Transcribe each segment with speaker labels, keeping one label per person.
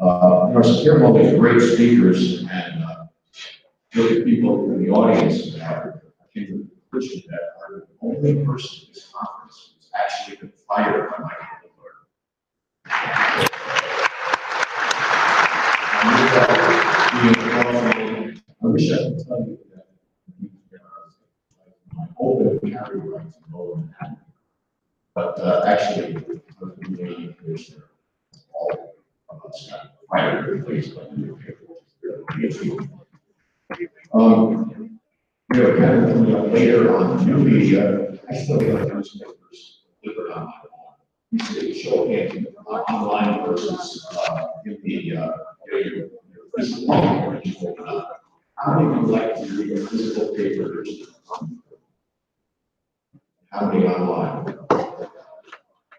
Speaker 1: Uh, you know, all these great speakers and, uh, at people in the audience, uh, I to the conclusion that I'm the only person in this conference who's actually been fired by Michael Bloomberg. I wish I could tell you that. My open carry rights of that. But, uh, actually, the meeting is there, all new people. Um, you know, kind of up later on new media, I still got newspapers, delivered on my own. You show hands, online versus, uh, in the, uh, getting your physical paper, you. How many like to read physical paper How many online?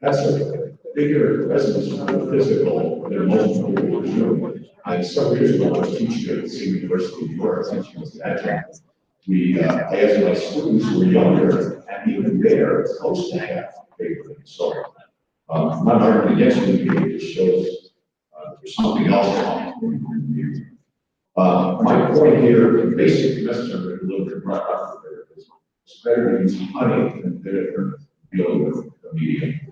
Speaker 1: That's a bigger presence physical. I, several years ago, I was teaching at the City University of New York, was that. We, uh, asked my students were younger, and even there, it's close to half paper. So, um, I'm not arguing against it, just shows, uh, there's something else wrong. Uh, my point here, the basic message I'm going to deliver of it's better to use honey than vinegar dealing with the media.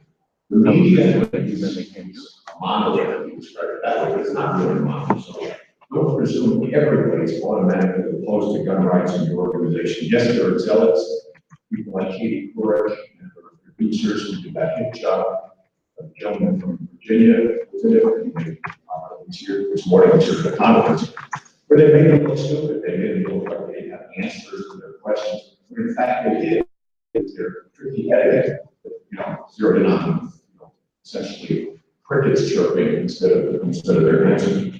Speaker 1: The media, when you use a monolith, you describe it that way, it's not really a so don't presume everybody's automatically opposed to gun rights in your organization. Yes, there are zealots, people like Katie Couric and her producers who did that hit job. A gentleman from Virginia was in it, and they, this morning, was here for the conference. Where they made them look stupid, they made them look like they have answers to their questions, when in fact they did. It's their tricky etiquette, you know, on, you know, essentially crickets chirping instead of, instead of their answers.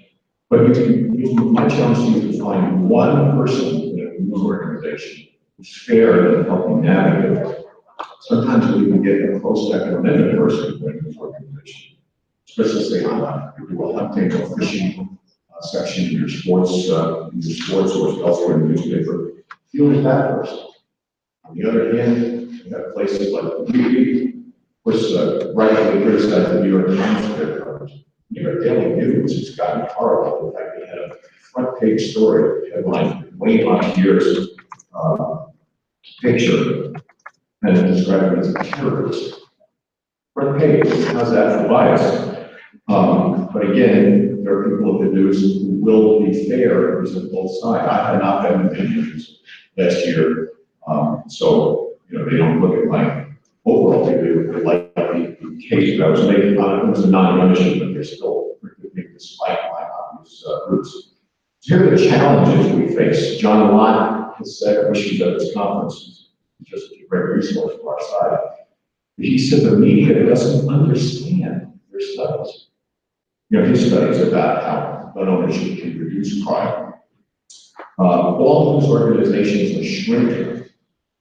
Speaker 1: But you can, you can, my challenge to you is to find one person in a news organization who's fair in helping navigate. Sometimes we even get a close second amendment person in a news organization. Especially on, if you do a hunting or fishing uh, section in your sports, uh, in your sports or elsewhere in the newspaper, you don't that person. On the other hand, you have places like the which uh, rightly criticized the New York Times coverage. New York Daily News has gotten horrible. In fact, they had a front page story, headline, way on years, uh, picture, and it described it as a terrorist. Front page, how's that for bias? Um, but again, there are people in the news who will be fair, represent both sides. I had not been in the news last year, um, so, you know, they don't look at my overall, do, they like the the case that I was making it, was a non issue, but they're still pretty big despite my obvious uh, roots. Here are the challenges we face. John Lott has said, wishes at this conference, just a great resource for our side. He said the media doesn't understand their studies. You know, his studies about how gun ownership can reduce crime. Uh, all those organizations are shrinking,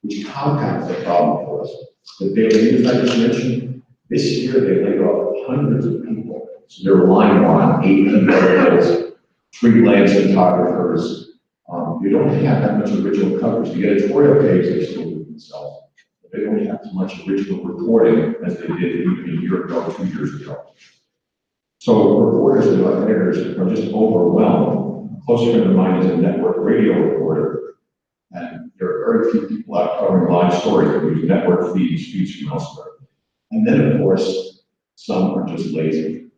Speaker 1: which compounds the problem for us. The Daily News I just mentioned, this year they laid off hundreds of people. So they're relying on eight people, freelance photographers. Um, you don't have that much original coverage. The editorial page, they still do themselves. But They don't have as much original reporting as they did even a year ago, two years ago. So reporters and editors are just overwhelmed. A close friend of mine is a network radio reporter. And there are very few people out covering live stories that use network feeds, feeds from elsewhere. And then, of course, some are just lazy.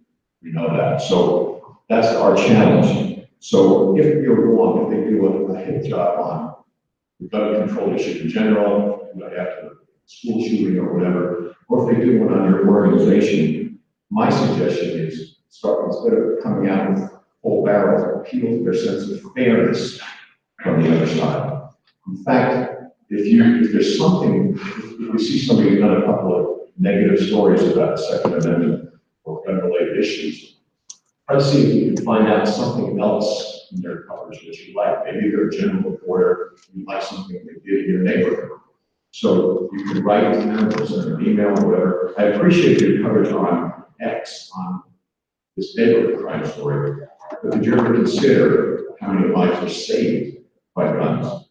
Speaker 1: We know that. So that's our challenge. So if you're wrong, if they do a, hit job on the gun control issue in general, after school shooting or whatever, or if they do one on your organization, my suggestion is start, instead of coming out with full barrel, appeal to their sense of fairness from the other side. In fact, if you, if there's something, if you see somebody who's done a couple of negative stories about the Second Amendment or gun-related issues, try to see if you can find out something else in their coverage that you like. Maybe they're a general reporter, you like something they did in your neighborhood. So you can write to them or send an email or whatever. I appreciate your coverage on X, on this neighborhood crime story. But did you ever consider how many lives are saved by guns?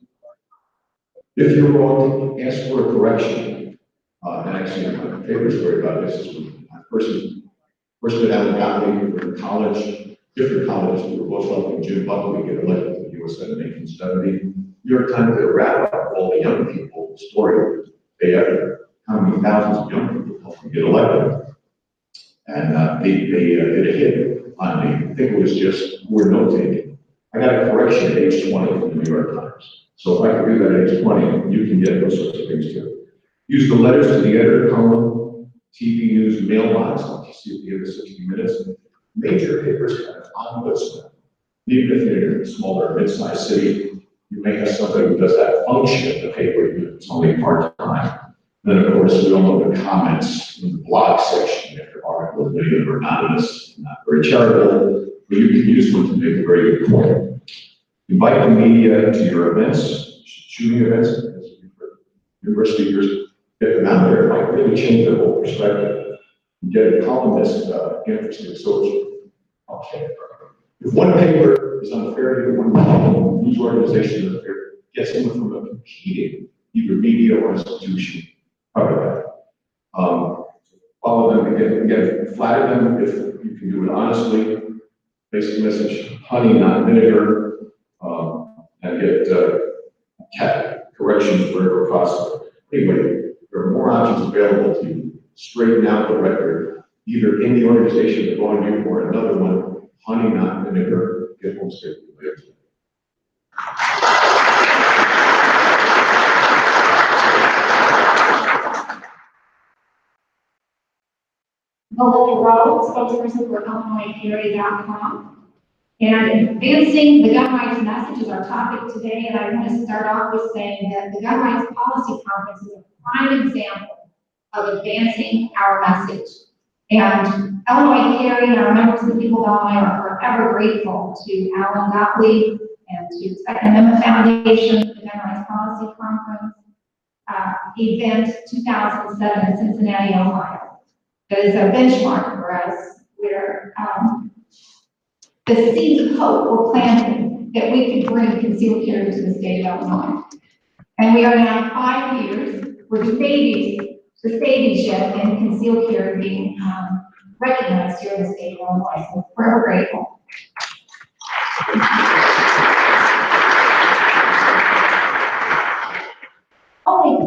Speaker 1: If you're wrong, ask for a correction. Uh, and actually, my favorite story about this is when I first, first been out of Gottlieb in college, different colleges, we were both helping Jim Buckley get elected to the US Senate in eighteen seventy. New York Times did a wrap up of all the young people, the story they had, how many thousands of young people helped them get elected. And, uh, they, they uh, did a hit on me, I think it was just word note taking. I got a correction at age twenty from the New York Times. So if I could do that at age twenty, you can get those sorts of things too. Use the letters to the editor column, TV news mailbox, like you see at the end of sixty minutes. Major papers have ombudsman. Even if you're in a smaller, mid-sized city, you may have somebody who does that function of the paper, if it's only part-time. Then, of course, we all know the comments in the blog section after articles, many of them are anonymous, not very charitable, but you can use them to make a very good point. Invite the media to your events, shooting events, numerous speakers, get them out there, it might really change their whole perspective. Get a columnist, uh, interested, so it's, okay. If one paper is unfair to one news organization unfair, get someone from a competing, either media or institution, cover that. Um, follow them, again, again, flatter them if you can do it honestly, basic message, honey, not vinegar, and get, uh, corrections wherever possible. Anyway, there are more options available to. Straighten out the record, either in the organization they're going to or another one, honey, not vinegar, get home later.
Speaker 2: Nicole Rhodes, spokesperson for IllinoisCarry.com. And advancing the gun rights message is our topic today, and I want to start off with saying that the Gun Rights Policy Conference is a prime example of advancing our message. And Illinois Carry and our members of the people of Illinois are forever grateful to Alan Gottlieb and to Amendment Foundation, for the Gun Rights Policy Conference, uh, event two thousand seven in Cincinnati, Ohio that is a benchmark for us, where, um, the seeds of hope were planted that we could bring concealed carry to the state of Illinois. And we are now five years, we're the babies, the baby ship and concealed carry being, um, recognized here in the state of Illinois, we're grateful.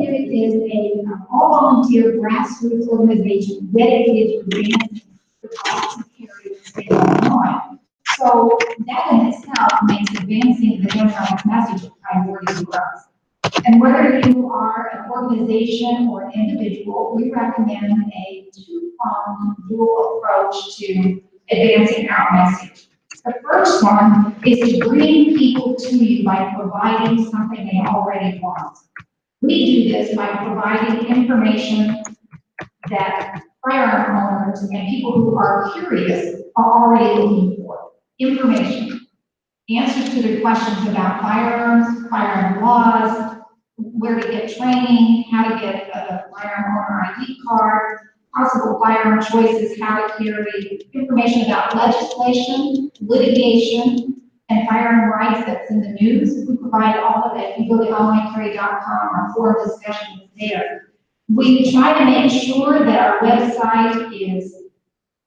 Speaker 2: Carry is a um, all-volunteer grassroots organization dedicated to advancing the cause of carry in the state of Illinois. So that in itself makes advancing the rights message a priority for us. And whether you are an organization or an individual, we recommend a two-pronged dual approach to advancing our message. The first one is to bring people to you by providing something they already want. We do this by providing information that firearm owners and people who are curious are already looking. Information, answers to their questions about firearms, firearm laws, where to get training, how to get a firearm owner ID card, possible firearm choices, how to carry, information about legislation, litigation, and firearm rights that's in the news. We provide all of it. You go to illinoiscarry.com, our forum discussion is there. We try to make sure that our website is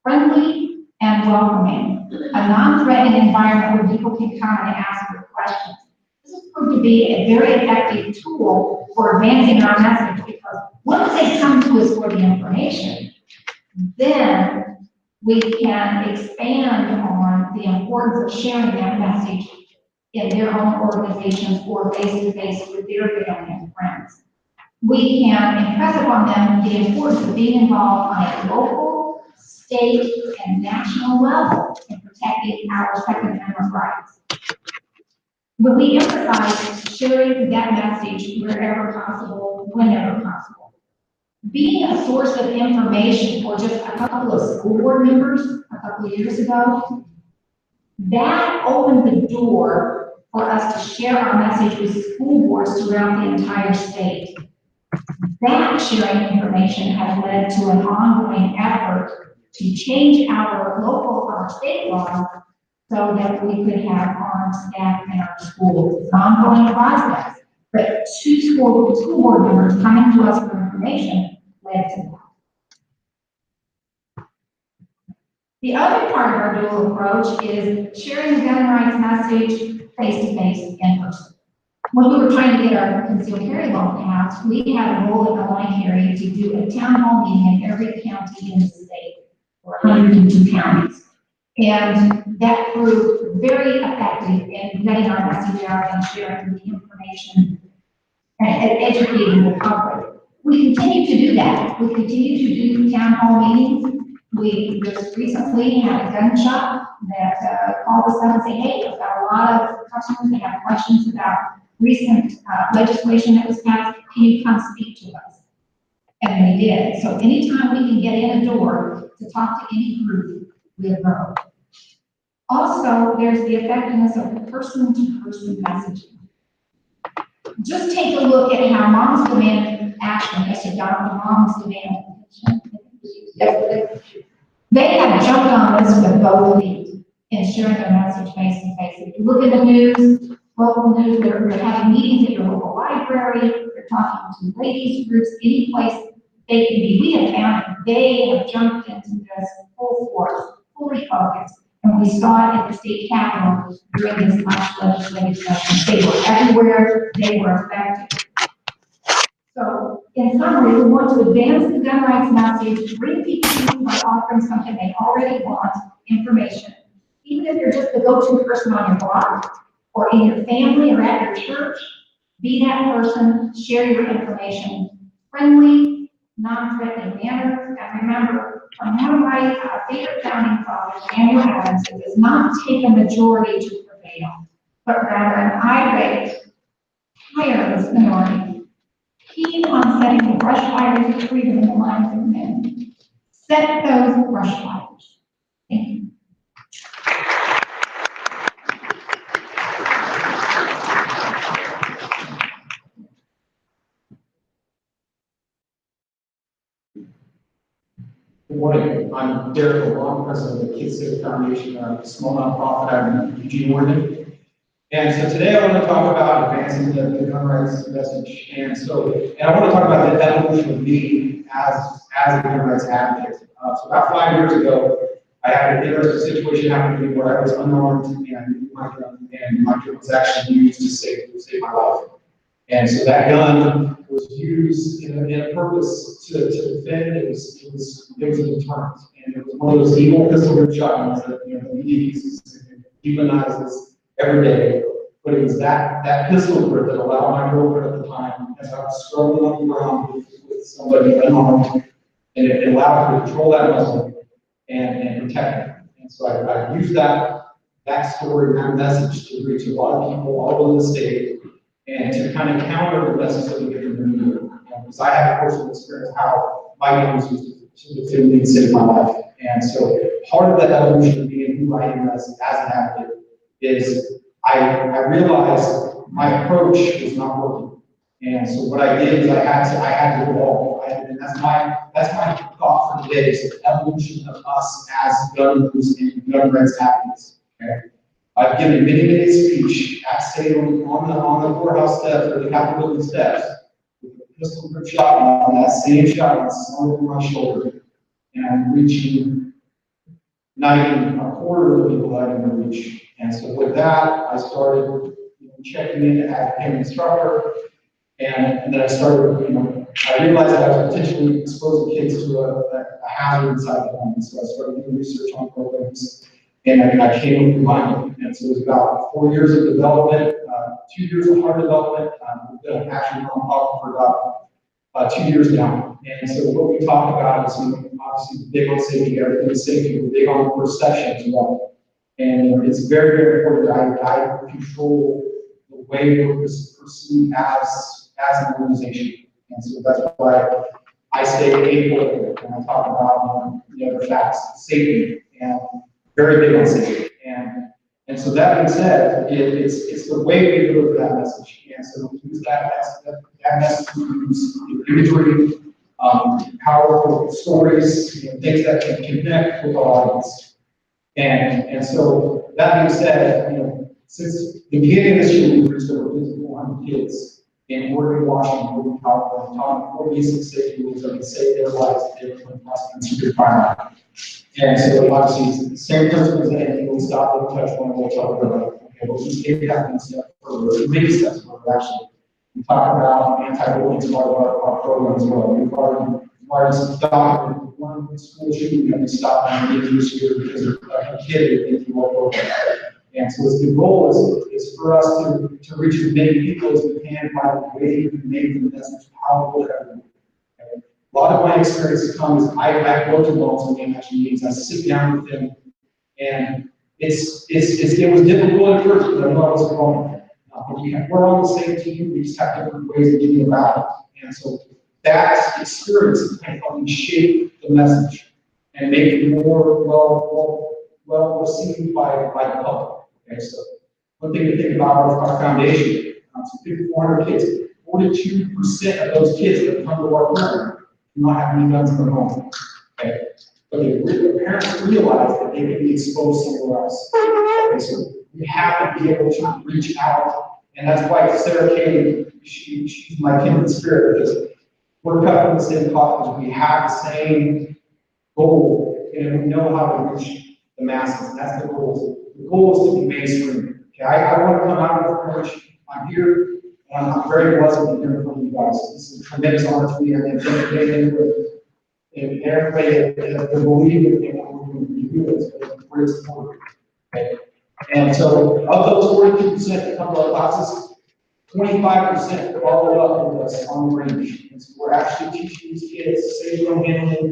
Speaker 2: friendly and welcoming, a non-threatening environment where people can come and ask their questions. This is proved to be a very effective tool for advancing our message because once they come to us for the information, then we can expand on the importance of sharing that message in their own organizations or face-to-face with their family and friends. We can impress upon them the importance of being involved on a local, state, and national level in protecting our Second Amendment rights. When we emphasize sharing that message wherever possible, whenever possible, being a source of information for just a couple of school board members a couple of years ago, that opened the door for us to share our message with school boards throughout the entire state. That sharing information has led to an ongoing effort to change our local, our state laws so that we could have armed staff in our schools. It's an ongoing process, but two school, school board members coming to us for information led to that. The other part of our dual approach is sharing the gun rights message face-to-face in person. When we were trying to get our concealed carry law passed, we had a role at Illinois Carry to do a town hall meeting in every county in the state, or hundred and two counties. And that proved very effective in getting our message out and sharing the information and and educating the public. We continue to do that. We continue to do town hall meetings. We just recently had a gun shop that uh, called us up and said, hey, we've got a lot of customers that have questions about recent uh, legislation that was passed. Can you come speak to us? And we did. So anytime we can get in a door to talk to any group, we'll go. Also, there's the effectiveness of person-to-person messaging. Just take a look at how moms demand action, said, Dr. Moms demand. They have jumped on this with both feet and sharing their message face to face. If you look at the news, local news, they're having meetings at your local library, they're talking to ladies groups, any place they can be. We have found they have jumped into this full force, fully focused. And we saw it at the state capitol during this last legislative session. They were everywhere, they were effective. So in summary, we want to advance the gun rights message, bring people to by offering something they already want, information. Even if you're just the go-to person on your block, or in your family, or at your church, be that person, share your information, friendly, non-threatening manner, and remember, from one of my favorite founding fathers, Samuel Adams, it does not take a majority to prevail, but rather an irate, tireless minority keen on setting the brush fires of freedom in the minds of men. Set those brush fires. Thank you.
Speaker 3: Morning, I'm Derek LeBlanc, president of the Kids Safe Foundation, a small nonprofit out in Eugene, Oregon. And so today I want to talk about advancing the, the gun rights message. And so, and I want to talk about the evolution of me as, as a gun rights advocate. Uh, so about five years ago, I had an interesting situation happen to me where I was unarmed and my gun, and my gun was actually used to save, to save my life. And so that gun was used in a, in a purpose to, to defend, it was, it was, it was a deterrent. And it was one of those evil pistol grip shotguns that, you know, media uses and demonizes every day. But it was that, that pistol grip that allowed my girlfriend at the time, as I was struggling on the ground with, somebody unarmed, and it allowed her to control that muscle and, and protect me. And so I, I used that, that story, that message to reach a lot of people all over the state and to kind of counter the lessons that we get from media. Because I have a personal experience how my gun was used to defend me and my life. And so part of that evolution of being who I am as, as an advocate is I, I realized my approach was not working. And so what I did is I had to, I had to evolve. I- And that's my, that's my thought for today is the evolution of us as gun and gun rights advocates. Okay? I've given many, many speech at Salem on the, on the courthouse steps or the Capitol building steps. With a pistol grip shotgun on that same shotgun slung over my shoulder. And I'm reaching not even a quarter of the people that I can reach. And so with that, I started checking in as an instructor. And, and then I started, you know, I realized that I was potentially exposing kids to a a hazard inside the home. So I started doing research on programs. And I, I came up with mine. And so it was about four years of development, uh, two years of hard development. Um, we've been actually nonprofit for about, uh, two years now. And so what we talk about is, you know, obviously big on safety, everything is safety, we're big on perception as well. And it's very, very important that I, I control the way we're perce- perceived as, as an organization. And so that's why I stay apolitical when I talk about, um, the other facts, safety, and very big on safety. And, and so that being said, it, it's, it's the way we deliver that message. And so we use that, that, that message, we imagery, um, powerful stories, you know, things that can connect with our audience. And, and so that being said, you know, since the beginning of this year, we've reached over fifty-four hundred kids in Oregon, Washington, Oregon, California, taught four basic safety rules that can save their lives if they were in prosecuting severe crime. And so obviously, same principles that anything will stop, will touch one, will talk about, okay, but we take that one step further, many steps further, actually. We talk about anti-bullying as part of our, our program as well. We've already, we've already stopped, one school shooting, and we stopped on the this year because of a kid that you walk over. And so the goal is, is for us to, to reach as many people as we can by the way we make the message powerful to everyone. A lot of my experience comes, I, I go to Walton game action meetings, I sit down with them, and it's, it's, it's, it was difficult at first, but I know I was wrong. Uh, we have, we're on the same team, we just have different ways of getting about it. And so that experience is kind of shape the message and make it more well, well, well received by, by the public. Okay, so one thing to think about our, our foundation, um, so fifty-four hundred kids, forty-two percent of those kids that come to our program not have any guns in their home. Okay, but they, the parents realize that they can be exposed somewhere else. Okay, so we have to be able to reach out, and that's why Sarah Kay, she, she's my kindred spirit, because we're cut from the same cloth, we have the same goal, and we know how to reach the masses, and that's the goal. The goal is to be mainstream. Okay, I, I want to come out of the church, I'm here, and I'm very blessed to be here is a tremendous me, and that has believed in what we're going to do, it's been a great support. Okay, and so of those forty-two percent that come to our classes, twenty-five percent follow up with us on the range. And so we're actually teaching these kids safe gun handling,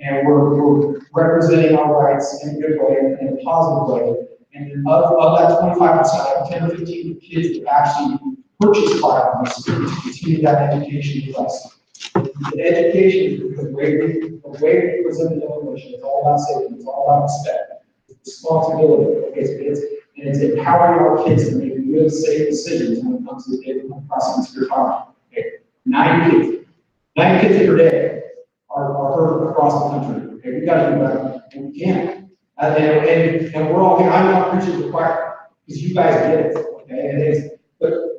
Speaker 3: and we're, we're representing our rights in a good way, in a positive way. And of, of that twenty-five percent, I have ten to fifteen kids that actually purchase firearms to continue that education us. The education, is the way we, the way we present the information, it's all about safety, it's all about respect, responsibility, okay, it's, and it's empowering our kids to make good, safe decisions when it comes to getting crossing severe crime. Okay, nine kids, nine kids every day are, are hurt across the country, okay, we gotta do better, and we can. And, and, and- and we're all here, I'm not preaching to the choir, because you guys get it, okay, and it is, but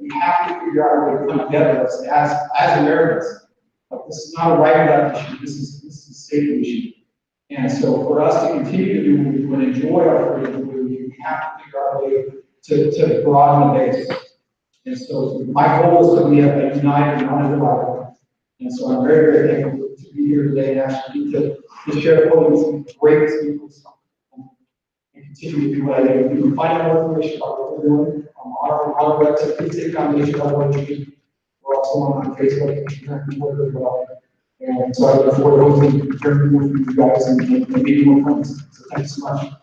Speaker 3: we have to figure out a way to come together as, as, as Americans. But this is not a right or left issue, this is, this is a safety issue. And so for us to continue to do what we do and enjoy our freedom, we, we have to figure out a way to, to broaden the base. And so my goal is to be a united, not a divided. And so I'm very, very thankful to be here today and actually to, to share with some great speakers. And continue to do what I do. You can find out more information about what we're doing our, our website. We're also on Facebook, and Twitter as well. And so I look forward to more with you guys and, meeting more friends. So thanks so much.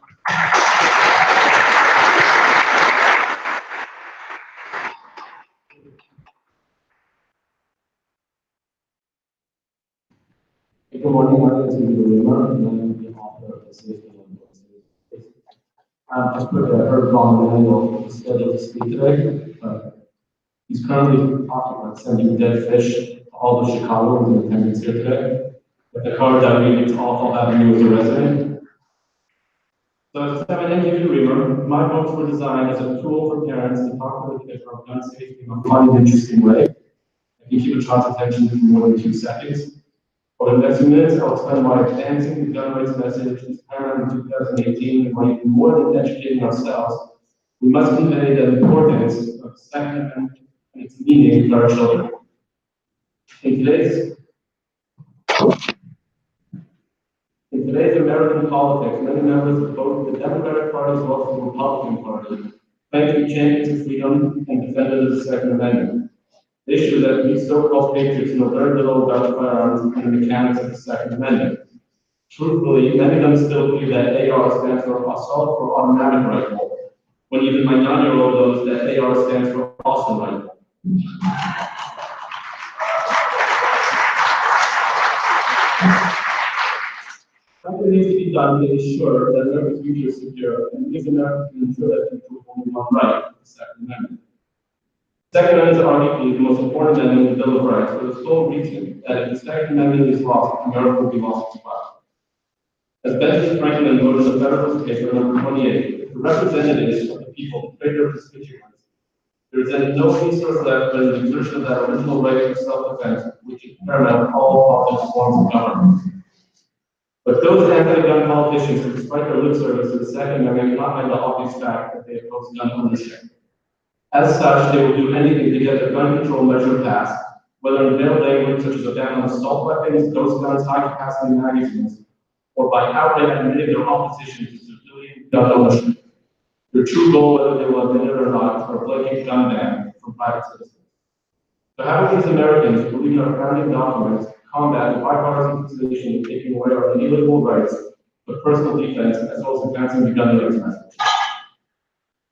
Speaker 4: Good morning, my name is Lima, and I'm the author of the. I've just put a Herb Von Manuel scheduled to speak today. Uh, He's currently talking about sending dead fish to all of Chicago in attendance here today. But the card that we need to all have you as a resident. So seven NU Reamer, my books were designed as a tool for parents to talk to their kids about gun safety in a fun and interesting way. I can keep a child's attention for more than two seconds. I'll explain why advancing the gun rights message is in 2018 and why even more than educating ourselves, we must convey the importance of the Second Amendment and its meaning to our children. In today's in today's American politics, many members of both the Democratic Party as well as the Republican Party claim to be champions of freedom and defenders of the Second Amendment. The issue that these so-called patriots know very little about firearms and the mechanics of the Second Amendment. Truthfully, many of them still believe that AR stands for assault for automatic rifle, when even my nine-year-old knows that AR stands for Austin rifle. Something needs to be done to ensure that America's future is secure and gives Americans ensure that people only one right, the Second Amendment. Second Amendment is arguably the most important amendment in the Bill of Rights for the sole reason that if the Second Amendment is lost, America will be lost as well. As Benjamin Franklin wrote in the Federalist Paper number twenty-eight, the representatives of the people their constituents. There is then no resource left for the exertion of that original right of self-defense, which is paramount all politics forms of government. But those anti-gun politicians, who despite their lip service to the Second Amendment, cannot hide the obvious fact that they oppose gun ownership. As such, they will do anything to get a gun control measure passed, whether in veiled language such as a ban on assault weapons, ghost guns, high-capacity magazines, or by outright admitting their opposition to civilian gun ownership. Their true goal, whether they will admit it or not, is for a blanket gun ban for private citizens. So how do these Americans in our founding documents combat the bipartisan position taking away our inalienable rights of personal defense as well as advancing the gun rights message?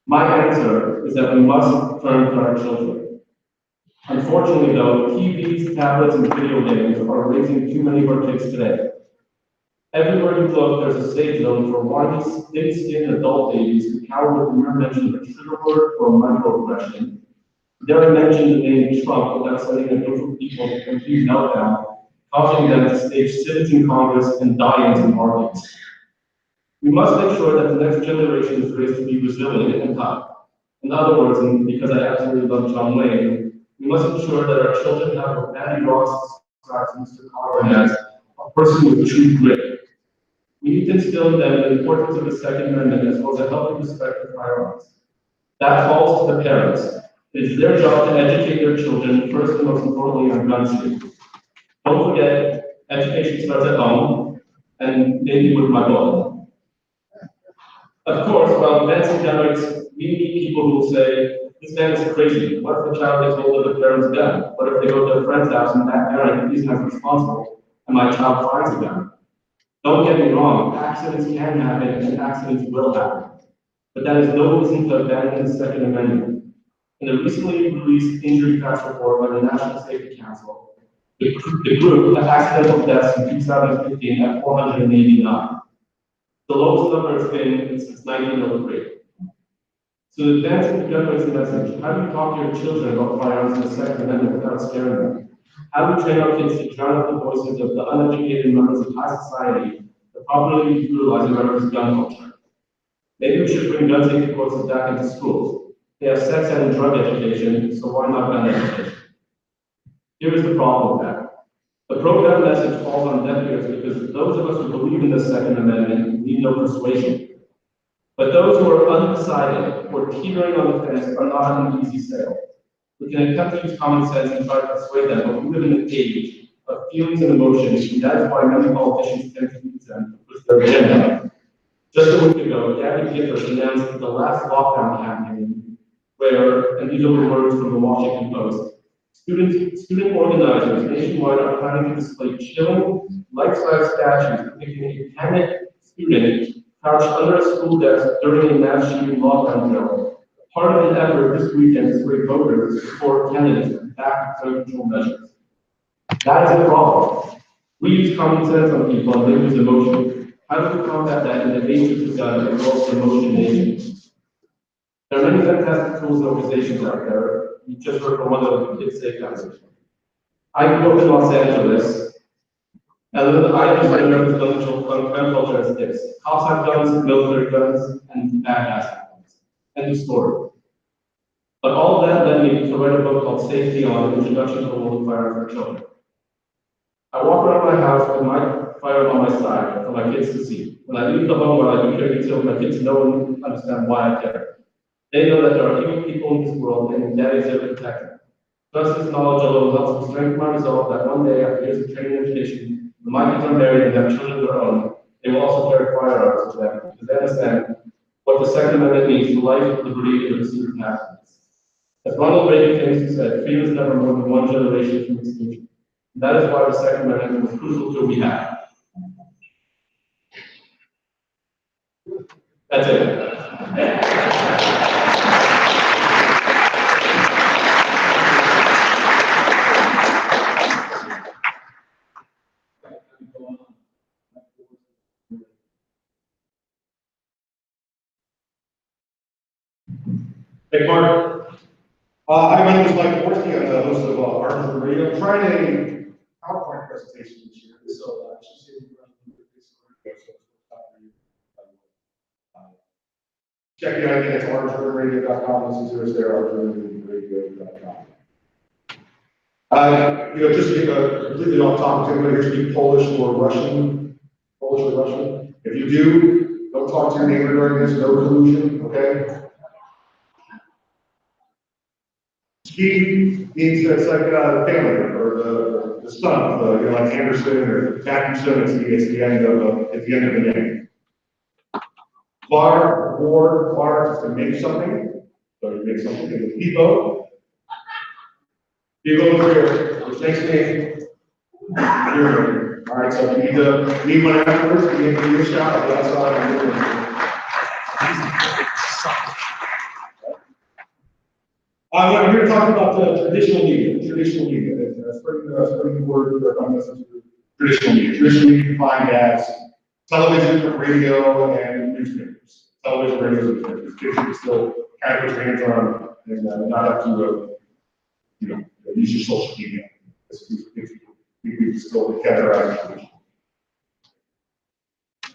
Speaker 4: My answer is that we must turn to our children. Unfortunately, though, TVs, tablets, and video games are raising too many of our kids today. Everywhere you look, there's a safe zone for whiny, thin-skinned adult babies who cower with the mere mention of a trigger word or a microaggression. Dare I mention the name Trump without sending a group of people to complete meltdown, causing them to stage sit in Congress and die in arguments. We must make sure that the next generation is raised to be resilient and tough. In other words, and because I absolutely love John Wayne, we must ensure that our children have what Mattie Ross describes Mr. Carver as a person with true grit. We need to instill in them the importance of the Second Amendment as well as a healthy respect for firearms. That falls to the parents. It is their job to educate their children, first and most importantly, on gun safety. Don't forget, education starts at home, and maybe with my daughter. Of course, while advancing gun we need people who say, this man is crazy. What if the child gets hold of the parent's gun? What if they go to a friend's house and that parent isn't responsible and my child finds gun? Don't get me wrong, accidents can happen and accidents will happen. But that is no reason to abandon the Second Amendment. In a recently released injury facts report by the National Safety Council, the, the group of accidental deaths in 2015 at 489. The lowest number it's been since 1903. So the advancing the gun rights message, how do you talk to your children about firearms and the Second Amendment without scaring them? How do we train our kids to drown out the voices of the uneducated members of high society that probably utilize America's gun culture? Maybe we should bring gun safety courses back into schools. They have sex and drug education, so why not gun education? Here is the problem with that. The pro-gun message falls on deaf ears because those of us who believe in the Second Amendment need no persuasion. But those who are undecided or teetering on the fence are not an easy sale. We can attempt to use common sense and try to persuade them, but we live in an age of feelings and emotions, and that is why many politicians tend to use them to push their agenda. Just a week ago, Gabby Giffords announced the last lockdown campaign, where, and these are words from the Washington Post, students, student organizers nationwide are planning to display chilling, life-size statues depicting a panicked student a school desk during a shooting lockdown. Part of the effort this weekend is sway voters support candidates and back gun control measures. That is a problem. We use common sense on people and they use emotion. How do we combat that in the age of the gun and also emotion nation? There are many fantastic tools and organizations out there. You just heard from one of them, Kids Safe Foundation. I grew up in Los Angeles, and I use my American gun culture. Cops have guns, military guns, and badass guns. End of story. But all that led me to write a book called Safety On, Introduction to the World of Firearms for Children. I walk around my house with my firearm on my side for my kids to see. When I leave the home, what I do carry concealed, my kids know and understand why I carry. They know that there are human people in this world and that is their protector. Thus, this knowledge alone helps me strengthen my resolve that one day, after years of training and education, kids are married and have children of their own, they will also carry firearms with them because they understand what the Second Amendment means to life, liberty, and the pursuit of happiness. As Ronald Reagan famously said, freedom is never more than one generation from extinction. And That is why the Second Amendment was crucial to what we have. That's it.
Speaker 5: Mark. Uh, my name is Mike Borski, I'm the host of, uh, Arthur Radio, I'm trying a PowerPoint presentation this year, so, uh, I should not for you. Uh, Check it out, again, it's archradio.com, this is who's there, archradio. radio.com. Uh, you know, just to get uh, completely off topic, anybody here speak Polish or Russian? Polish or Russian? If you do, don't talk to your neighbor during this, no collusion, okay? Ski means it's like, uh, the family, or the, the son, the, you know, like Anderson or Matthewson, it's the, it's the end of, uh, it's the end of the name. Or Clark is to make something, so you make something, the Depot. Depot is here, which makes me. Here, all right, so if you need to, need one afterwards, you need to give me a shout, I'll be outside. and do it. Uh, I'm here to talk about the traditional media, traditional media, that's pretty, that's pretty good word, I'm traditional media, traditional media defined as television, radio, and newspapers. Television, radio, and newspapers, kids can still kind of hands on and uh, not have to, uh, you know, use your social media. It's- We still categorize it.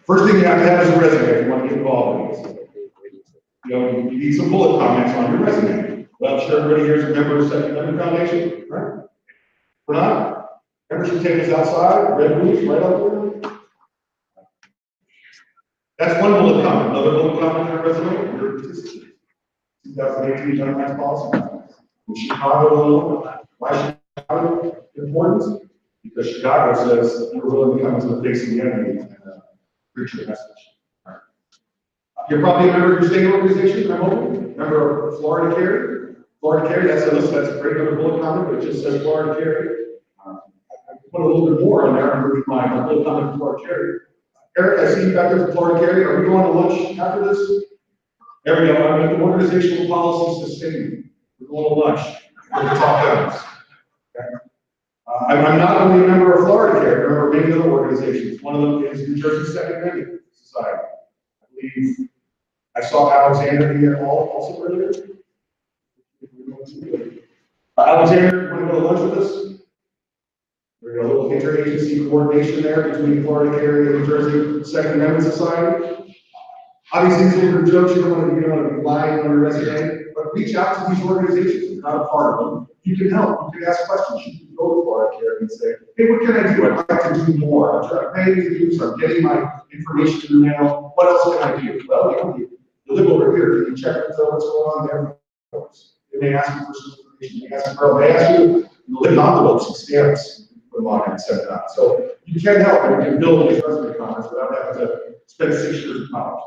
Speaker 5: First thing you have to have is a resume if you want to get involved in this. You know, you need some bullet comments on your resume. Well, I'm sure everybody here is a member of the Second Amendment Foundation, right? We're not? Membership tables outside, red boots right up there. That's one bullet comment. Another bullet comment in your resume, your participant. 2018 Gun Rights Policy. In Chicago. Why Chicago important? Because Chicago says we're willing to come the face of the enemy and uh, preach your message. You're probably a member of your state organization, I'm hoping, member of Florida Carry. Florida Carry, that's a that's a great little bullet comment, but it just says Florida Carry. Uh, I I put a little bit more on there under my bullet comment for Florida Carry. Eric, I see you back there for Florida Carry, are we going to lunch after this? There we go, I'm the organizational policy sustainment, we're going to lunch, we're going to talk guns. Okay? Uh, I'm, I'm not only a member of Florida Carry, I'm a member of many other organizations, one of them is New Jersey Second Amendment Society. I believe, I saw Alexander here also earlier. Uh, Alexander, want to go to lunch with us? We're a little interagency coordination there between Florida Carry and New Jersey Second Amendment Society. Obviously, these are jokes, you don't want to, you to be lying on your resume, but reach out to these organizations, you're not a part of them. You can help, you can ask questions, you can go to Florida Carry and say, hey, what can I do? I'd like to do more, I'm trying, paying the dues, I'm getting my information in the mail, what else can I do? Well, you know, you, live over here, can you check with what's going on there? They may ask you for some information, they ask you for, they ask you, you live envelopes and stamps, them on and it out. So you can help, and you can build these resume comments without having to spend six years in college.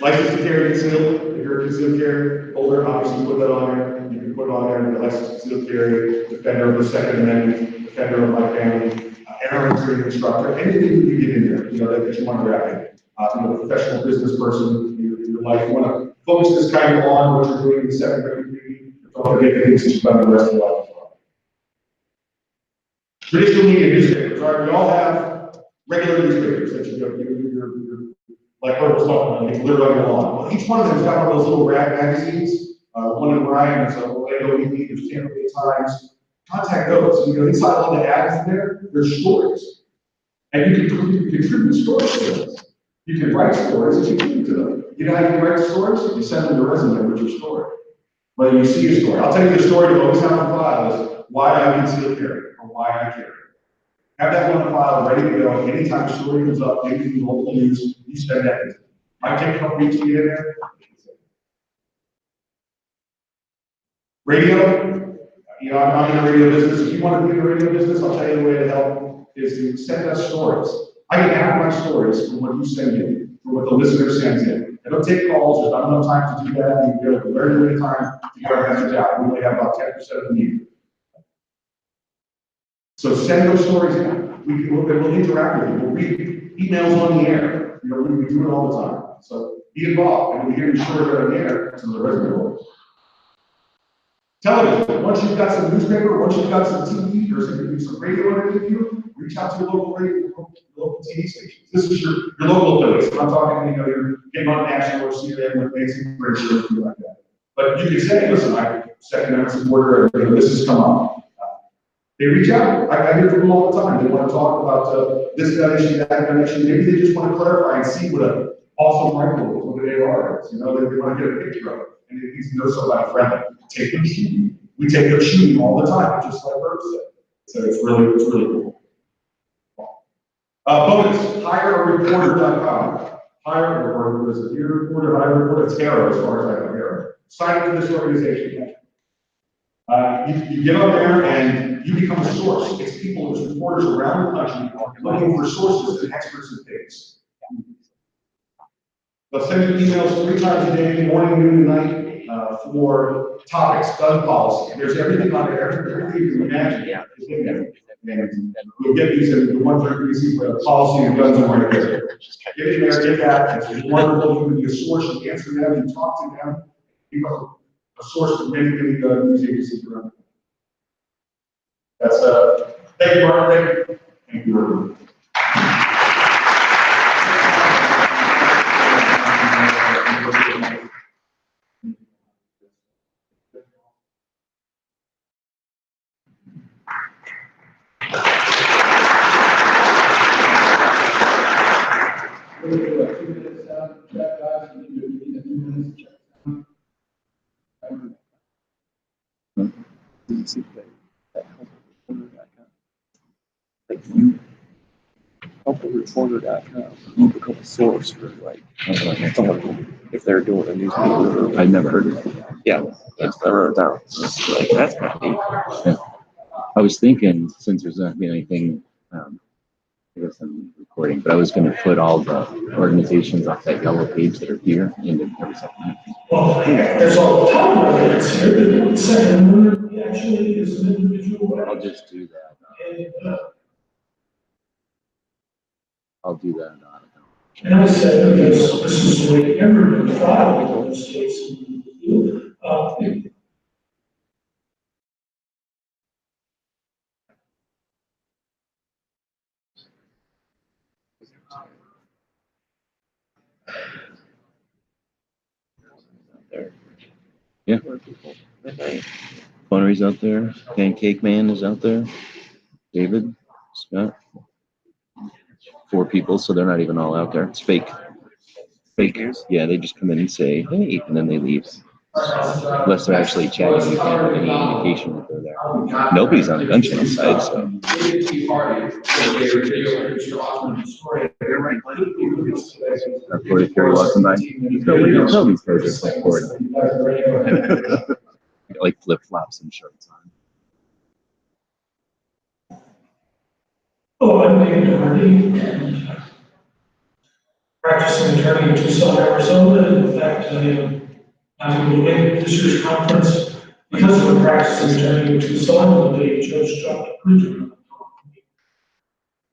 Speaker 5: License to carry concealed, if you're a concealed carry holder, obviously put that on there, you can put on there, the license to concealed carry, defender of the Second Amendment, defender of my family, NRA instructor, anything you can get in there, you know, that you want to grab in. Uh, you know, professional business person, in your, your life, you want to focus this kind of on what you're doing in the second grade degree, don't forget the things that you've done the rest of your life well. Traditional media newspapers, all right, we all have regular newspapers that you, you, you, you're, you're like Herb was talking about, they live on your lawn. Each one of them's got one of those little rag magazines, uh, one in Ryan, there's a Orlando Weekly, there's Tampa Bay Times. Contact those, you know, inside all the ads in there, there's stories. And you can, you can contribute stories to those. You can write stories and contribute to them. You know how you write stories? You send them your resume with your story. When you see a story, I'll tell you the story to always have on file is why I conceal carry, or why I carry. Have that one on file, ready to go, anytime a story comes up, maybe in local news, you send that. Might take a couple weeks to get in there. Radio, you know, I'm I'm in the radio business, if you want to be in the radio business, I'll tell you the way to help, is to send us stories. I can add my stories from what you send in, from what the listener sends in. I don't take calls, there's not enough time to do that, you have very limited time to get our message out, we only have about ten percent of the meeting. So send those stories in, we, we'll, we'll interact with you, we'll read emails on the air, you know, we, we do it all the time. So be involved, and we hear your story on the air, to the voice. Television, once you've got some newspaper, once you've got some TV, or some, some radio underneath you, reach out to your local radio, local TV stations. This is your, your local affiliates, I'm not talking, to you know, your big on national or CNN Nancy Bridge or anything like that. But you can say, listen, I, second amendment supporter, you know, this has come up. They reach out, I, I hear from them all the time, they wanna talk about, uh, this issue, that issue, maybe they just wanna clarify and see what a awesome rifles with an AR, you know, that they want to get a picture of. And it needs to know somebody friendly, take them shooting. We take them shooting all the time, just like Herb said. So it's really, it's really cool. Uh, bonus, hireareporter.com. Hire a reporter, was it your reporter, hire a reporter, it's HARO, as far as I know, HARO. Sign up this organization. Uh, you, you get on there and you become a source. It's people, it's reporters around the country looking for sources and experts in things. They'll send you emails three times a day, morning, noon, and night, uh, for topics, gun policy. There's everything on there, everything you can imagine.
Speaker 6: Yeah.
Speaker 5: is in there. And we'll get these, and the are easy for the policy and guns are right there. Get in there, get that, it's wonderful, you can be a source, you answer them, you talk to them, you know, a source to many, many, uh, news agencies around. That's, uh, thank you, Mark, thank you. Thank you, everyone.
Speaker 6: Like you, helpreporter.com, you become a source for like, someone, if they're doing a newspaper.
Speaker 1: I've never heard of it.
Speaker 6: Yeah, that's, I wrote it down. It's like, that's kind of neat.
Speaker 1: I was thinking, since there's not gonna anything, um, I guess I'm recording, but I was gonna put all the organizations off that yellow page that are here into every supplement.
Speaker 7: Well, there's all the time evidence here, the second one actually is an individual.
Speaker 1: I'll just do that. uh,
Speaker 7: And, uh,
Speaker 1: I'll do that. uh,
Speaker 7: and I said, because this is the way everyone filed in the states. Uh, it-
Speaker 6: There.
Speaker 1: Yeah.
Speaker 6: Where people- midnight.
Speaker 1: Flannery's out there, Pancake Man is out there, David, Scott. Four people, so they're not even all out there. It's fake. Fake. Yeah, they just come in and say, hey, and then they leave. Unless they're actually chatting, you can't have any indication that they're there. Nobody's on the gun channel side, so. Reporter Kerry walking by. No, we don't tell these guys it's Like flip flops and shirts on.
Speaker 7: Oh, I'm David Hardy, practicing attorney in Tucson, Arizona. In fact, I am not able to make this year's conference because I'm a practicing attorney in Tucson, the judge dropped a.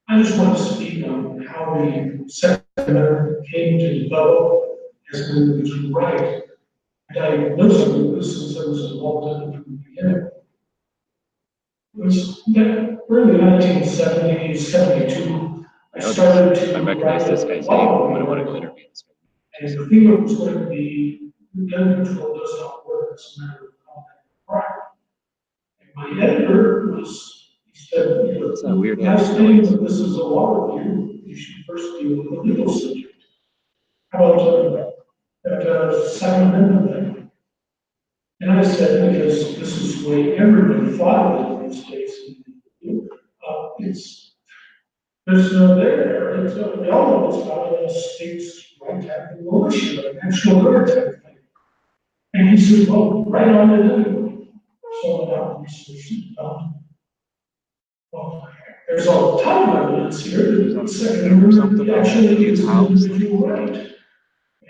Speaker 7: I just want to speak on how the second came to develop as an individual right. Know some of this since I was involved in it from the beginning. It was yeah, early nineteen seventies, seventy-two. I started to.
Speaker 1: I recognize this guy's name, I'm gonna wanna go interview this guy.
Speaker 7: And the theme was going to be, gun control does not work as a matter of combat crime. And my editor was, he said, you know,
Speaker 1: It's not weird.
Speaker 7: stating that this is a law review, you should first deal with the legal subject. How about, uh, that, uh, amendment thing? And I said, because this is the way everybody filed in these cases, uh, it's, there's no there, it's, uh, all know it's about a state's right to have a militia, a national guard type thing. And he said, well, right on it anyway. So now research is done. Well, there's all the time evidence here, that the second amendment actually is an individual right.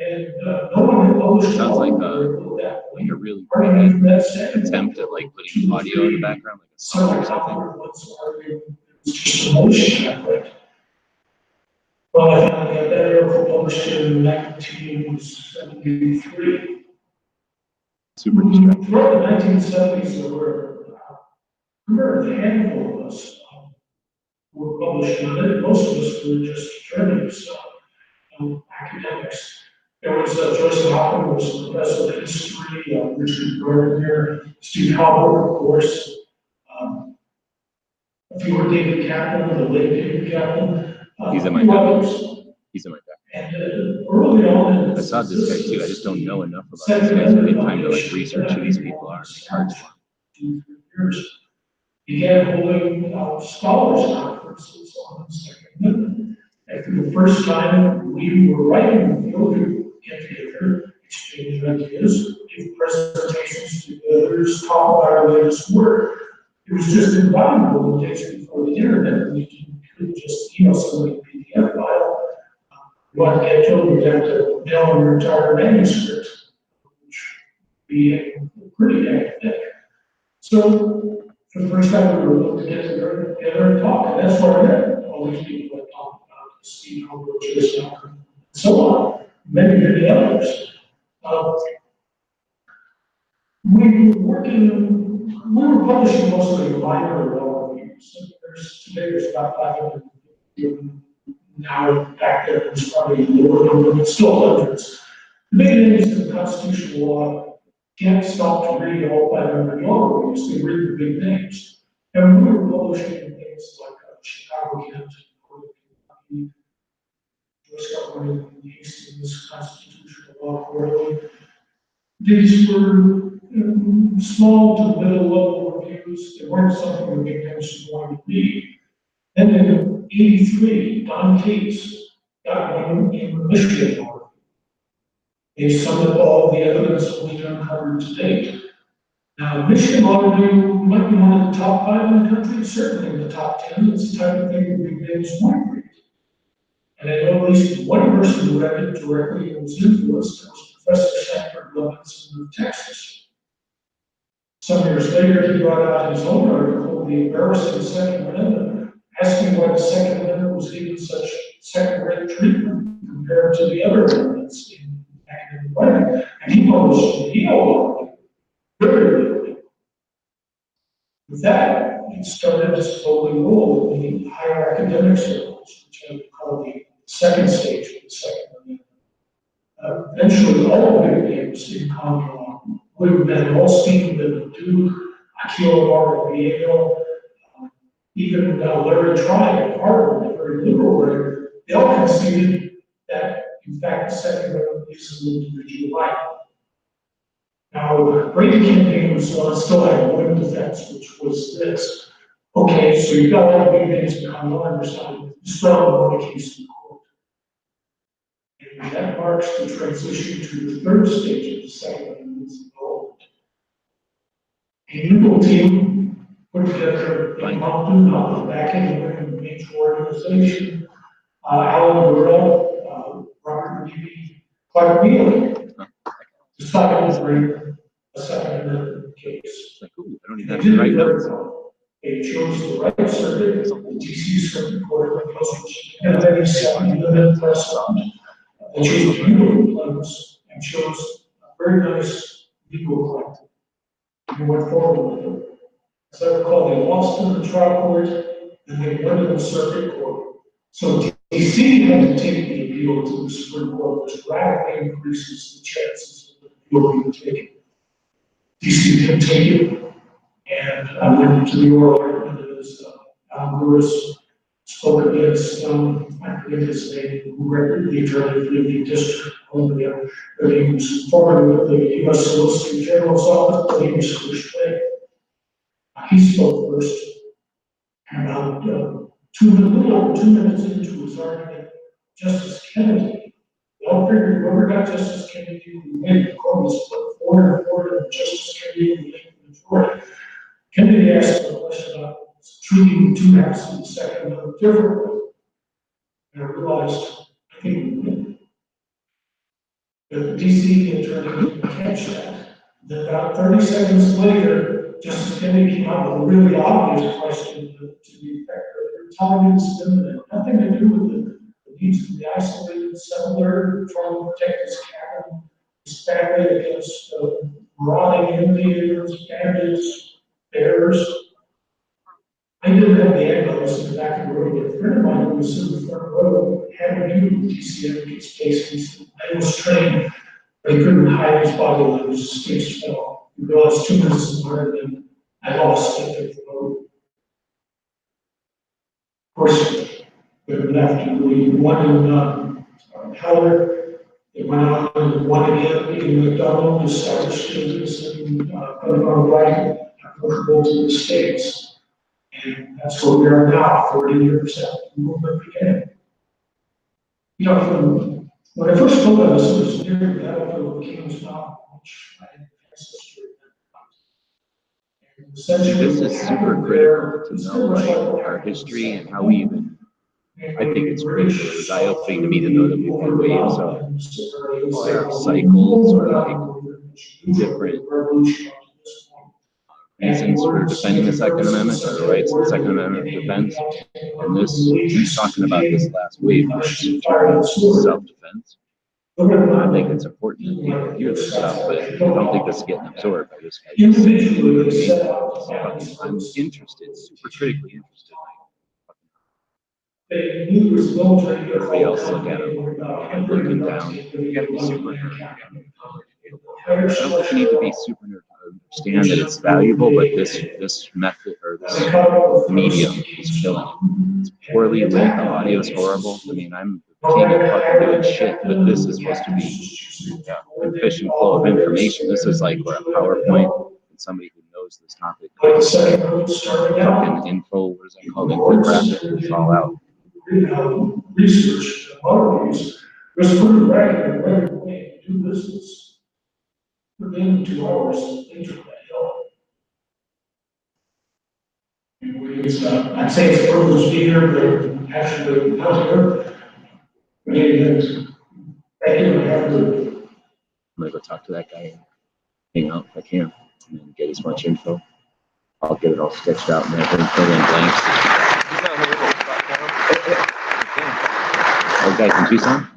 Speaker 7: And, no one published.
Speaker 1: Sounds like,
Speaker 7: law
Speaker 1: uh. Like a really attempt at like putting audio in the background, like a song or something.
Speaker 7: a. Well, I found that article published in nineteen seventy-three.
Speaker 1: Super distracting.
Speaker 7: Throughout the nineteen seventies, there were, a handful of us, um, who were publishing on it, most of us were just uh, um, academics. There was uh, Joyce Hoffman, who was a professor of history, uh, Richard Gardiner, Steve Halbrook, of course. um, A few were David Caplan, the late David Caplan. uh,
Speaker 1: He's in my
Speaker 7: others.
Speaker 8: He's in my back.
Speaker 7: And uh, early on. in
Speaker 8: I saw this guy too. I just don't know enough about these guys. I need time to like research who these people are. It's hard to-
Speaker 7: Two, three years. Began holding uh, scholars conferences on the Second Amendment. And for the first time, we were writing the together, exchange ideas, give presentations to others, talk about our latest work. It was just invaluable in the days before the internet, we could just email somebody a PDF file. What I told you, that to mail your entire manuscript, which would be pretty thick. So, for the first time, we were able to get together, and talk, and that's where I met all these people that talk about Steve Hubbard, Jason and so on, many, many others. Uh, We were working, we were publishing mostly minor law reviews, there's, today there's about five hundred. Now, back there, it's probably lower number, but still hundreds. The big names in constitutional law can't stop to read all five hundred law reviews, they read the big names. And we were publishing things like uh, Chicago Kent, Court of Kentucky, Joyce Government, Hastings Constitutional Law Quarterly. These were um, small to middle level reviews, they weren't something that big names wanted to read. And then in eighty-three, Don Kates got one in the Michigan law. They summed up all the evidence we uncovered to date. Now, Michigan Law Review might be one of the top five in the country, certainly in the top ten, it's the type of thing that names might read. And I know at least one person who it directly and was influenced, that was Professor Sanford Levinson of Texas. Some years later, he brought out his own article, The Embarrassing Second Amendment, asking why the Second Amendment was given such second-rate treatment compared to the other amendments in academic writing. And he published very early. With that, it started to slowly roll in the higher academic circles, which I would call the second stage of the Second Amendment. Uh, Eventually, all the big names in common law, William Van Alstyne, the Duke, Akhil Amar at Yale, um, even uh, Larry Tribe at Harvard, a very liberal they all conceded that, in fact, the Second Amendment is an individual right. Now, the Brady campaign was uh, still had one defense, which was this. Okay, so you've got all the big names behind law on your side, you still have one case in court. And that marks the transition to the third stage of the Second Amendment's development. A legal team put together in Moncton, on the back end of a major organization. Uh, Alan Gura, uh, Robert Levy, Clark Neily, decided to bring a Second Amendment case.
Speaker 8: Like, ooh, I don't
Speaker 7: They
Speaker 8: even have to write
Speaker 7: it
Speaker 8: notes.
Speaker 7: very well. They chose the right circuit, the DC Circuit Court of Appeals, and then he said, you know, that They chose a beautiful plans and chose a very nice legal collective. And went forward with it. As I recall, they lost in the trial court, and they went to the circuit court. So DC had to take the appeal to the Supreme Court, which radically increases the chances of the appeal being taken. DC didn't take it, and I went to the oral argument as, uh, Al Lewis spoke against, um, I who represented the attorney for the district of Columbia, but he was formerly with the US Solicitor General's office, but he was pushed away. Uh, He spoke first, and about, uh, two, a little two minutes into his argument, Justice Kennedy, we all figured whoever got Justice Kennedy, we win, the court was split four and four, and Justice Kennedy, we win the majority. Kennedy asked a question about treating two halves of the second differently. And I realized, I think, that the DC attorney didn't catch that. Then about thirty seconds later, Justice Kennedy came out with a really obvious question to to the effect that time is imminent, nothing to do with the the needs of the isolated settler trying to protect his cabin, his family against uh, marauding Indians, bandits, bears. I didn't have the I was in the back of the room, but a friend of mine who was in the front row had a view of DC Advocates case, he said, I was trained, but he couldn't hide his body when his stakes fell. He realized two minutes is harder than I lost it at road. Of course, we left, we won in, uh, Heller. It went on and won again, in McDonald, established students in, uh, Illinois, right, applicable to the states. And that's where we are now, forty years after the movement began. You know, from, when I first told us, it was near the battlefield of Kings Mountain, which I had ancestry in. Essentially
Speaker 1: This is super critical to know, like, our history and how we even, I think it's was eye-opening to me to know that we've had waves of cycles or like different reasons for defending the Second Amendment or the rights of the Second Amendment defense. And this, he's talking about this last wave, which is self-defense. I think it's important that people hear this stuff, but I don't think this is getting absorbed by this.
Speaker 7: Individually, they set out.
Speaker 1: I'm interested, super critically interested. Everybody else look at it, and looking down, you gotta be super nerd. I don't you need to be super nerd to understand that it's valuable, but this, this method or this medium is killing it. It's poorly lit, the audio is horrible. I mean, I'm king of fucking doing shit, but this is supposed to be yeah, efficient flow of information. This is like a PowerPoint and somebody who knows this topic.
Speaker 7: The.
Speaker 1: Fucking info, what is that called? Infographic, it's all out.
Speaker 7: research, lot of these, was pretty regular, right away, do business. Within two hours, they took that hill. And we, it's, uh, I'd say it's a privilege to be here, but actually, not here. We need to, thank you, and have to,
Speaker 1: I'm gonna go talk to that guy and hang out if I can and then get as much info. I'll get it all sketched out and everything, fill in blanks. Oh, guy from Tucson?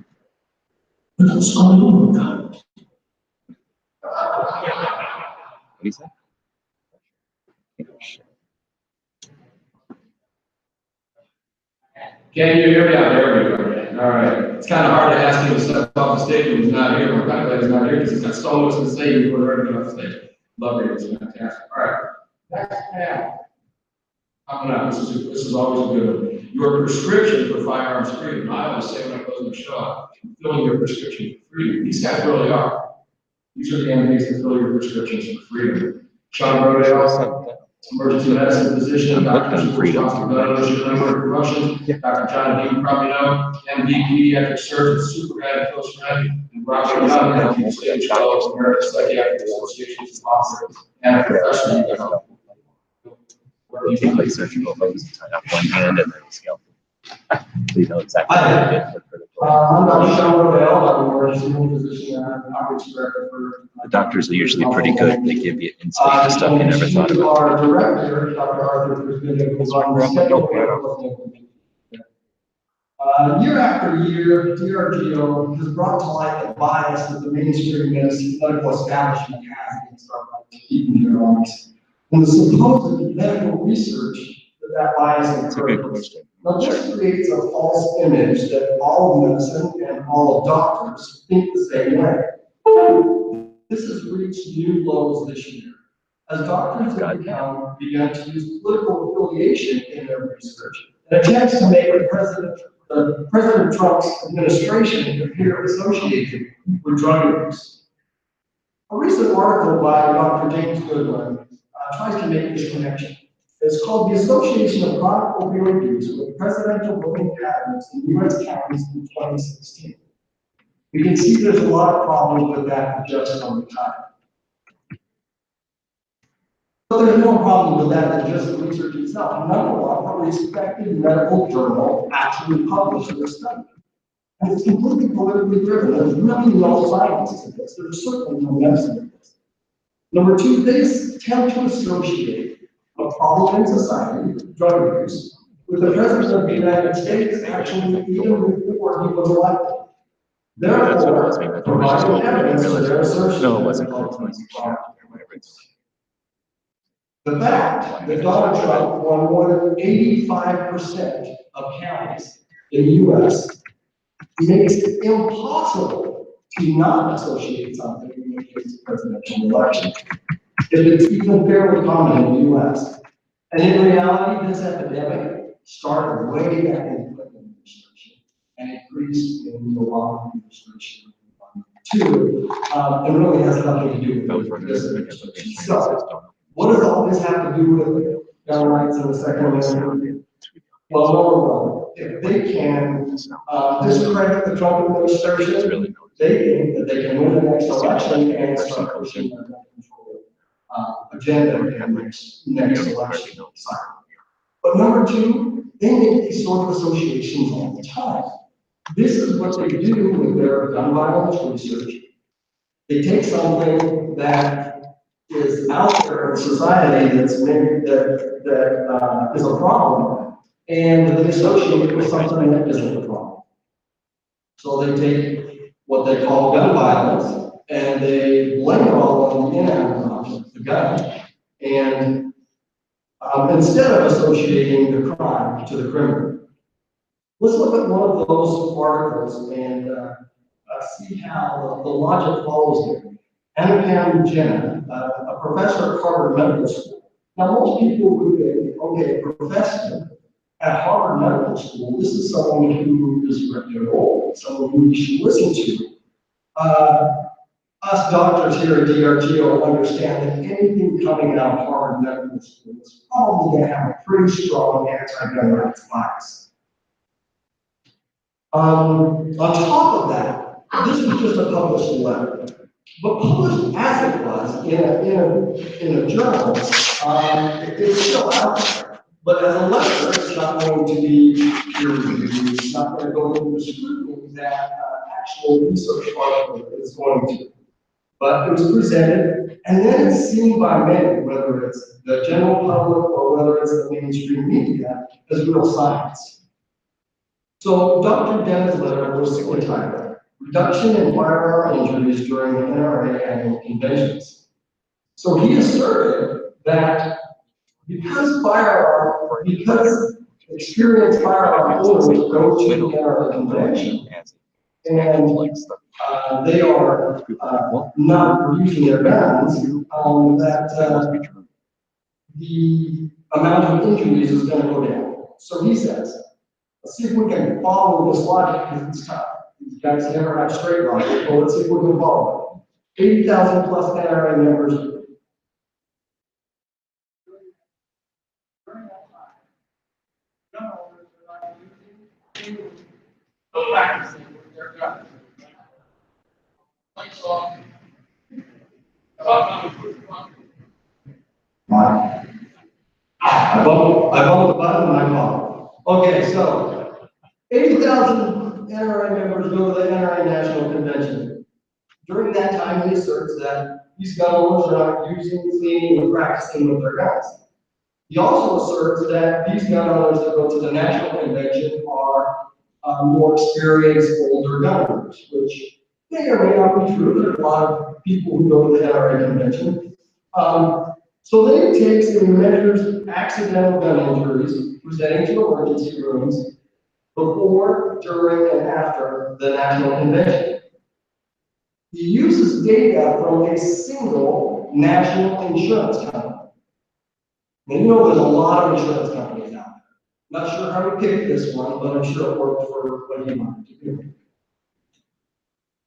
Speaker 7: what's going on with that?
Speaker 1: What do you?
Speaker 9: Can you hear me out there? We go. All right. It's kind of hard to ask him to step off the stage when he's not here. We're kind of glad he's not here because he's got so much to say the ready to get off the stage. Love it. It's fantastic. All right. Next panel. Coming up, this is, this is always a good one. Your prescription for firearms freedom. I always say when I close my show, filling your prescription for freedom. These guys really are. These are the entities that fill your prescriptions for freedom. Sean Rodale, emergency medicine physician, Dr.
Speaker 1: freedom.
Speaker 9: Promotion, Dr. John D. you probably know, MD pediatric surgeon, super guy, close friend, and Roger Young, MD stage fellow, American Psychiatric Association sponsor, and a professional. you know.
Speaker 1: You can play surgical hose and tie up one hand and then scalpel. So you know exactly what to get for critical.
Speaker 5: Uh, I'm Dr. Sean Rodell, I'm an emergency room physician and outreach director for.
Speaker 1: The doctors are usually pretty good. They give you
Speaker 5: Uh,
Speaker 1: insight to stuff you never thought about.
Speaker 5: Our director, Dr. Arthur, who's been able to run the. Uh, year after year, DRGO has brought to light the bias that the mainstream medicine medical establishment has against our people in their lives. And the supposed medical research that that bias
Speaker 1: It's a good question.
Speaker 5: Now, this creates a false image that all medicine and all doctors think the same way. This has reached new lows this year. As doctors have become, began to use political affiliation in their research, and attempts to make the president, the President Trump's administration appear associated with drug abuse. A recent article by Dr. James Goodwin uh, tries to make this connection. It's called the Association of Chronic Opioid Use with Presidential Voting Patterns in U.S. Counties in 2016. We can see there's a lot of problems with that just the time. But there's no problem with that than just the research itself. Number one, a respected medical journal actually published this study. And it's completely politically driven. There's really no science to this. There's certainly no medicine in this. Number two, they attempt to associate in society, drug abuse, with the president of the United States actually even before he was elected.
Speaker 1: That's what it was, maybe
Speaker 5: Therefore, providing evidence
Speaker 1: to
Speaker 5: their assertion.
Speaker 1: No, it wasn't
Speaker 5: the
Speaker 1: called
Speaker 5: problem is
Speaker 1: twice.
Speaker 5: wrong.
Speaker 1: Whatever it's.
Speaker 5: The fact that Donald Trump won more than eighty-five percent of counties in the US makes it impossible to not associate something with his presidential election. If it's even fairly common in the US. And in reality, this epidemic started way back in the Clinton administration an increase in the law administration. Two, um, and really has nothing to do with this administration. So, what does all this have to do with gun rights and the Second Amendment? Well, number one, if they can, uh, discredit the Trump administration, they think that they can win the next election and start pushing control, uh, agenda the next, next election cycle. But number two, they make these sort of associations all the time. This is what they do with their gun violence research. They take something that is out there in society that's that, that, uh, is a problem, and they associate it with something that isn't a problem. So they take what they call gun violence, and they blame it all on the inanimate And, um, instead of associating the crime to the criminal. Let's look at one of those articles and, uh, uh, see how the- the logic follows here. Anupam Jena, uh, a professor at Harvard Medical School. Now, most people would think, okay, professor at Harvard Medical School, this is someone who is reputable, someone who you should listen to. Us doctors here at DRGO understand that anything coming out of Harvard Medical School is probably gonna have a pretty strong rights bias. Um, on top of that, this was just a published letter. But published as it was in a, in a, in a journal, um, it- it's still out there. But as a letter, it's not going to be peer reviewed, it's not going to go into the scrutiny that, uh, actual research article is going to. But it was presented, and then it's seen by many, whether it's the general public or whether it's the mainstream media, as real science. So Dr. Jena's letter was entitled, Reduction in Firearm Injuries During the NRA Annual Conventions. So he asserted that because firearm, because experienced firearm owners go to the NRA convention, and, uh, they are, uh, not using their guns, um, that, uh, the amount of injuries is gonna go down. So he says, let's see if we can follow this logic, because it's tough. These guys never have straight logic, but let's see if we can follow it. Eighty thousand plus NRA members.
Speaker 10: practicing with their guns. Like, so. About,
Speaker 5: I bumped, I bumped the button, my fault. Okay, so eighty thousand NRA members go to the NRA National Convention. During that time, he asserts that these gun owners are not using, cleaning, and practicing with their guns. He also asserts that these gun owners that go to the national convention are, uh, more experienced, older gun owners, which may or may not be true. There are a lot of people who go to the NRA convention. Um, so then he takes and measures accidental gun injuries presenting to emergency rooms before, during, and after the national convention. He uses data from a single national insurance company. And you know, there's a lot of insurance companies out there. Not sure how he picked this one, but I'm sure it worked for what he wanted to do.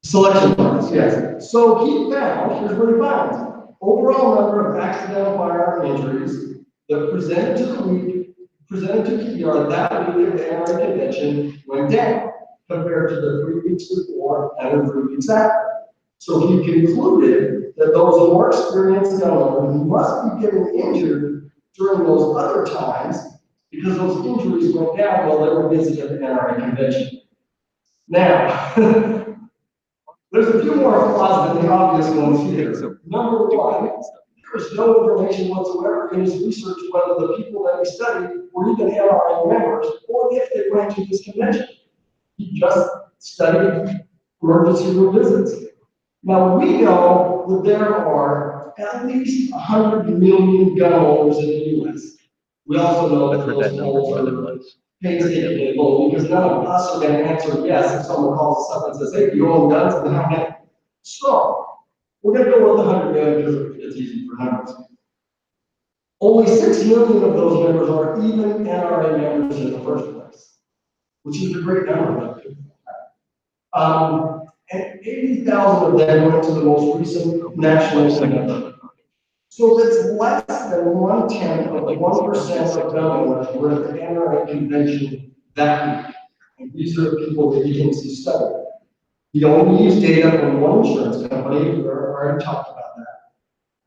Speaker 5: Selection bias, yes. So he found, here's what he finds. Overall number of accidental firearm injuries that presented to the week, presented to KDR that week at the NRA convention went down compared to the three weeks before and the three weeks after. So he concluded that those more experienced owners must be getting injured during those other times because those injuries went down while they were busy at the NRA convention. Now, there's a few more flaws than the obvious ones here. Number one, there is no information whatsoever in his research whether the people that he studied were even NRA members or if they went to this convention. He just studied emergency room visits. Now, we know that there are at least hundred million gun owners in the US. We also know that
Speaker 1: I've heard that
Speaker 5: those polls are painstakingly low, because none of us are gonna answer yes if someone calls us up and says, hey, you own guns, then how many? So, we're gonna go with the hundred million because it's easy for numbers. Only six million of those members are even NRA members in the first place, which is a great number. Um, and eighty thousand of them went to the most recent national convention. So that's less than one tenth of the one percent of Belmont were at the NRA convention that week. And these are people that you can see study. We only use data from one insurance company, we already talked about that.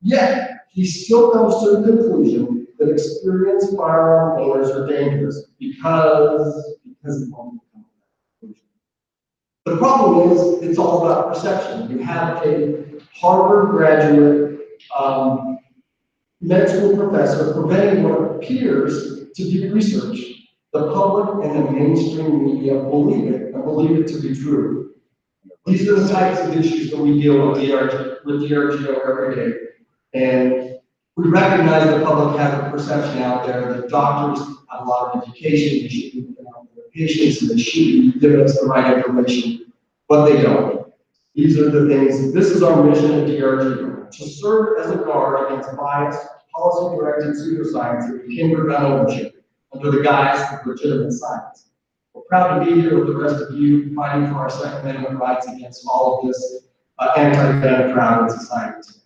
Speaker 5: Yet, he still comes to the conclusion that experienced firearm owners are dangerous because, because of. The problem is, it's all about perception. You have a Harvard graduate, um, med school professor preventing what appears to be research. The public and the mainstream media believe it and believe it to be true. These are the types of issues that we deal with DRG, with DRGO every day. And we recognize the public has a perception out there that doctors have a lot of education, patients, and should be giving us the right information, but they don't. These are the things, this is our mission at DRG, to serve as a guard against bias, policy-directed pseudoscience, and hinder gun ownership under the guise of legitimate science. We're proud to be here with the rest of you, fighting for our Second Amendment rights against all of this uh, in society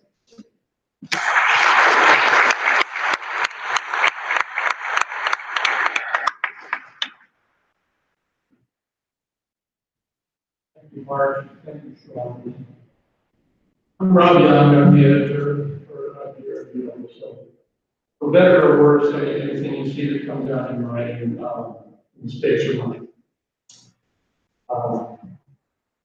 Speaker 5: today.
Speaker 4: Thank you, Sean. I'm Rob Young, I'm the editor for, the Review, so. For better or worse, anything you see that comes out in writing, um, mistakes are mine. Um,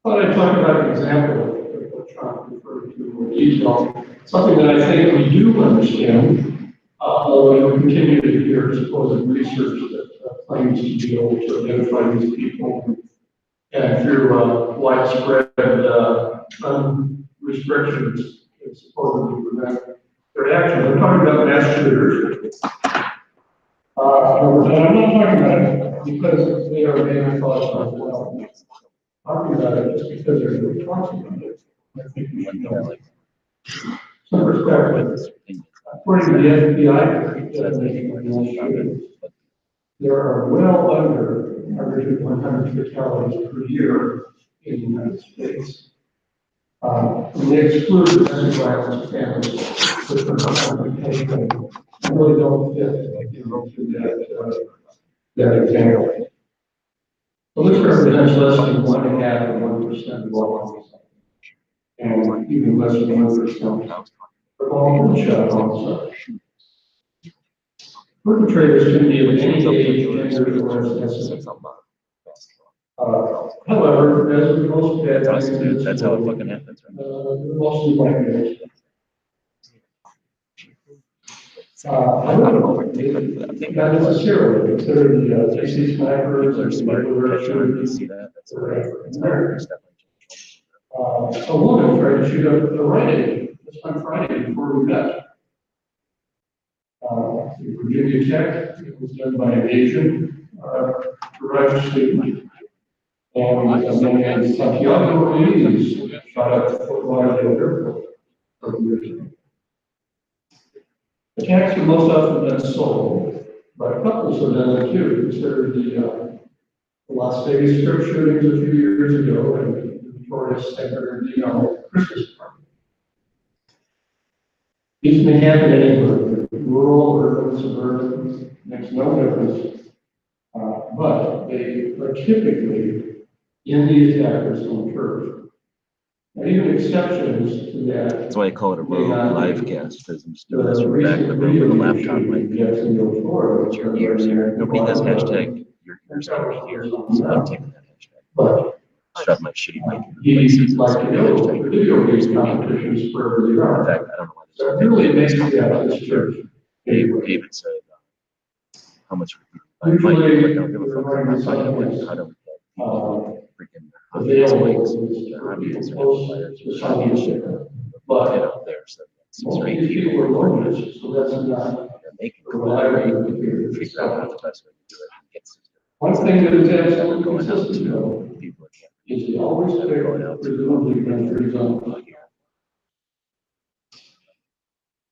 Speaker 4: Thought I'd talk about an example of what Trump referred to in more detail, something that I think we do understand, uh, although we continue to hear supposed research that uh, claims to be able to identify these people and through uh, widespread uh, restrictions that supposedly prevent their action. We're talking about mass shooters. Uh, and I'm not talking about it because they are being thought of well. Talking about it just because they're really talking about it. I think we know. Some perspective. According to the FBI, there are well under average of one hundred fatalities per year in the United States. Um, and they exclude domestic violence families, which are not taken, really don't fit, you that, uh, that example. So this represents less than one and a half or one percent of all. homicides, And even less than one percent of all gunshot homicides. Perpetrators can be of any age, gender, or ethnicity. Uh, however, as with most bad
Speaker 1: That's,
Speaker 4: things.
Speaker 1: that's how it fucking happens, right?
Speaker 4: Uh, mostly white males. Uh, I don't know, not necessarily, consider the, uh, DC snipers.
Speaker 1: They're smart,
Speaker 4: or
Speaker 1: sure, you see that, that's, that's American stuff.
Speaker 4: Uh, a woman tried to shoot up the Rite Aid, this on Friday before we met. Uh, the Virginia Tech, it was done by an Asian, uh, garage statement. And a man named Santiago Ruiz shot up Fort Lauderdale Airport. a couple years ago. Attacks are most often done solo, but couples have done it too. Consider the, uh, the Las Vegas strip shootings a few years ago and the Second, you know, Christmas party. These may happen anywhere, rural, urban, suburban, makes no difference. Uh, but they are typically in these attacker's home church. And even exceptions to that.
Speaker 1: That's why I call it a rogue live cast, because I'm still this from back in the room with a laptop, like,
Speaker 4: Jacksonville, Florida.
Speaker 1: it's your ears here. Nobody has hashtag your ears over here, so I'm taking that hashtag.
Speaker 4: But
Speaker 1: Shove my shitty mic in
Speaker 4: he
Speaker 1: places.
Speaker 4: like to know,
Speaker 1: Hashtag.
Speaker 4: video game competitions wherever you
Speaker 1: In
Speaker 4: are.
Speaker 1: fact, I don't know why.
Speaker 4: So it really makes me out this church.
Speaker 1: David, David said, uh, how much? would you buy a mic?
Speaker 4: Usually,
Speaker 1: Like, I don't give a fuck about
Speaker 4: running
Speaker 1: buying it.
Speaker 4: something
Speaker 1: I don't.
Speaker 4: Uh,
Speaker 1: Freaking.
Speaker 4: available
Speaker 1: mics,
Speaker 4: is
Speaker 1: the audience are
Speaker 4: close
Speaker 1: amplifiers,
Speaker 4: to
Speaker 1: or
Speaker 4: something.
Speaker 1: Get
Speaker 4: But
Speaker 1: up there, so. Six
Speaker 4: most
Speaker 1: or eight
Speaker 4: people
Speaker 1: people.
Speaker 4: are that's not.
Speaker 1: They're making it
Speaker 4: reliable
Speaker 1: collaborate,
Speaker 4: computer.
Speaker 1: figure out what the best way to do it. and get system
Speaker 4: One thing that is absolutely
Speaker 1: Going out
Speaker 4: consistent though,
Speaker 1: to people that can't.
Speaker 4: is they always pick presumably countries on.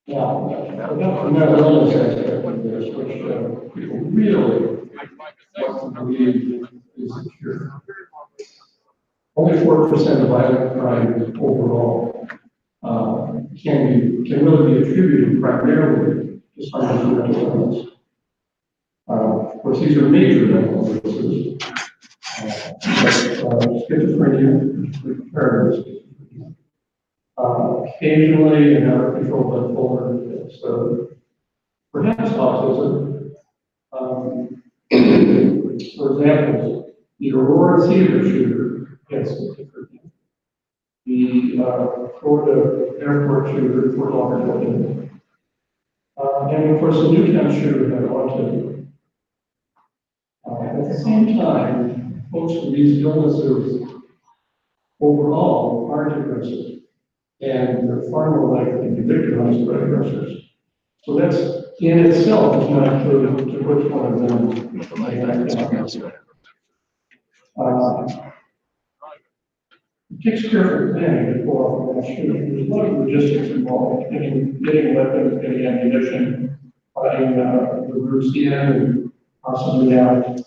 Speaker 4: Yeah, and that wellness aspect of this, which, uh, people really want to believe is secure.
Speaker 11: only four percent of violent crime overall, uh, can be, can really be attributed primarily to mental illness. Uh, of course, these are major mental illnesses. Uh, but, uh, Schizophrenia, paranoid schizophrenia. Uh, occasionally and out of control bipolar, so perhaps autism. Um, for example, the Aurora Theater shooter has schizophrenia. The, uh, Florida airport shooter, Fort Lauderdale. Uh, and of course, the Newtown shooter had autism. Uh, at the same time, folks with these illnesses overall aren't aggressive. And they're far more likely to be victimized by aggressors. So that's in itself is not clear to which one of them. might act. Uh, it Takes careful planning to pull off a shooting. There's a lot of logistics involved, getting, getting weapons, getting ammunition, finding, uh, the routes in and possibly out,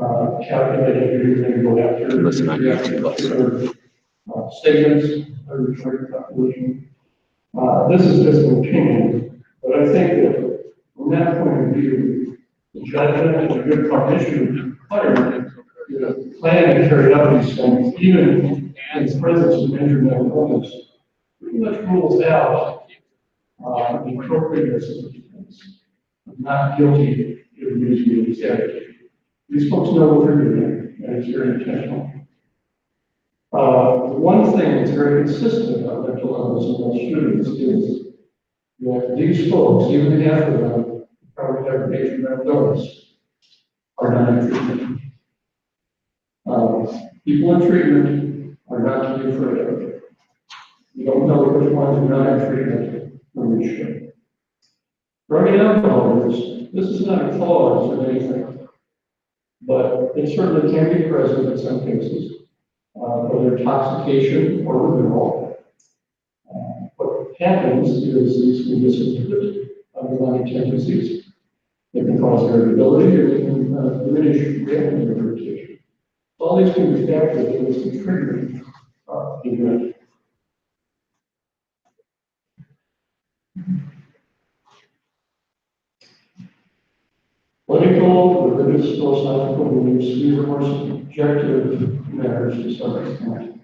Speaker 11: uh, calculating who you're gonna go after.
Speaker 1: Listen, I have to
Speaker 11: Statements, a return calculation. Uh, this is just an opinion, but I think that from that point of view, the judgment and a good cognition required to plan and carry out these things, even in the presence of injured mental illness, pretty much rules out, uh, the appropriateness of these things. I'm not guilty using these statutes. These folks know what they're doing, and it's very intentional. Uh, one thing that's very consistent about mental illness those shootings is that these folks, even of them, probably have major mental illness, are not in treatment. Uh, people in treatment are not to be afraid of. You don't know which ones are not in treatment when you should. Drug and this is not a cause of anything, but it certainly can be present in some cases uh, whether intoxication or withdrawal. Uh, What happens is these can dissipate underlying tendencies. They can cause irritability, or they can uh, diminish reactive irritation. All these can be factors in this triggering uh, event. Political, religious, philosophical beliefs, these are more subjective matters to some extent.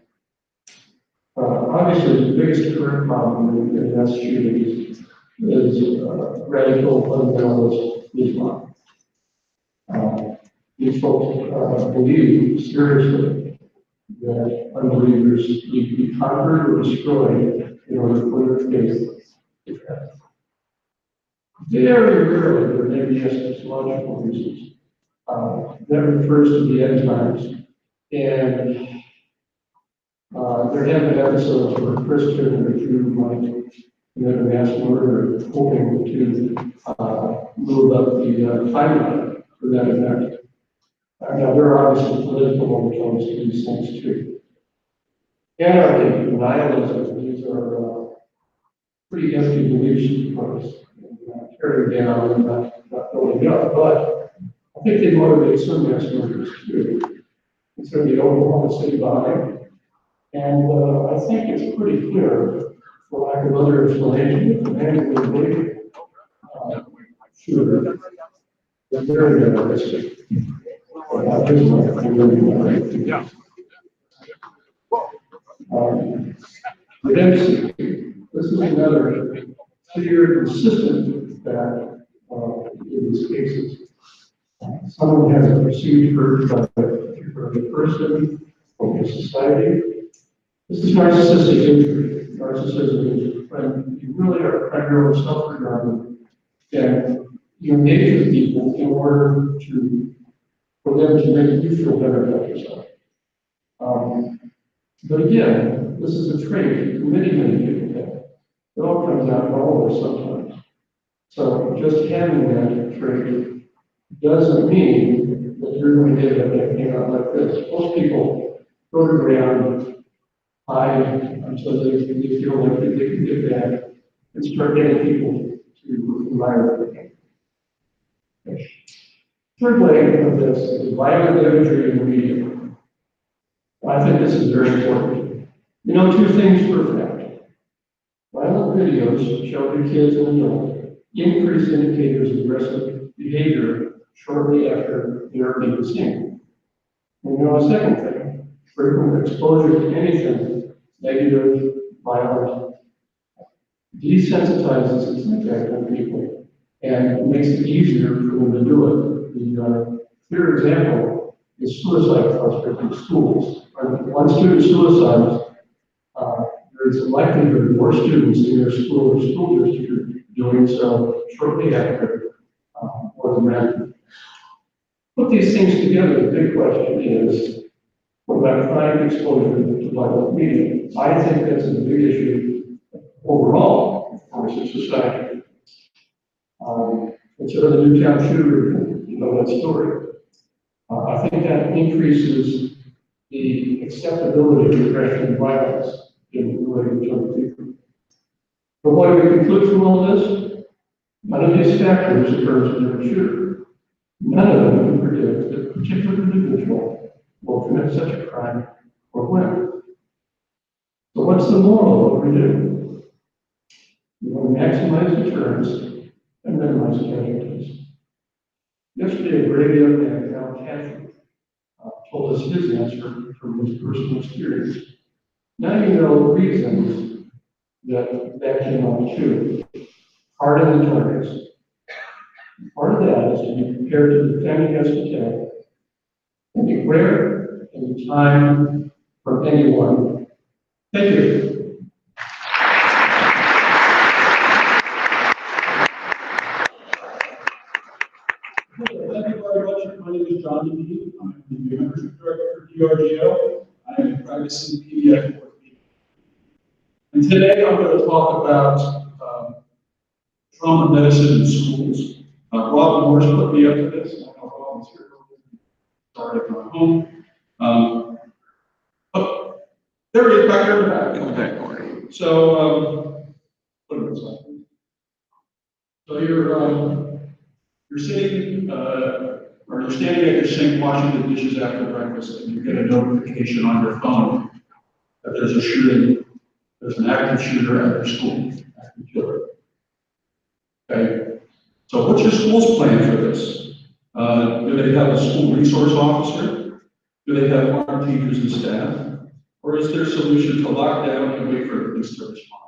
Speaker 11: Uh, obviously, the biggest current problem in mass shootings is uh, radical fundamentalist Islam. Uh, these folks uh, believe seriously that unbelievers need to be conquered or destroyed in order for their faith to. Very rarely, there may be eschatological reasons. Uh, that refers to the end times. And uh, there have been episodes where Christian or Jew might commit a mass murder, hoping to uh, move up the uh, timeline for that event. Uh, now, there are obviously political overtones to these things too. Anarchy, nihilism, these are uh, pretty empty beliefs, of course tearing down and not, not building up, but I think they motivate some mass murders too. Consider the Oklahoma City bombing. And, uh, I think it's pretty clear, for lack of other explanation, that the man was a big, uh, shooter. was very realistic. His life was really realistic. Um, Redemption, this is another clear, consistent fact, uh, in these cases. Someone has a perceived hurt by for the person or the society. This is narcissistic injury. Narcissism is when you really are primarily self-regarding and you engage with people in order to, for them to make you feel better about yourself. Um, but again, this is a trait many, many people have. It all comes out wrong sometimes. So just having that trait doesn't mean going to get a hang out like this. Most people go to ground, hide until they, they feel like they can get back and start getting people to admire them. Third leg of this is violent imagery in the media. I think this is very important. You know, two things for a fact. Violent videos show the kids and adults increased indicators of aggressive behavior shortly after being seen. And you know, a second thing, frequent exposure to anything negative, violent, desensitizes its impact on people and makes it easier for them to do it. The uh, clear example is suicide clusters in schools. When one student suicides, uh, there is a likelihood more students in their school or school district doing so shortly after uh, or the man. Put these things together, the big question is, what about crime exposure to violent media? I think that's a big issue overall, in society. Um, consider the Newtown shooter, you know that story. Uh, I think that increases the acceptability of aggression and violence in relating to other people. But what do we conclude from all this? None of these factors occurs in every shooter. None of them can predict that a particular individual will commit such a crime or when. So what's the moral of what we do? We want to maximize deterrence and minimize casualties. Yesterday, Brady and Al Cathy uh, told us his answer from his personal experience. Now you know the reasons that that came out too. Harden the targets. Part of that is to be prepared to defend against attack and be rare any time from anyone. Thank you.
Speaker 12: My name is John McGee. I'm the membership director for DRGO. I am a practicing pediatric orthopedic. And today I'm going to talk about um, trauma medicine in schools. Uh, Rob Morris put me up to this. I know Rob here. Sorry, I'm home. Um, oh, there he is back there in the back.
Speaker 6: In the back corner.
Speaker 12: So, um, what am I saying? So you're, um, you're sitting, uh, or you're standing at your sink washing the dishes after breakfast, and you get a notification on your phone that there's a shooting, there's an active shooter at your school, active killer. Okay, so what's your school's plan for this? Uh, do they have a school resource officer? Do they have armed teachers and staff? Or is their solution to lock down and wait for the police to respond?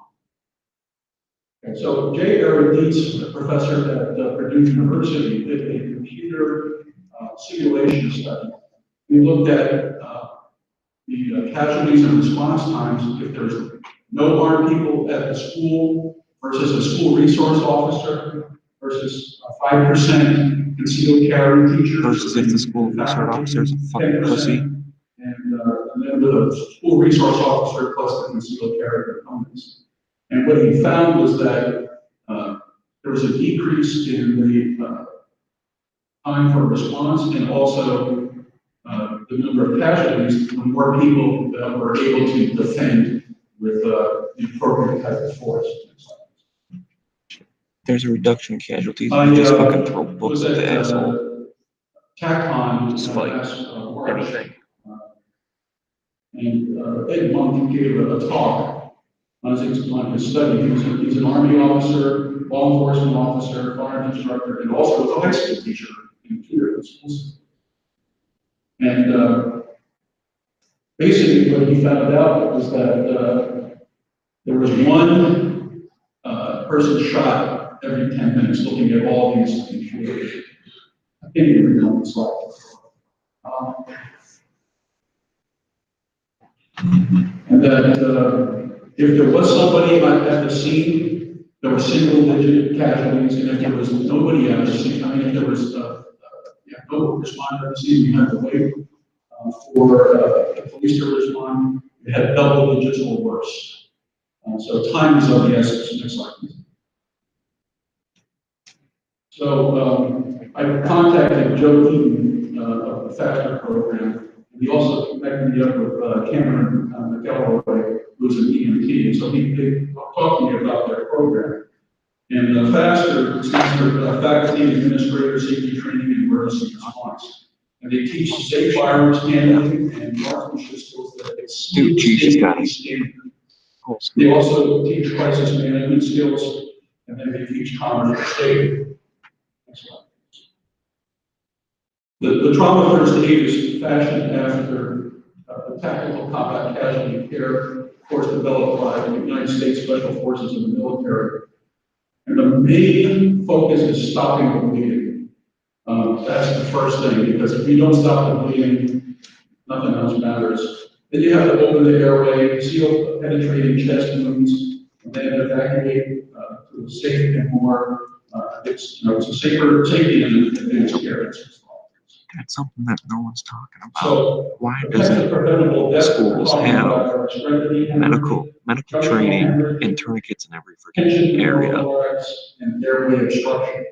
Speaker 12: And so J. Eric Dietz, a professor at uh, Purdue University, did a computer uh, simulation study. We looked at uh, the uh, casualties and response times if there's no armed people at the school versus a school resource officer versus a five percent concealed carry teacher.
Speaker 6: Versus if the school resource officer's a fucking pussy.
Speaker 12: And, uh, and then the school resource officer plus the concealed carry components. And what he found was that, uh, there was a decrease in the, uh, time for response and also, uh, the number of casualties, when more people that were able to defend with, uh, the appropriate type of force.
Speaker 6: There's a reduction in casualties.
Speaker 12: I,
Speaker 6: You just
Speaker 12: uh,
Speaker 6: fucking throw books at the
Speaker 12: uh,
Speaker 6: asshole.
Speaker 12: TACCON.
Speaker 6: Just
Speaker 12: uh,
Speaker 6: like
Speaker 12: uh. And uh, Ed Monk gave a a talk on his, on his study. He was, a- he's an army officer, law enforcement officer, firearms instructor, and also was a high school teacher in two different schools. And uh, basically what he found out was that uh, there was one uh, person shot every ten minutes looking at all these shooters. I think you remember the slide. Um, And that, uh, if there was somebody at the scene, there were single digit casualties, and if there was nobody at the scene, I mean, if there was, uh, uh, yeah, no responder at the scene, you had to wait, uh, for, uh, the police to respond, you had double digits or worse. Uh, so time is of the essence, next slide. please. So, um, I contacted Joe Eaton, uh, of the FASTER program, and he also connected me up with uh, Cameron uh, McElroy, who's an EMT, and so he, talked to me about their program. And uh, FASTER stands for uh, Faculty and Administrator Safety Training and Emergency Response. And they teach safe firearms handling and marksmanship skills that exceed
Speaker 6: Dude, Jesus,
Speaker 12: state
Speaker 6: got it.
Speaker 12: standard.
Speaker 6: Cool.
Speaker 12: They also teach crisis management skills, and then they teach combat safety. Next slide. The, the trauma first aid is fashioned after uh, the tactical combat casualty care course developed by the United States Special Forces and the military. And the main focus is stopping the bleeding. Um, that's the first thing, because if you don't stop the bleeding, nothing else matters. Then you have to open the airway, seal penetrating chest wounds, and then evacuate uh, to a safe and more, uh, it's, you know, it's a safer, safety and advanced care.
Speaker 6: That's something that no one's talking about.
Speaker 12: So.
Speaker 6: Why
Speaker 12: the types of
Speaker 6: doesn't
Speaker 12: preventable deaths we're
Speaker 6: schools have
Speaker 12: about are extremity hemorrhage,
Speaker 6: medical, medical training and tourniquets in every freaking area?
Speaker 12: pneumothorax, and airway obstruction.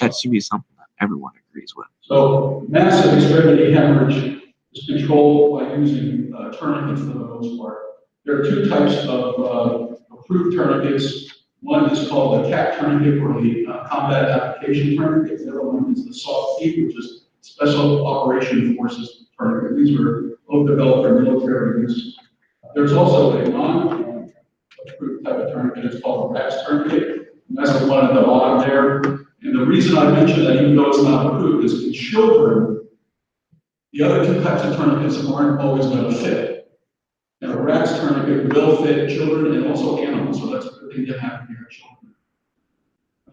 Speaker 6: That should be something that everyone agrees with.
Speaker 12: So massive extremity hemorrhage is controlled by using uh, tourniquets for the most part. There are two types of uh, approved tourniquets. One is called the CAT tourniquet or the uh, combat application tourniquet. The other one is the soft T, which is special operation forces tourniquet. These were both developed for military use. There's also a non-approved type of tourniquet. It's called a RATS tourniquet. And that's the one at the bottom there. And the reason I mention that, even though it's not approved, is in children, the other two types of tourniquets aren't always going to fit. And a RATS tourniquet will fit children and also animals, so that's a good thing to have in children.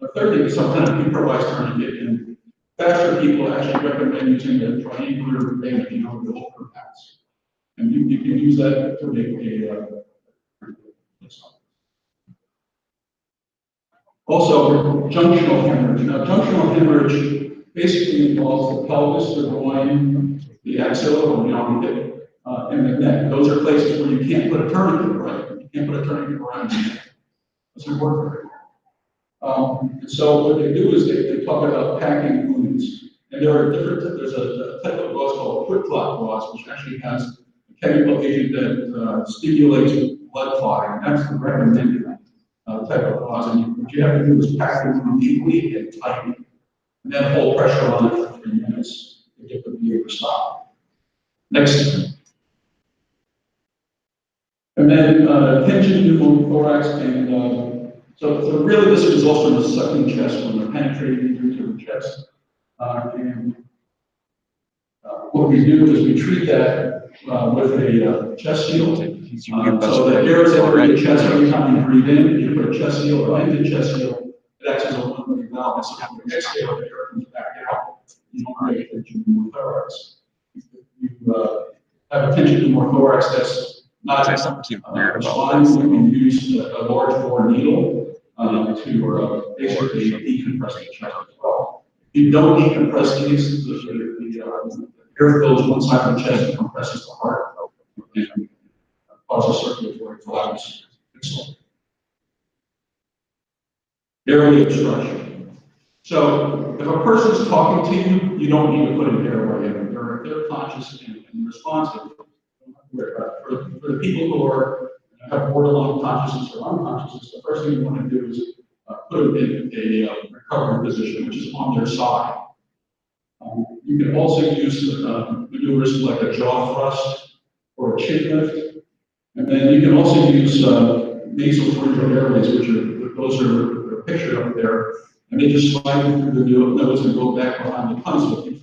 Speaker 12: The third thing is some kind of improvised tourniquet, and faster people actually recommend using a triangular band, you know, the pads. And you, you can use that to make a, uh, Also, junctional hemorrhage. Now, junctional hemorrhage basically involves the pelvis, the groin, the axilla, or the armpit, uh, and the neck. Those are places where you can't put a tourniquet, right? You can't put a tourniquet around the neck. Very well. Um, and so what they do is they, they talk about packing wounds. And there are different, there's a, a type of loss called QuikClot loss, which actually has a chemical agent that uh, stimulates blood clotting. That's the recommended uh, type of loss. And what you have to do is pack the wound deeply and tightly, and then hold pressure on it for three minutes to get the bleeding to stop. Next. And then, uh, tension pneumothorax and, uh, so, so really this results from a sucking chest when they're penetrating into the chest. Uh, and, uh, what we do is we treat that, uh, with a, uh, chest seal. Um, so the air is entering the chest every time you breathe in, you put a chest seal or the chest seal, it acts as a limiting valve, and so when you exhale, the air comes back out. You don't create tension pneumothorax. You, uh, have a tension pneumothorax that's not
Speaker 6: something
Speaker 12: uh, Respond, we can use a a large bore needle, um, to, uh, basically decompress the chest as well. You don't decompress these, the, the, the, uh, air fills one side of the chest and compresses the heart. and Causes circulatory collapse. Airway obstruction. So if a person's talking to you, you don't need to put an airway in. They're, they're conscious and and responsive. For, for the people who are, have borderline consciousness or unconsciousness, the first thing you want to do is uh, put them in a uh, recovery position, which is on their side. Um, You can also use uh, maneuvers like a jaw thrust or a chin lift. And then you can also use uh, nasopharyngeal airways, which are, those are pictured up there. And they just slide through the no- nose and go back behind the airway.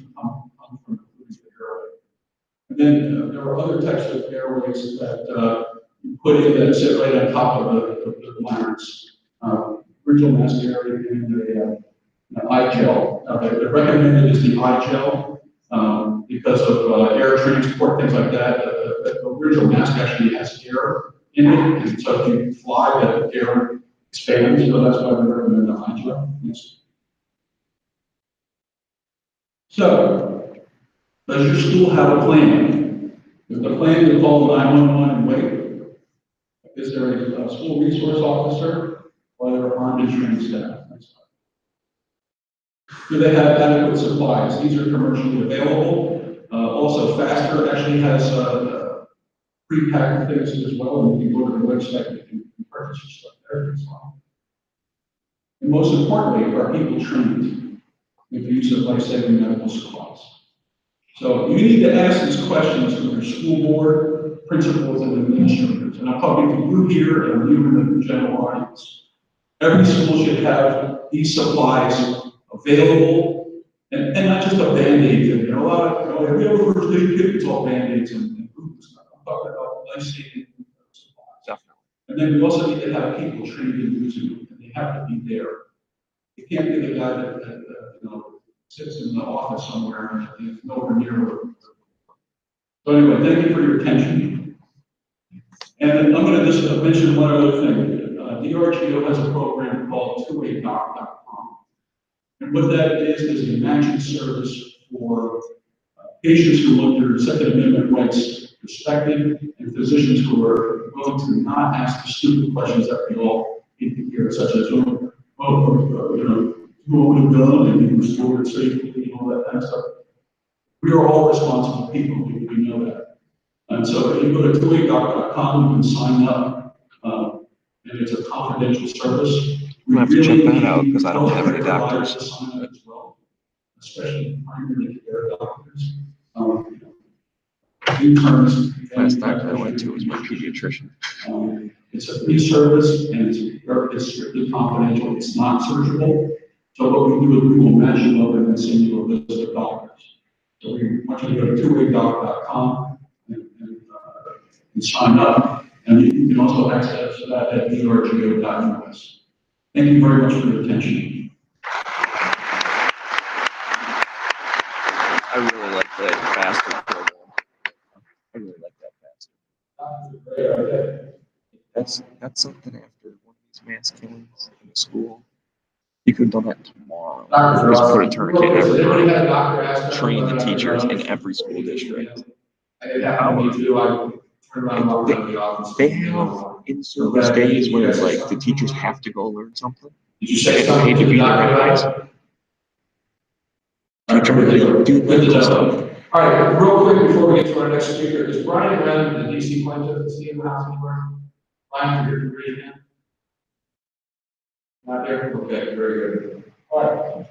Speaker 12: And then uh, there are other types of airways that you put in that sit right on top of the, the larynx. Uh, Bridgel mask area and the, uh, an i-gel. Uh, the the recommended is the i-gel, um, because of, uh, air transport, things like that. The, the original mask actually has air in it, and so if you fly, that air expands, so that's why we recommend the i-gel. Yes. So, does your school have a plan? Is the plan to call nine-one-one and wait? Is there a, uh school resource officer or armed and trained staff? Do they have adequate supplies? These are commercially available. Uh, also, Faster actually has, uh, pre-packed things as well, and you can go to the website, you can purchase stuff there as well. And most importantly, are people trained in the use of life-saving medical supplies? So you need to ask these questions to your school board, principals, and administrators. And I'm talking to you here and you in the general audience. Every school should have these supplies available, and, and not just a Band-Aid thing. You know, a lot of, you know, have a first aid kit, it's all Band-Aids and, and stuff. I'm talking about life-saving supplies. And then we also need to have people trained in using them, and they have to be there. You can't be the guy that, that, uh, you know, sits in the office somewhere and is nowhere near. So anyway, thank you for your attention. And I'm gonna just uh, mention one other thing. Uh, DRGO has a program called twoaydoc.com. And what that is, is a matching service for uh, patients who want their Second Amendment rights respected and physicians who are willing to not ask the stupid questions that we all need to hear, such as, oh, oh, uh, you know, who owned a gun and restored it safely and all that kind of stuff. We are all responsible people, we, we know that. And so if you go to twoaydoc.com, you can sign up, um, and it's a confidential service.
Speaker 6: I'm gonna have to check that out, 'cause I don't
Speaker 12: We
Speaker 6: have any
Speaker 12: really
Speaker 6: doctors.
Speaker 12: providers to sign up as well, Especially primary care doctors. Um, Interns.
Speaker 6: Last doctor I went to was my pediatrician.
Speaker 12: Um, It's a free service and it's, it's strictly confidential, it's not searchable. So what we do is we will match you up and then send you a list of doctors. So we want you to go to twowaydoc.com and, and, uh, and sign up. And you can also access that at drgo.us. Thank you very much for your attention.
Speaker 6: I really like that faster program. I really like that faster. That's, that's something after one of these mass killings in the school. You could have done that tomorrow.
Speaker 9: Dr.
Speaker 6: Just put a tourniquet
Speaker 9: real quick, does anybody
Speaker 6: everywhere.
Speaker 9: have a doctor ask them
Speaker 6: Train the teachers in every school district.
Speaker 9: I did that on me too, I turned around, and walked out of the office.
Speaker 6: They have in-service days where it's like the teachers have to go learn something.
Speaker 9: Did you say
Speaker 6: Get
Speaker 9: something
Speaker 6: paid
Speaker 9: to
Speaker 6: be there anyways.
Speaker 9: about it?
Speaker 6: Teacher really do
Speaker 9: Good to
Speaker 6: medical
Speaker 9: know.
Speaker 6: stuff.
Speaker 9: All right, real quick before we get to our next speaker, is Brian Wrenn, the DC plaintiff, is he in the house anywhere? Brian, for your degree again? Not there, okay, very good. All right.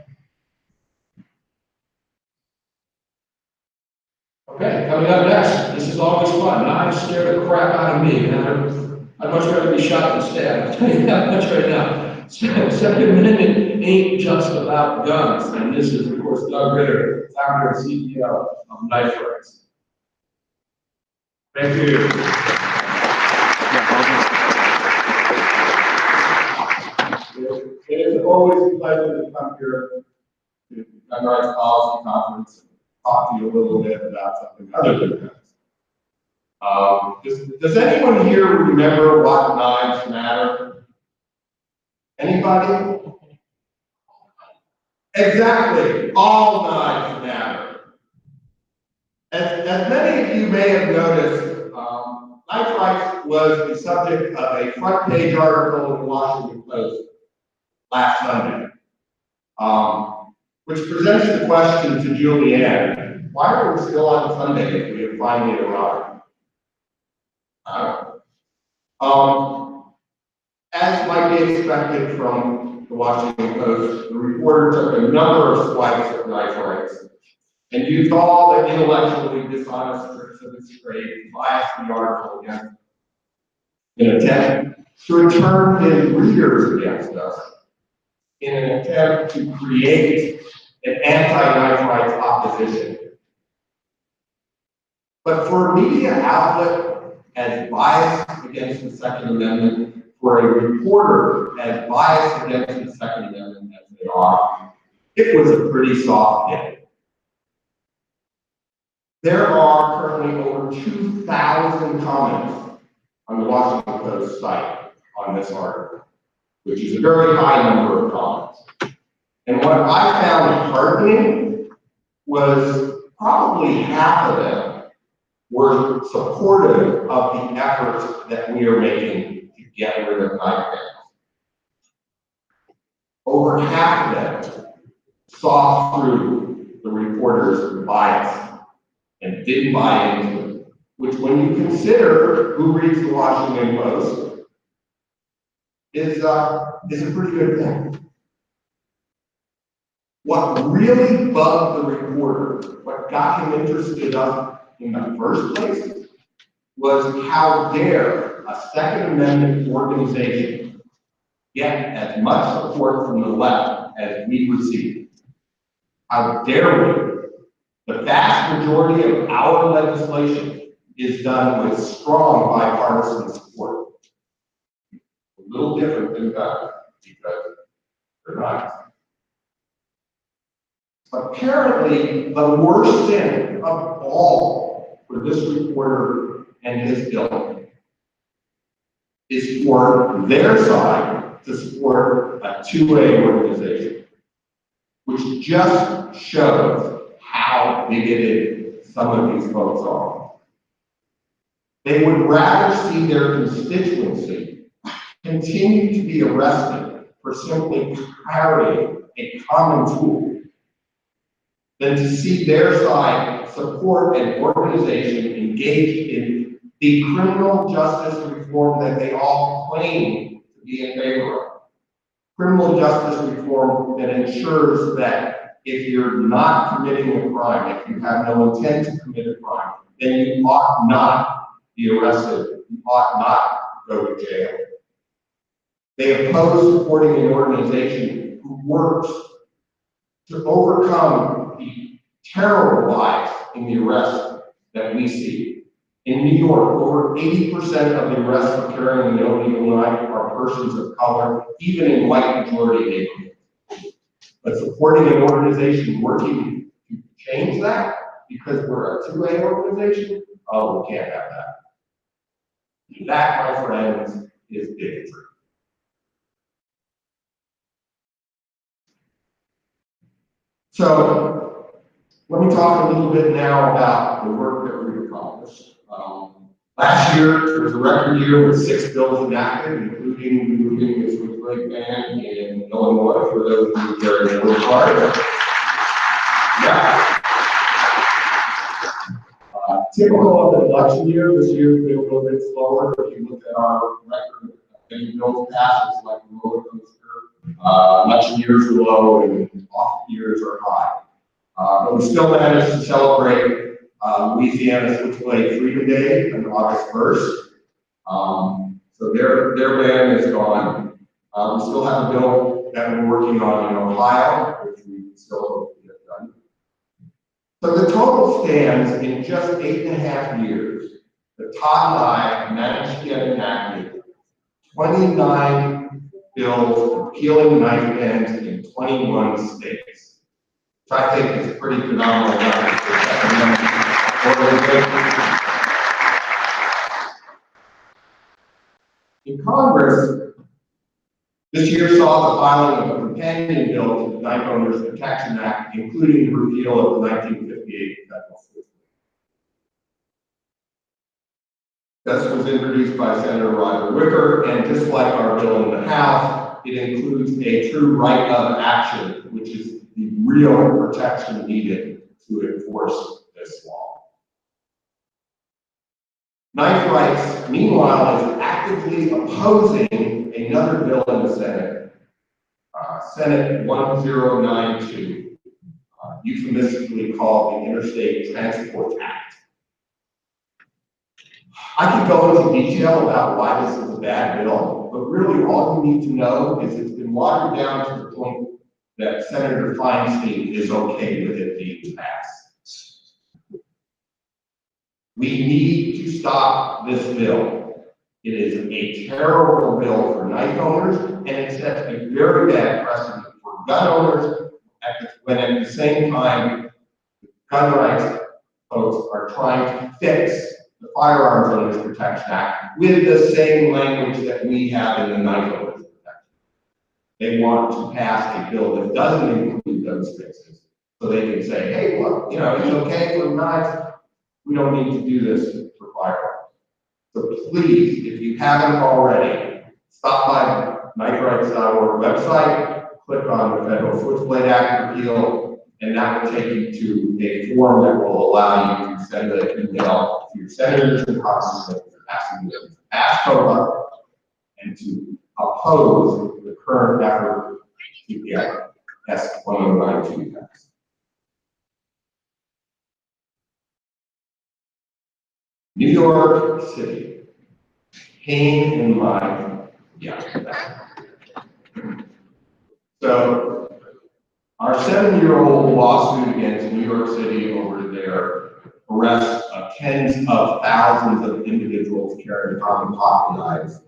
Speaker 9: Okay, coming up next, this is always fun, knives scare the crap out of me, and I'd, much rather be shot than stabbed, I'll tell you that much right now. Second Amendment ain't just about guns, and this is, of course, Doug Ritter, founder and CEO of Knife Rights.
Speaker 5: Thank you. It is always a pleasure to come here to the Gun Rights Policy Conference talk to you a little bit about something other than that. Um, does, does anyone here remember what knives matter? Anybody? Exactly, all knives matter. As, as many of you may have noticed, um, knife rights was the subject of a front page article in the Washington Post last Sunday. Um, which presents the question to Julianne, why are we still on Sunday if we have finally arrived? Uh, Um, as might be expected from the Washington Post, the reporter took a number of swipes at knife and used all the intellectually dishonest tricks of his trade to bias the article against in an attempt to return his readers against us. In an attempt to create an anti-knife rights opposition. But for a media outlet as biased against the Second Amendment, for a reporter as biased against the Second Amendment as they are, it was a pretty soft hit. There are currently over two thousand comments on the Washington Post site on this article, which is a very high number of comments. And what I found heartening was probably half of them were supportive of the efforts that we are making to get rid of bans. Over half of them saw through the reporter's bias and didn't buy into it, which when you consider who reads the Washington Post, is, uh, is a pretty good thing. What really bugged the reporter, what got him interested up in the first place, was how dare a Second Amendment organization get as much support from the left as we receive? How dare we? The vast majority of our legislation is done with strong bipartisan support. A little different than guns, because they're not. Apparently, the worst sin of all for this reporter and his ilk is for their side to support a 2A organization, which just shows how bigoted some of these folks are. They would rather see their constituency continue to be arrested for simply carrying a common tool than to see their side support an organization engaged in the criminal justice reform that they all claim to be in favor of. Criminal justice reform that ensures that if you're not committing a crime, if you have no intent to commit a crime, then you ought not be arrested, you ought not go to jail. They oppose supporting an organization who works to overcome the terrible lies in the arrests that we see. In New York, over eighty percent of the arrests for carrying an illegal knife are persons of color, even in white majority neighborhoods. But supporting an organization working to change that, because we're a 2A organization, oh, we can't have that. That, my friends, is bigotry. So, let me talk a little bit now about the work that we've accomplished. Um, Last year was a record year with six bills enacted, including removing the switchblade ban in Illinois for those who are very work hard. Yeah. Uh, Typical of an election year, this year's been a little bit slower. If you look at our record, many bills passed, it's like a roller coaster. Uh, election years are low and off years are high. Uh, but we still managed to celebrate uh, Louisiana Switchblade Freedom Day on August first. Um, so their, their ban is gone. Uh, we still have a bill that we're working on in Ohio, which we still hope to get done. So the total stands in just eight and a half years, Todd and I managed to get enacted twenty-nine bills repealing knife bans in twenty-one states. Which I think is pretty phenomenal. In Congress, this year saw the filing of a companion bill to the Knife Owners Protection Act, including the repeal of the nineteen fifty-eight federal switchblade. This was introduced by Senator Roger Wicker, and just like our bill in the House, it includes a true right of action, which is the real protection needed to enforce this law. Knife Rights, meanwhile, is actively opposing another bill in the Senate, uh, Senate 1092, uh, euphemistically called the Interstate Transport Act. I could go into detail about why this is a bad bill, but really all you need to know is it's been watered down to the point that Senator Feinstein is okay with it being passed. We need to stop this bill. It is a terrible bill for knife owners, and it sets a very bad precedent for gun owners, when at the same time, gun rights folks are trying to fix the Firearms Owners Protection Act with the same language that we have in the knife. They want to pass a bill that doesn't include those fixes, so they can say, hey, look, you know, it's okay for knives, we don't need to do this for firearms. So please, if you haven't already, stop by kniferights.org website, click on the Federal Switchblade Act repeal, and that will take you to a form that will allow you to send an email to your senators and congressmen asking them to pass KOPA and to oppose current effort to get S one tax. New York City, pain in my, yeah. So, our seven-year-old lawsuit against New York City over their arrest of tens of thousands of individuals carrying common knives,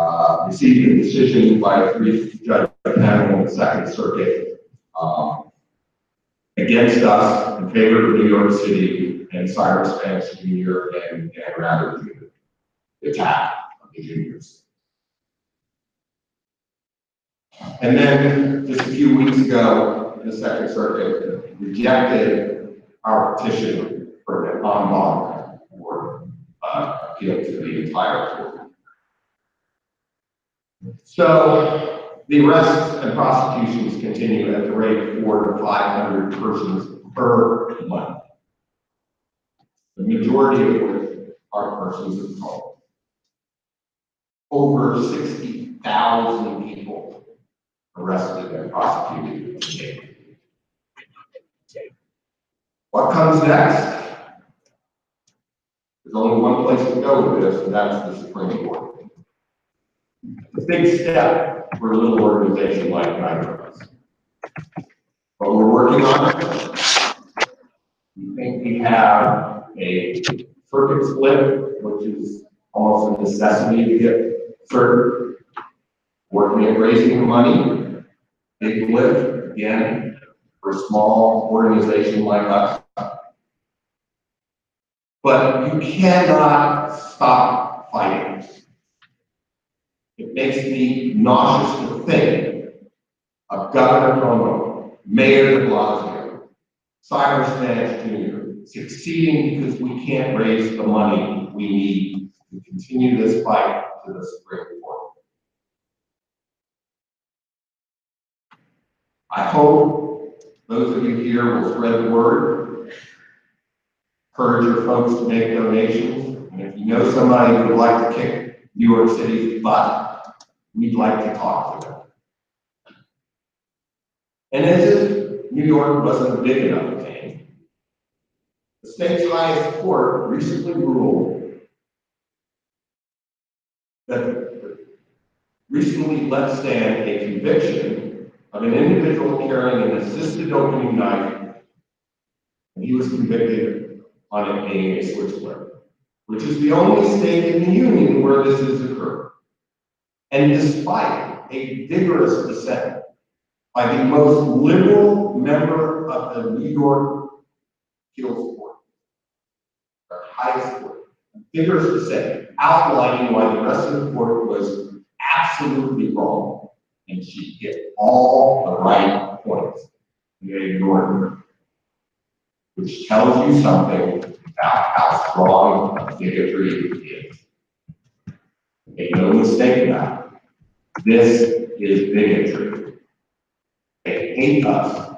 Speaker 5: uh, received a decision by a three-judge panel in the Second Circuit, um, against us in favor of New York City and Cyrus Vance Jr. and, and rather than the attack of the juniors. And then, just a few weeks ago, the Second Circuit rejected our petition for an en banc or, uh, appeal to the entire court. So, the arrests and prosecutions continue at the rate of four to five hundred persons per month. The majority of which are persons of color. Over sixty thousand people arrested and prosecuted. What comes next? There's only one place to go with this, and that's the Supreme Court. It's a big step for a little organization like Nitro. But we're working on it. We think we have a circuit split, which is almost a necessity to get certain. Working at raising money, big lift, again, for a small organization like us. But you cannot stop. It makes me nauseous to think of Governor Cuomo, Mayor de Blasio, Cyrus Vance Jr. succeeding because we can't raise the money we need to continue this fight to the Supreme Court. I hope those of you here will spread the word. Encourage your folks to make donations. And if you know somebody who would like to kick New York City's butt, we'd like to talk to them. And as if New York wasn't big enough tame, the state's highest court recently ruled that recently let stand a conviction of an individual carrying an assisted opening knife, and he was convicted on it being a switchblade, which is the only state in the union where this has occurred. And despite a vigorous dissent by the most liberal member of the New York appeals court, our highest court, vigorous dissent outlining why the rest of the court was absolutely wrong, and she hit all the right points. They ignored her. Which tells you something about how strong bigotry is. Make no mistake about it. This is bigotry. They hate us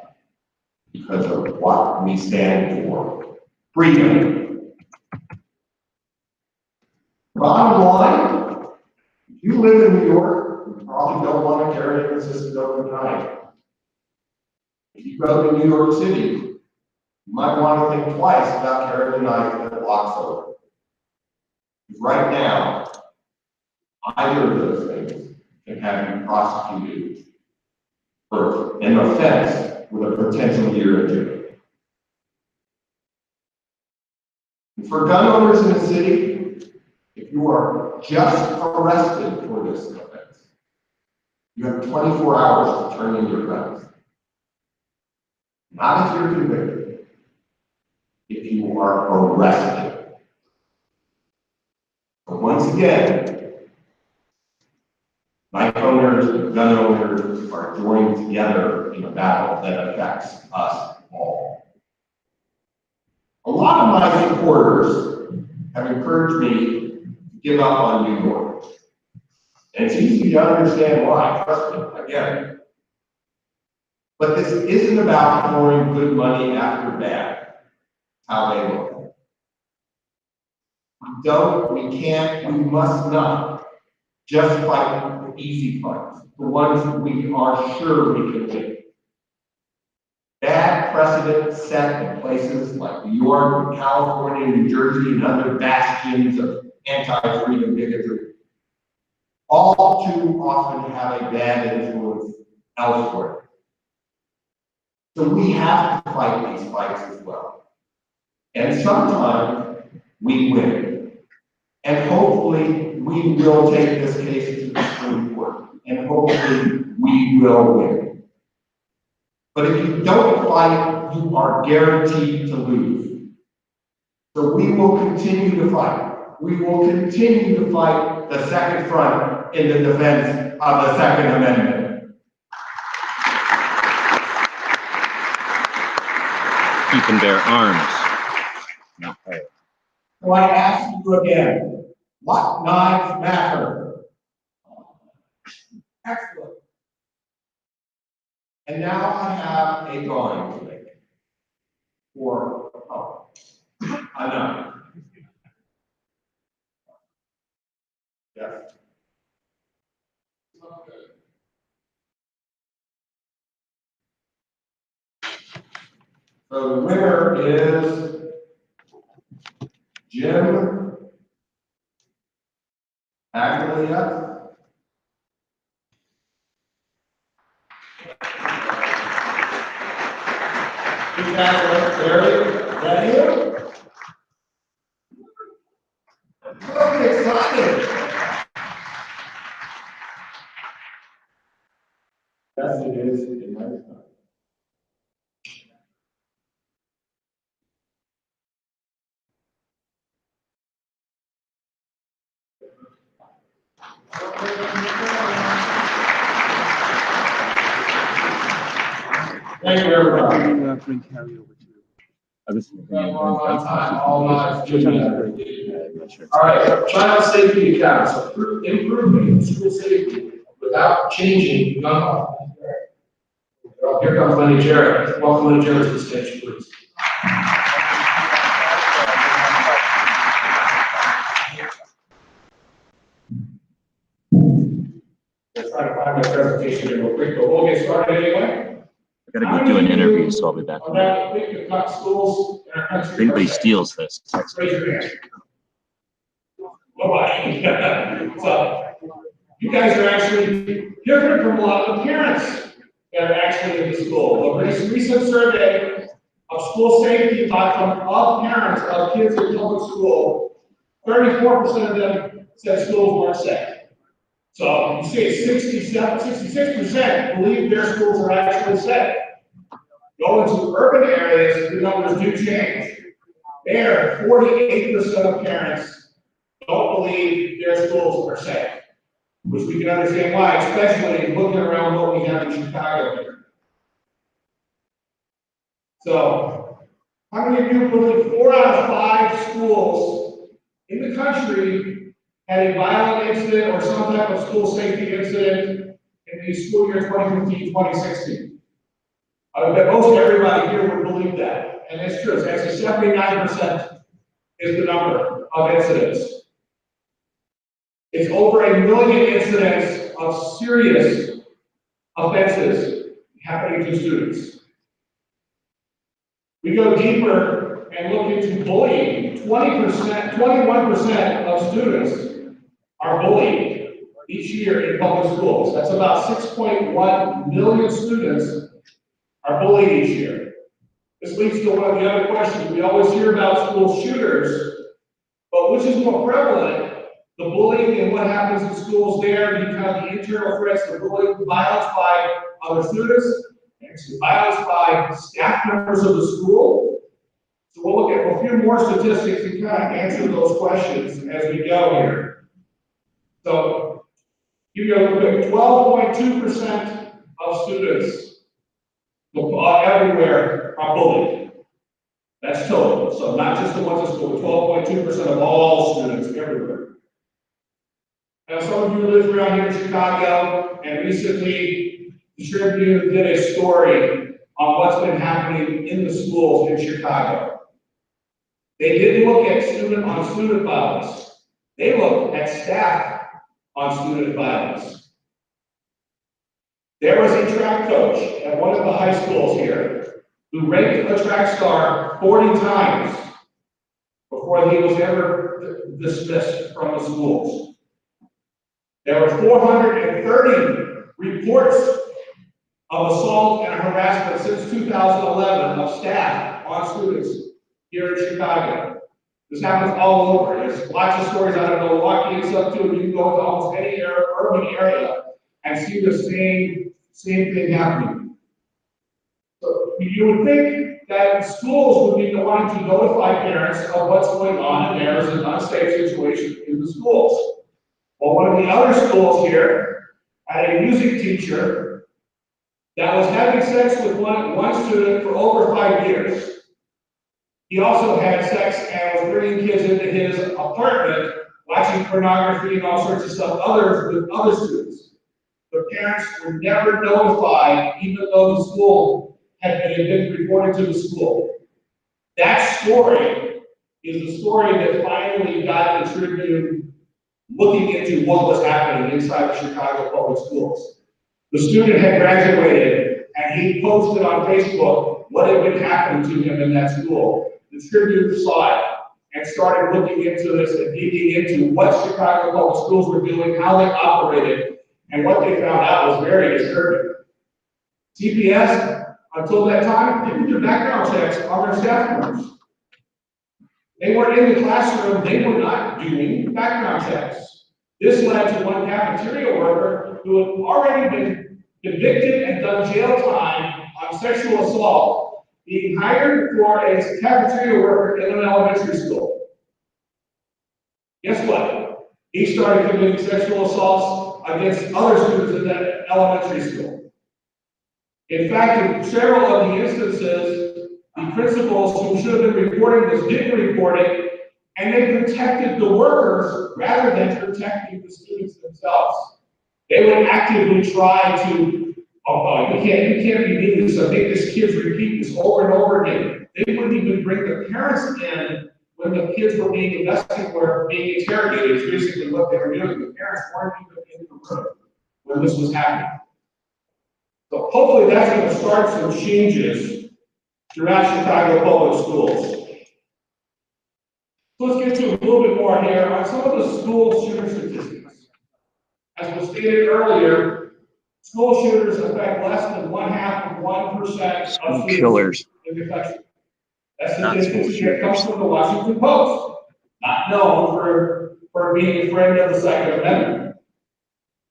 Speaker 5: because of what we stand for. Freedom. Bottom line, if you live in New York, you probably don't want to carry an assisted open knife. If you go to New York City, you might want to think twice about carrying a knife that blocks over. Right now, either of those things can have you prosecuted for an offense with a potential year or jail. And for gun owners in the city, if you are just arrested for this offense, you have twenty-four hours to turn in your guns. Not if you're convicted. If you are arrested. But once again, knife owners, gun owners are joined together in a battle that affects us all. A lot of my supporters have encouraged me to give up on New York. And it's easy to understand why, trust me, I get it. But this isn't about throwing good money after bad, how they look. We don't, we can't, we must not just fight easy fights, the ones we are sure we can win. that precedent set in places like New York, California, New Jersey, and other bastions of anti-freedom bigotry, all too often have a bad influence elsewhere. So we have to fight these fights as well. And sometimes we win. And hopefully, we will take this case to the Supreme Court. And hopefully, we will win. But if you don't fight, you are guaranteed to lose. So we will continue to fight. We will continue to fight the second front in the defense of the Second Amendment.
Speaker 1: Keep and bear arms. Fire.
Speaker 5: So I ask you again, what knives matter? Excellent. And now I have a drawing to make. For, oh, a knife. Yes. So the winner is Jim Aglia. You guys are very, ready? Look excited. Yes, it is, it might be. Thank you, everybody.
Speaker 1: uh, bring Carrie over too? I was.
Speaker 13: We've got a long time, all night. All right, child safety accounts, Appro- improving school safety without changing gun law. Here comes Lenny Jarrett. Welcome Lenny Jarrett to the stage, please. Let's try to find my presentation here real quick, but we'll get started anyway.
Speaker 1: I gotta go do an interview, so I'll be back.
Speaker 13: On that, we can cut schools in our country.
Speaker 1: If anybody steals this, text me.
Speaker 13: Raise your hand. Nobody. So, you guys are actually different from a lot of the parents that are actually in the school. A recent survey of school safety by from all parents of kids in public school, thirty-four percent of them said schools weren't safe. So you see 67, 66 percent believe their schools are actually safe. Go into urban areas, the numbers do change. There, forty-eight percent of parents don't believe their schools are safe. Which we can understand why, especially looking around what we have in Chicago here. So, how many of you believe four out of five schools in the country had a violent incident or some type of school safety incident in the school year 2015-2016? I would bet most everybody here would believe that, and it's true, it's actually seventy-nine percent is the number of incidents. It's over a million incidents of serious offenses happening to students. We go deeper and look into bullying, twenty percent, twenty-one percent of students are bullied each year in public schools. That's about six point one million students are bullied each year. This leads to one of the other questions. We always hear about school shooters, but which is more prevalent? The bullying and what happens in schools there, you have the internal threats, the bullying, violence by other students, actually violence by staff members of the school. So we'll look at a few more statistics to kind of answer those questions as we go here. So, you point two percent of students everywhere are bullied. That's total, so not just the ones in school, twelve point two percent of all students everywhere. Now, some of you live around here in Chicago, and recently, the Tribune did a story on what's been happening in the schools in Chicago. They didn't look at student on student violence, they looked at staff on student violence. There was a track coach at one of the high schools here who raped a track star forty times before he was ever dismissed from the schools. There were four hundred and thirty reports of assault and harassment since two thousand eleven of staff on students here in Chicago. This happens all over. There's lots of stories out of Milwaukee and stuff too. You can go to almost any ur- urban area and see the same, same thing happening. So you would think that schools would be the one to notify parents of what's going on and there is an unsafe situation in the schools. Well, one of the other schools here had a music teacher that was having sex with one, one student for over five years. He also had sex and was bringing kids into his apartment, watching pornography and all sorts of stuff, others with other students. The parents were never notified, even though the school had been, been reported to the school. That story is the story that finally got the Tribune looking into what was happening inside the Chicago Public Schools. The student had graduated and he posted on Facebook what had been happening to him in that school. The Tribune saw it and started looking into this and digging into what Chicago Public Schools were doing, how they operated, and what they found out was very disturbing. CPS, until that time, didn't do background checks on their staff members. They weren't in the classroom, they were not doing background checks. This led to one cafeteria worker who had already been convicted and done jail time on sexual assault, being hired for a cafeteria worker in an elementary school. Guess what? He started committing sexual assaults against other students in that elementary school. In fact, in several of the instances, the principals who should have been reporting this didn't report it, and they protected the workers rather than protecting the students themselves. They would actively try to, oh, uh, you can't, you can't doing this, so make this kids repeat this over and over again. They wouldn't even bring the parents in when the kids were being investigated, were being interrogated, is basically what they were doing. The parents weren't even in the room when this was happening. So hopefully that's gonna start some changes throughout Chicago public schools. So let's get to a little bit more here on some of the school shooter statistics. As was stated earlier, school shooters affect less than one half of one percent of
Speaker 6: killers.
Speaker 13: in the country. That's
Speaker 6: school
Speaker 13: that comes from the Washington Post, not known for, for being a friend of the Second Amendment.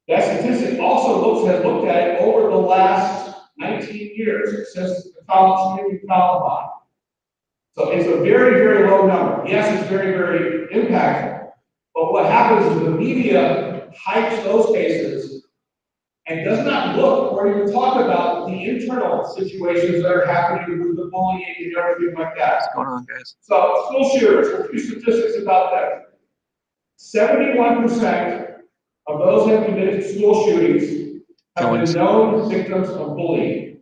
Speaker 13: That statistic also looks, has looked at it over the last nineteen years, since the college shooting Columbine. So it's a very, very low number. Yes, it's very, very impactful. But what happens is the media hypes those cases and does not look or even talk about the internal situations that are happening with the bullying and everything like that.
Speaker 6: What's going on, guys?
Speaker 13: So school shooters, a few statistics about that. Seventy-one percent of those who have committed school shootings have
Speaker 6: Killings.
Speaker 13: been known victims of bullying.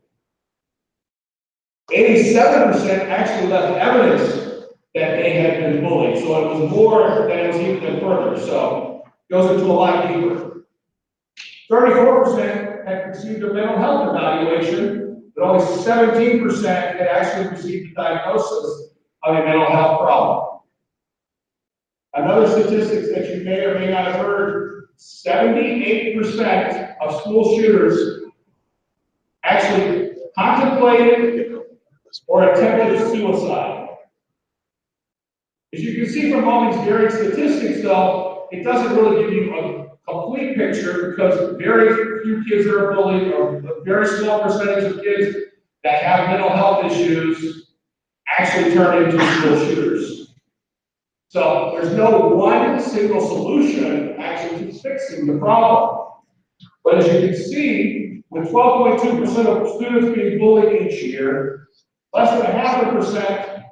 Speaker 13: Eighty-seven percent actually left evidence that they had been bullied, so it was more than it was even further, so goes into a lot deeper. Thirty-four percent had received a mental health evaluation, but only seventeen percent had actually received a diagnosis of a mental health problem. Another statistics that you may or may not have heard, seventy-eight percent of school shooters actually contemplated or attempted suicide. As you can see from all these varied statistics though, it doesn't really give you a complete picture because very few kids are bullied or a very small percentage of kids that have mental health issues actually turn into school shooters. So there's no one single solution actually to fixing the problem. But as you can see, with twelve point two percent of students being bullied each year, less than half a percent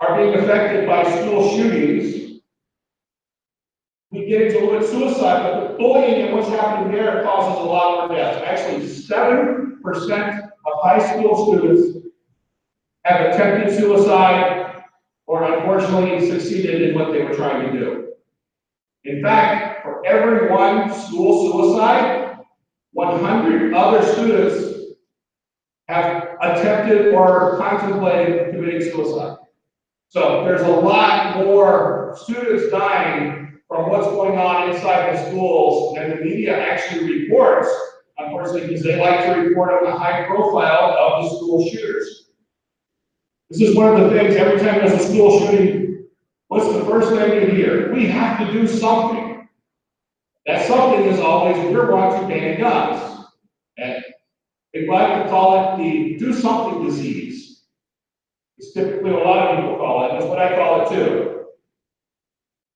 Speaker 13: are being affected by school shootings. We get into a suicide, but the bullying and what's happening there causes a lot more deaths. Actually, seven percent of high school students have attempted suicide or unfortunately succeeded in what they were trying to do. In fact, for every one school suicide, one hundred other students have attempted or contemplated committing suicide. So there's a lot more students dying from what's going on inside the schools and the media actually reports, unfortunately, because they like to report on the high profile of the school shooters. This is one of the things, every time there's a school shooting, what's the first thing you hear? We have to do something. That something is always, we're going to ban guns. And they like to call it the do something disease. It's typically what a lot of people call it, that's what I call it too.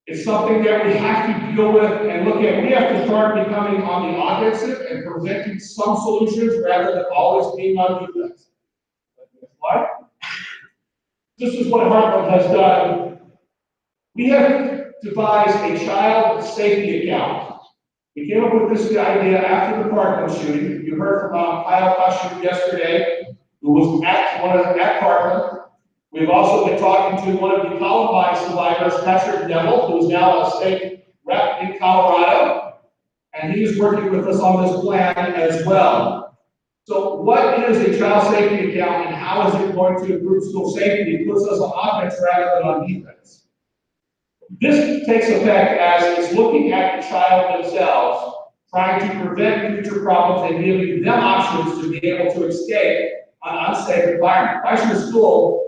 Speaker 13: It's something that we have to deal with and look at. We have to start becoming on the offensive and presenting some solutions rather than always being on defense. Why? This is what Heartland has done. We have devised a child safety account. We came up with this idea after the Parkland shooting. You heard from uh, Kyle Kashuv yesterday, who was at one of the, at Parkland. We've also been talking to one of the Columbine survivors, Patrick Neville, who's now a state rep in Colorado. And he's working with us on this plan as well. So what is a child safety account and how is it going to improve school safety? It puts us on offense rather than on defense. This takes effect as it's looking at the child themselves, trying to prevent future problems and giving them options to be able to escape an unsafe environment. If I school,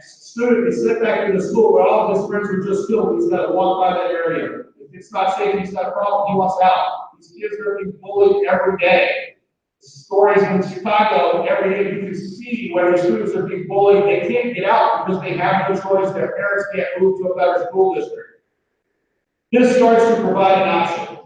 Speaker 13: student is sit back in the school where all of his friends were just killed, he's got to walk by that area. If it's not safe, he's got a problem, he wants out. These kids are being bullied every day. Stories in Chicago, every day you can see where the students are being bullied, they can't get out because they have no choice, their parents can't move to a better school district. This starts to provide an option.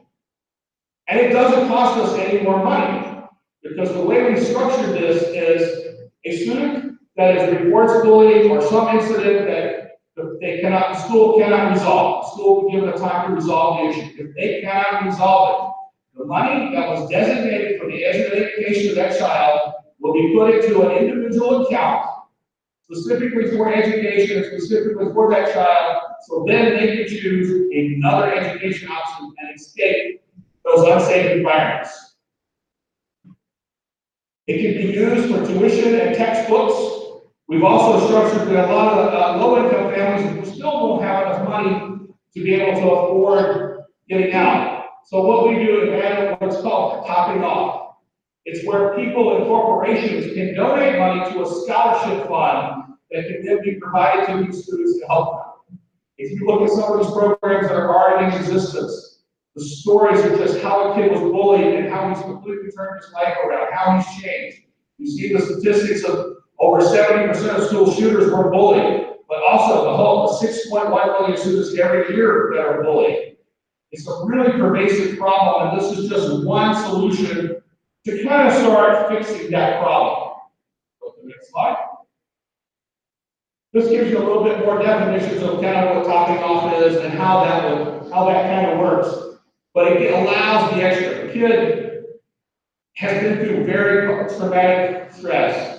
Speaker 13: And it doesn't cost us any more money, because the way we structured this is a student that is reports bullying or some incident that they cannot, the school cannot resolve. The school will give them time to resolve the issue. If they cannot resolve it, the money that was designated for the education of that child will be put into an individual account specifically for education and specifically for that child, so then they can choose another education option and escape those unsafe environments. It can be used for tuition and textbooks. We've also structured that a lot of uh, low-income families still don't have enough money to be able to afford getting out. So what we do is add what's called topping off. It's where people and corporations can donate money to a scholarship fund that can then be provided to these students to help them. If you look at some of these programs that are already in existence, the stories of just how a kid was bullied and how he's completely turned his life around, how he's changed. You see the statistics of over seventy percent of school shooters were bullied, but also the whole six point one million students every year that are bullied. It's a really pervasive problem, and this is just one solution to kind of start fixing that problem. Go to the next slide. This gives you a little bit more definitions of kind of what topping off is and how that would, how that kind of works. But it allows the extra, the kid has been through very traumatic stress.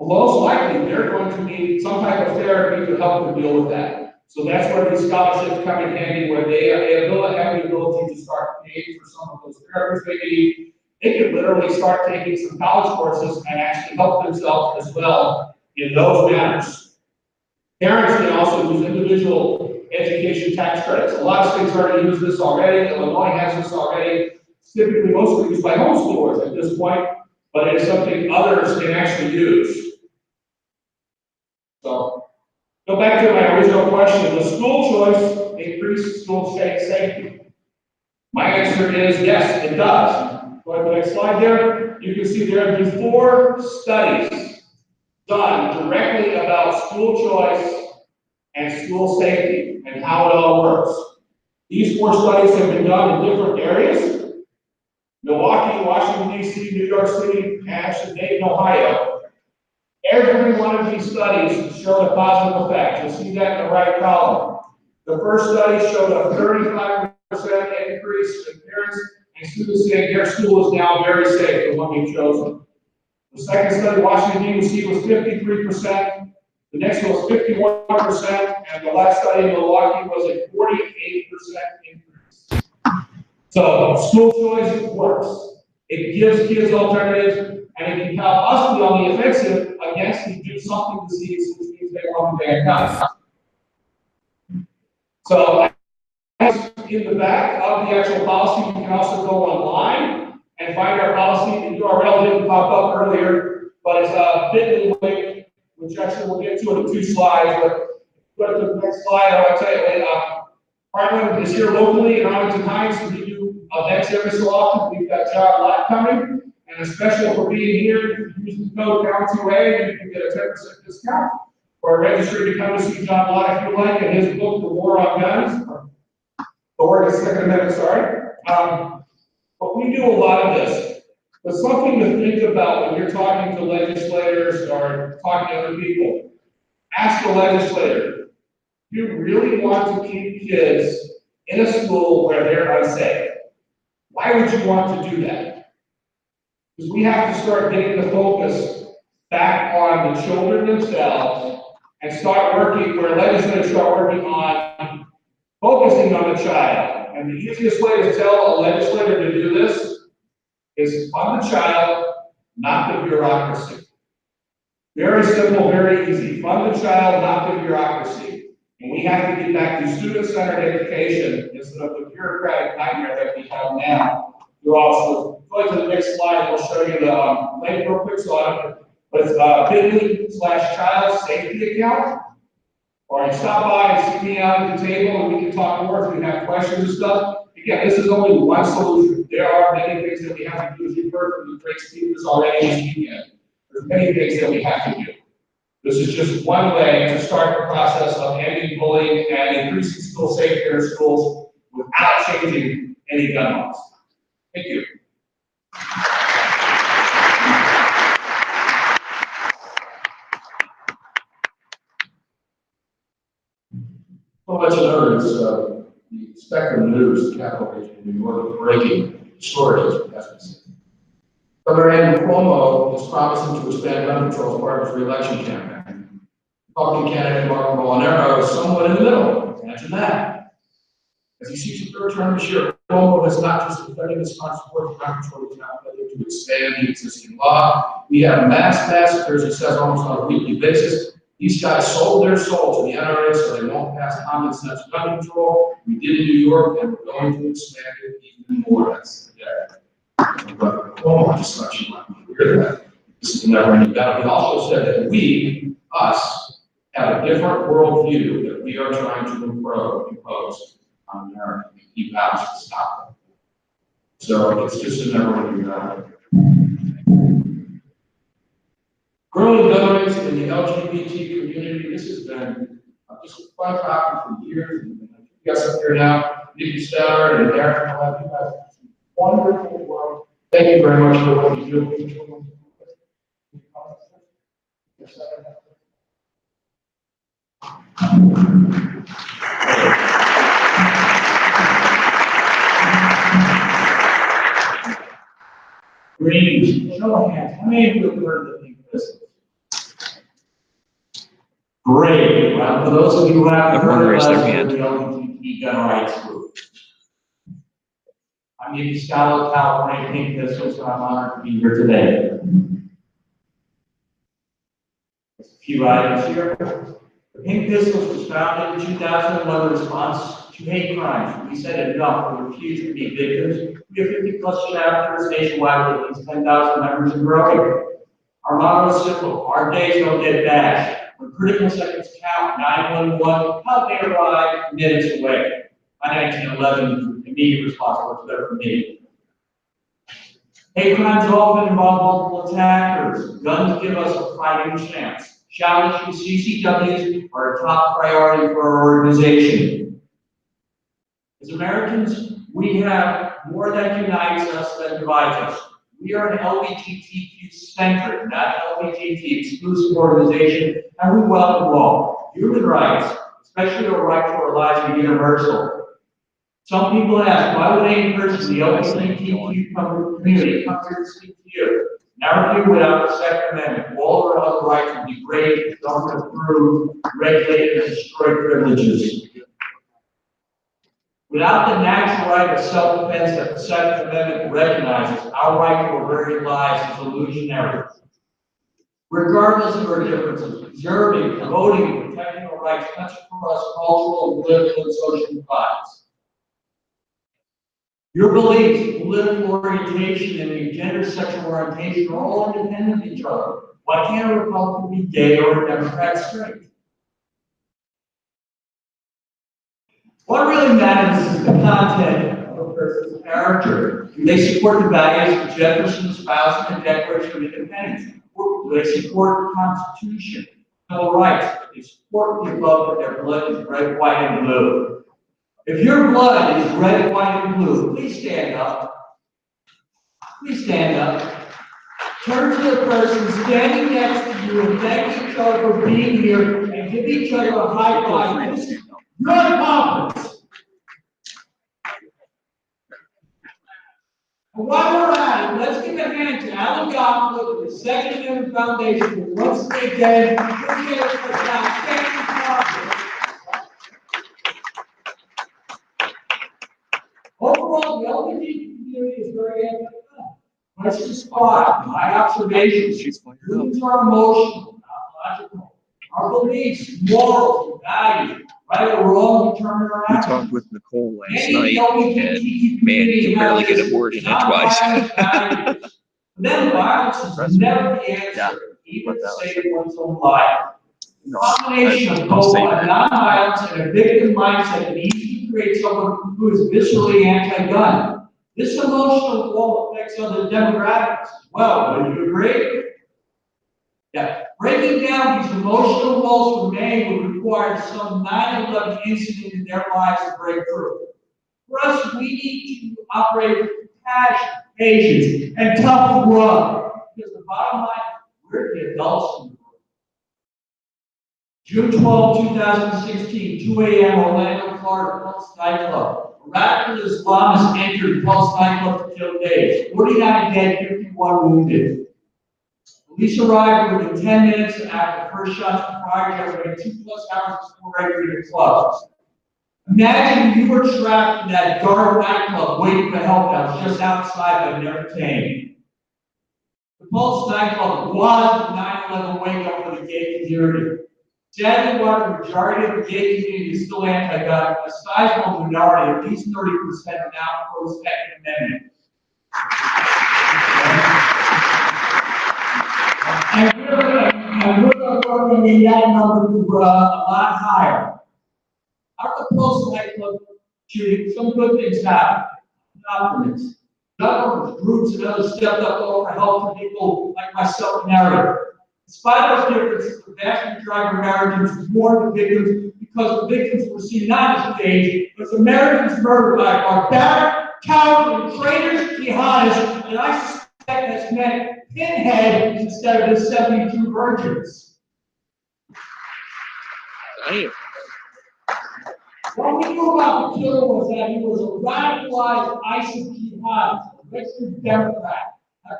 Speaker 13: Most likely, they're going to need some type of therapy to help them deal with that. So that's where these scholarships come in handy, where they they have the ability to start paying for some of those therapies they need. They can literally start taking some college courses and actually help themselves as well in those matters. Parents can also use individual education tax credits. A lot of states already use this already. Illinois has this already. It's typically mostly used by homeschoolers at this point, but it is something others can actually use. So, go back to my original question. Does school choice increase school safety? My answer is yes, it does. Go ahead to the next slide there. You can see there have been four studies done directly about school choice and school safety and how it all works. These four studies have been done in different areas. Milwaukee, Washington DC, New York City, actually Dayton, Ohio. Every one of these studies showed a positive effect. You'll see that in the right column. The first study showed a thirty-five percent increase in parents and students saying their school is now very safe, the one we've chosen. The second study, Washington DC, was fifty-three percent. The next one was fifty-one percent, and the last study in Milwaukee was a forty-eight percent increase. So school choice works. It gives kids alternatives,
Speaker 14: And it can help us be on the offensive against these do something to disease, which means they want ban guns. So in the back of the actual policy, you can also go online and find our policy. The URL didn't pop up earlier, but it's a bit.ly link, which actually we'll get to in two slides, but go to the next slide, I'll tell you, uh, Heartland is here locally in Arlington Heights, we do events every so often, we've got John Lott coming, and a special for being here, use the code COUNT2A, you can get a ten percent discount, or register to come to see John Lott if you like, and his book, The War on Guns, the Second Amendment, sorry. Um, but we do a lot of this. But something to think about when you're talking to legislators or talking to other people. Ask the legislator, do you really want to keep kids in a school where they're unsafe? Why would you want to do that? Because we have to start getting the focus back on the children themselves and start working, where legislators start working on focusing on the child. And the easiest way to tell a legislator to do this is fund the child, not the bureaucracy. Very simple, very easy. Fund the child, not the bureaucracy. And we have to get back to student-centered education instead of the bureaucratic nightmare that we have now. Also, go to the next slide, we'll show you the um, link real quick, so I don't, but it's uh, bit.ly slash child safety account. Or you stop by and see me out at the table and we can talk more if you have questions and stuff. Again, this is only one solution. There are many things that we have to do, as you've heard from the great speakers already this weekend. There's many things that we have to do. This is just one way to start the process of ending bullying and increasing school safety in our schools without changing any gun laws. Thank you.
Speaker 9: Well, let you know, it's, uh, the Spectrum News, the capital region in New York, breaking stories, as we. Governor Andrew Cuomo is promising to expand gun control as part of his reelection campaign. Republican candidate Marco Molinaro is somewhat in the middle, imagine that. As he seeks a third term this year, Cuomo has not just defended his support for now pledging to expand the existing law. We have mass massacres, he says, almost on a weekly basis. These guys sold their soul to the NRA so they won't pass common sense gun control. We did in New York, and we're going to expand it even more. That's the. But oh, Cuomo just thought you might hear that. This is never ending battle. He also said that we, us, have a different worldview that we are trying to impose on America. And He vows to stop it. So it's just a never ending battle. Growing governance in the LGBT community, this has been uh, just a fun topic for years. and You guys up here now, Nikki Stallard and Eric, of you guys, wonderful work. Thank you very much for what you do. Green, show of hands, how many of you have heard the pink pistol? Great, well, for those of you who haven't
Speaker 15: Everyone
Speaker 9: heard of
Speaker 15: raise
Speaker 9: us,
Speaker 15: their
Speaker 9: we're
Speaker 15: hand.
Speaker 9: the LGBT gun rights group. I'm Scott of California Pink Pistols, and I'm honored to be here today. A few items here. The Pink Pistols was founded in two thousand and one in response to hate crimes. We said enough, we refuse to be victims. We have fifty plus chapters nationwide with at least ten thousand members and growing. Our motto is simple, our days don't get bashed. When critical seconds count, nine-one-one, help they arrive minutes away. My nineteen eleven immediate response was better for me. Hate crimes often involve multiple attackers. Guns give us a fighting chance. Challenging CCWs are a top priority for our organization. As Americans, we have more that unites us than divides us. We are an LGBTQ-centric, not LGBT exclusive organization, and we welcome all. Human rights, especially our right to our lives, are universal. Some people ask, why would any person the LGBTQ community come here to speak to you? Never do without the Second Amendment. All our other rights would be great, government approved, regulated, and destroy privileges.
Speaker 16: Without the natural right of self-defense that the Second Amendment recognizes, our right to our very lives is illusionary. Regardless of our differences, preserving, promoting, and protecting our rights cuts across cultural, political, and social divides. Your beliefs, political orientation, and your gender sexual orientation are all independent of each other. Why can't a Republican be gay or a Democrat straight? What really matters is the content of a person's character. Do they support the values of Jefferson espoused in the Declaration of Independence? Do they support the Constitution, of Rights? Do they support the above that their blood is red, white, and blue? If your blood is red, white, and blue, please stand up. Please stand up. Turn to the person standing next to you and thank each other for being here and give each other a high five. Your conference. And While we're at it, let's give a hand to Alan and the Second Amendment Foundation, once again, for an. Overall, the LGBT community is very anti-gun. Question spot, my observations, humans are emotional, not logical. Our beliefs, morals, values, right or wrong, determine our
Speaker 6: We talked with Nicole last night and man, you can barely get a word in
Speaker 16: nonviolent
Speaker 6: edgewise.
Speaker 16: values. For them, violence is never the answer, even to save one's own life.
Speaker 6: No,
Speaker 16: Combination of both a nonviolence and a victim mindset can easily create someone who is viscerally anti-gun. This emotional wall affects other demographics as well, would you agree? Breaking down these emotional walls for many would require some 9/11 incident in their lives to break through. For us, we need to operate with compassion, patience, and tough love. Because the bottom line, we're the adults in the. June 12, 2016, 2 a.m., Orlando, Florida, Pulse nightclub. A Radical Islamist entered Pulse nightclub to kill Days. 49 dead, 51 wounded. Police arrived within 10 minutes after the first shots were fired, generating two plus hours before entering the club. Imagine you were trapped in that dark nightclub waiting for help that was just outside but never came. The Pulse nightclub was the 9/11 wake up for the gay community. Sadly, while the majority of the gay community is still anti-gun, a sizable minority, at least 30%, are now pro-Second Amendment. And we're gonna, on that number to, a lot higher. After the Pulse nightclub shooting, some good things happened. Optimists. Governments, groups, and others stepped up to offer help to people like myself and Eric. In spite of those differences, the vast majority of Americans mourn the victims because the victims were seen not as gays, but as Americans murdered by barbaric, cowardly traitors, jihadists, and I suspect has meant pinheads instead of the seventy-two virgins.
Speaker 6: Damn.
Speaker 16: What we knew about the killer was that he was a radicalized ISIS jihadist, a registered Democrat, uh,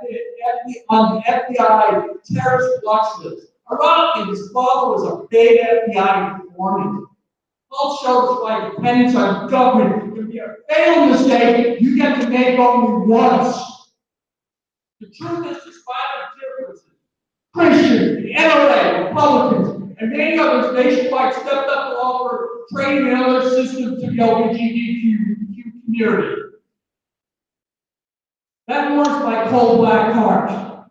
Speaker 16: been on the FBI terrorist watch list. Ironically, his father was a big FBI informant. All shows why dependence on government can be a fatal mistake you get to make only once. The truth is, despite the differences, Christians, the NRA, Republicans, and many others nationwide stepped up to offer training and other systems to the LGBTQ community. That warms my cold black heart.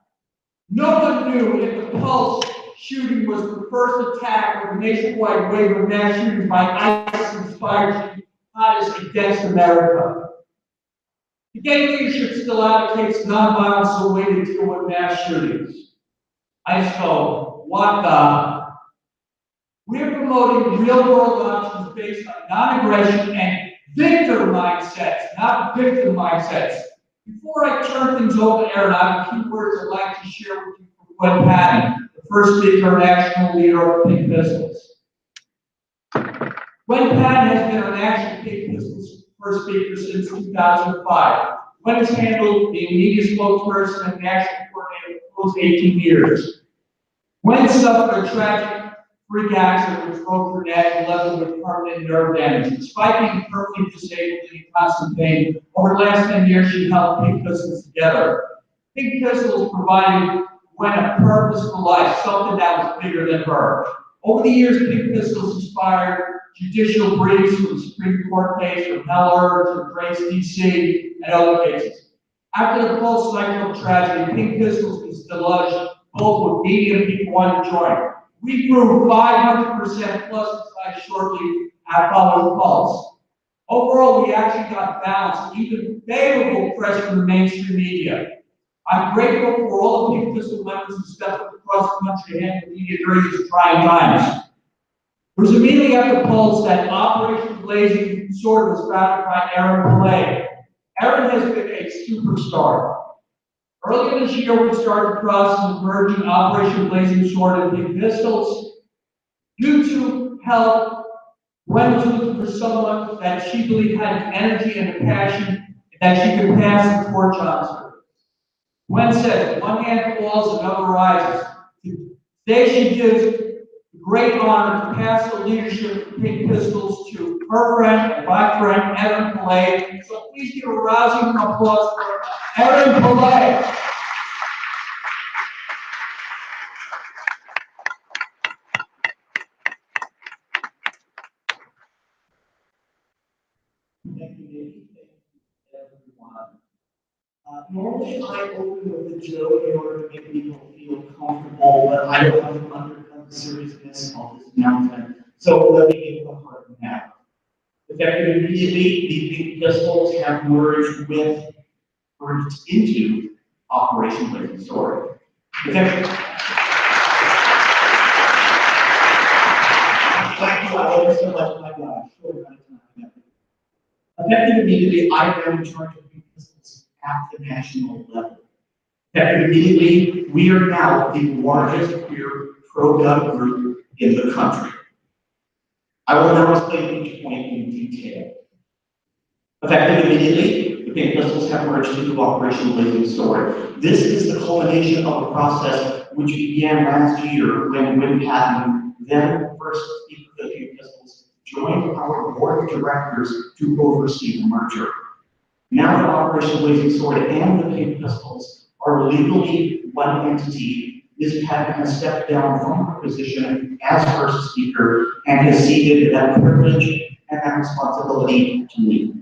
Speaker 16: No one knew if the Pulse shooting was the first attack of a nationwide wave of mass shootings by ISIS-inspired jihadists against America. The gay leadership still advocates nonviolence as a way to deal with mass shootings. I so, what the? We're promoting real-world options based on non-aggression and victor mindsets, not victim mindsets. Before I turn things over to Erin, I have a few words I'd like to share with you from Gwen Patton, the first speaker, national leader of Pink Pistols. Gwen Patton has been our national Pink first speaker since 2005. Gwen has handled the media spokesperson and national coordinator for close to 18 years. Gwen suffered a tragic freak accident which broke her neck and left her with permanent nerve damage. Despite being permanently disabled and in constant pain, over the last ten years, she held Pink Pistols together. Pink Pistols provided Gwen a purpose for life, something that was bigger than her. Over the years, Pink Pistols inspired judicial briefs from the Supreme Court case from Heller to Grace DC and other cases. After the Pulse nightclub tragedy, Pink Pistols and Still both with media people wanted to join. We grew five hundred percent plus in size shortly at following Pulse. Overall, we actually got balanced, even favorable press from the mainstream media. I'm grateful for all the Pink Pistol members who stepped across the country and the media during these trying times. Was immediately after Pulse that Operation Blazing Sword was founded by Erin Palette. Erin has been a superstar. Earlier this year, we started the process of merging Operation Blazing Sword and Pink Pistols. YouTube helped help, Gwen was looking for someone that she believed had energy and a passion that she could pass the torch on to. Gwen said, one hand falls, another rises. Today, she gives great honor to pass the leadership of Pink Pistols to her friend and my friend, Erin Palette. So please give a rousing applause for
Speaker 17: Erin Palette. Everyone. Uh, normally I open with a joke in order to make people feel comfortable, but I don't seriousness of this announcement. So let me give you a hard now. Effective immediately, the Pistols have merged with, merged into Operation Sword. Effective. Thank you, I love you so much, my. Effective immediately, I am in charge of Pistols at the national level. Effective immediately, we are now the largest queer pro-gun group in the country. I will now explain each point in detail. Effective immediately, the Pink Pistols have merged into Operation Blazing Sword. This is the culmination of a process which began last year when Gwen Patton, then first Speaker of the Pink Pistols, joined our board of directors to oversee the merger. Now that Operation Blazing Sword and the Pink Pistols are legally one entity, Ms. Patton has stepped down from her position as first speaker and has ceded that privilege and that responsibility to me.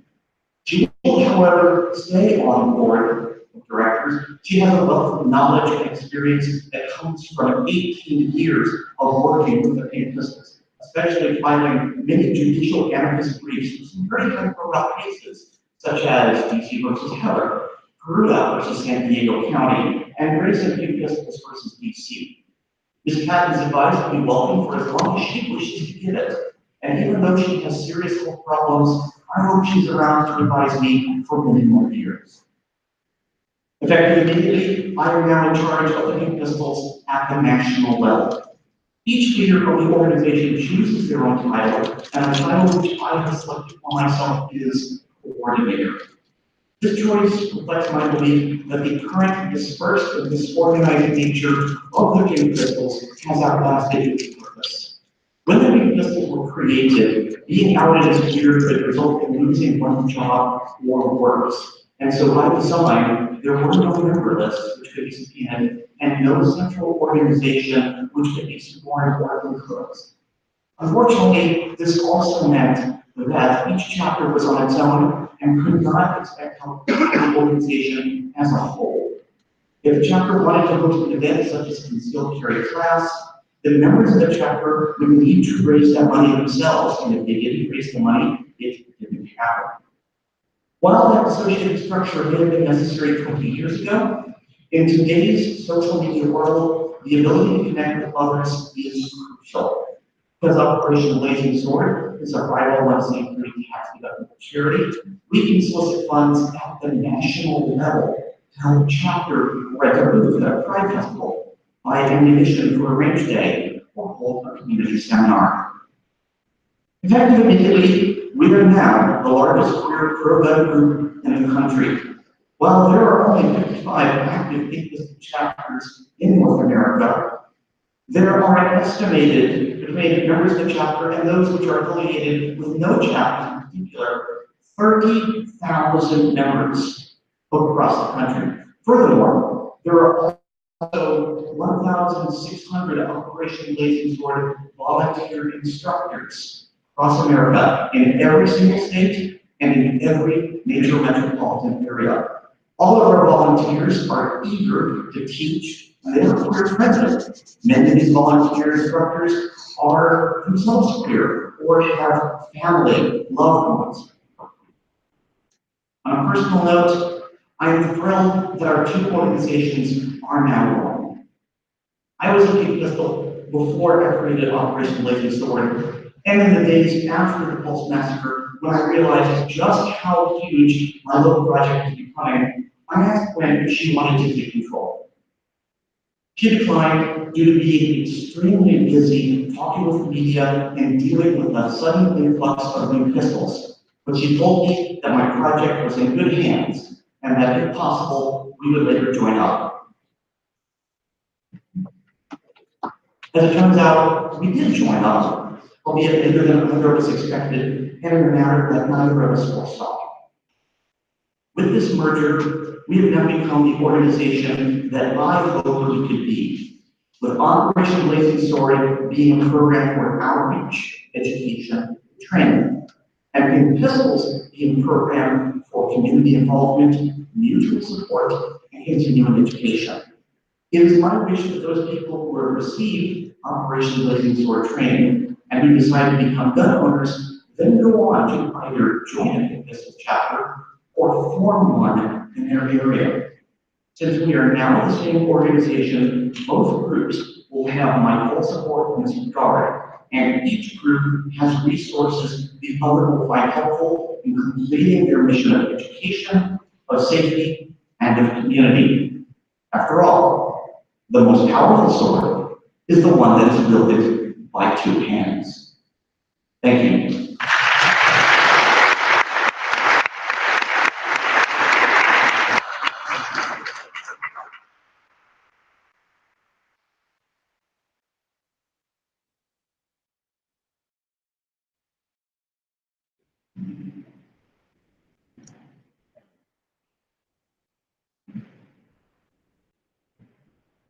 Speaker 17: She will, however, stay on board of directors. She has a wealth of knowledge and experience that comes from 18 years of working with the Pink Pistols, especially filing many judicial amicus briefs in some very high-profile cases, such as DC versus Heller, Peruta versus San Diego County, and Grayson Pink Pistols versus DC. Ms. Patton is advised to be welcome for as long as she wishes to give it. And even though she has serious health problems, I hope she's around to advise me for many more years. Effective immediately, I am now in charge of the Pink Pistols at the national level. Each leader of the organization chooses their own title, and the title which I have selected for myself is coordinator. This choice reflects my belief that the current dispersed and disorganized nature of the Pink Pistols has outlasted its purpose. When the Pink Pistols were created, being outed as queer could result in losing one's job or worse. And so by design, there were no member lists which could be subpoenaed and no central organization which could be sworn or closed. Unfortunately, this also meant that each chapter was on its own and could not expect help from the organization as a whole. If a chapter wanted to host an event such as concealed carry class, the members of the chapter would need to raise that money themselves, and if they didn't raise the money, it didn't happen. While that associated structure may have been necessary 20 years ago, in today's social media world, the ability to connect with others is crucial. Because Operation Blazing Sword is a 501c3 tax deductible charity, we can solicit funds at the national level a chapter rent a pride festival, buy ammunition for a range day, or hold a community seminar. Effective immediately, we are now the largest queer pro-gun group in the country. While there are only 55 active Pink chapters in North America, There are an estimated, between members of the chapter and those which are affiliated with no chapter in particular, thirty thousand members across the country. Furthermore, there are also one thousand six hundred Operation Blazing Sword volunteer instructors across America in every single state and in every major metropolitan area. All of our volunteers are eager to teach Many of these volunteer instructors are themselves queer or have family, loved ones. On a personal note, I am thrilled that our two organizations are now one. I was looking Pink Pistol before I created Operation Blazing Sword, and in the days after the Pulse Massacre, when I realized just how huge my little project was becoming, I asked if she wanted to take control. She declined due to being extremely busy talking with the media and dealing with a sudden influx of new pistols. But she told me that my project was in good hands and that if possible, we would later join up. As it turns out, we did join up, albeit later than us expected, and in a manner that neither of us foresaw. This merger, we have now become the organization that I hoped we could be, with Operation Blazing Sword being a program for outreach, education, training, and Pink Pistols being a program for community involvement, mutual support, and continuing education. It is my wish that those people who have received Operation Blazing Sword training and who decide to become gun owners then go on to either join a Pistol chapter or form one in their area. Since we are now the same organization, both groups will have my full support in this regard, and each group has resources the other will find helpful in completing their mission of education, of safety, and of community. After all, the most powerful sword is the one that is wielded by two hands. Thank you.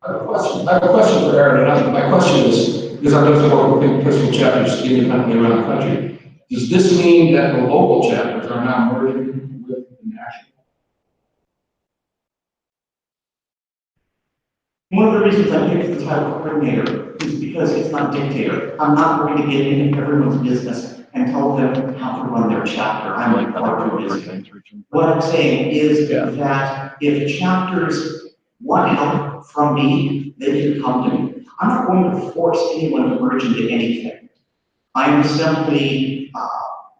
Speaker 9: I have a question, I have a question for Erin, and I- my question is, because I've done some work with Pink Pistol chapters independently around the country. Does this mean that the local chapters are now merging with the national?
Speaker 17: One of the reasons I picked the title coordinator is because it's not dictator. I'm not going to get into everyone's business and tell them how to run their chapter. I'm like part of it. What I'm saying is that if chapters want help from me, they can come to me. I'm not going to force anyone to merge into anything. I am simply, uh,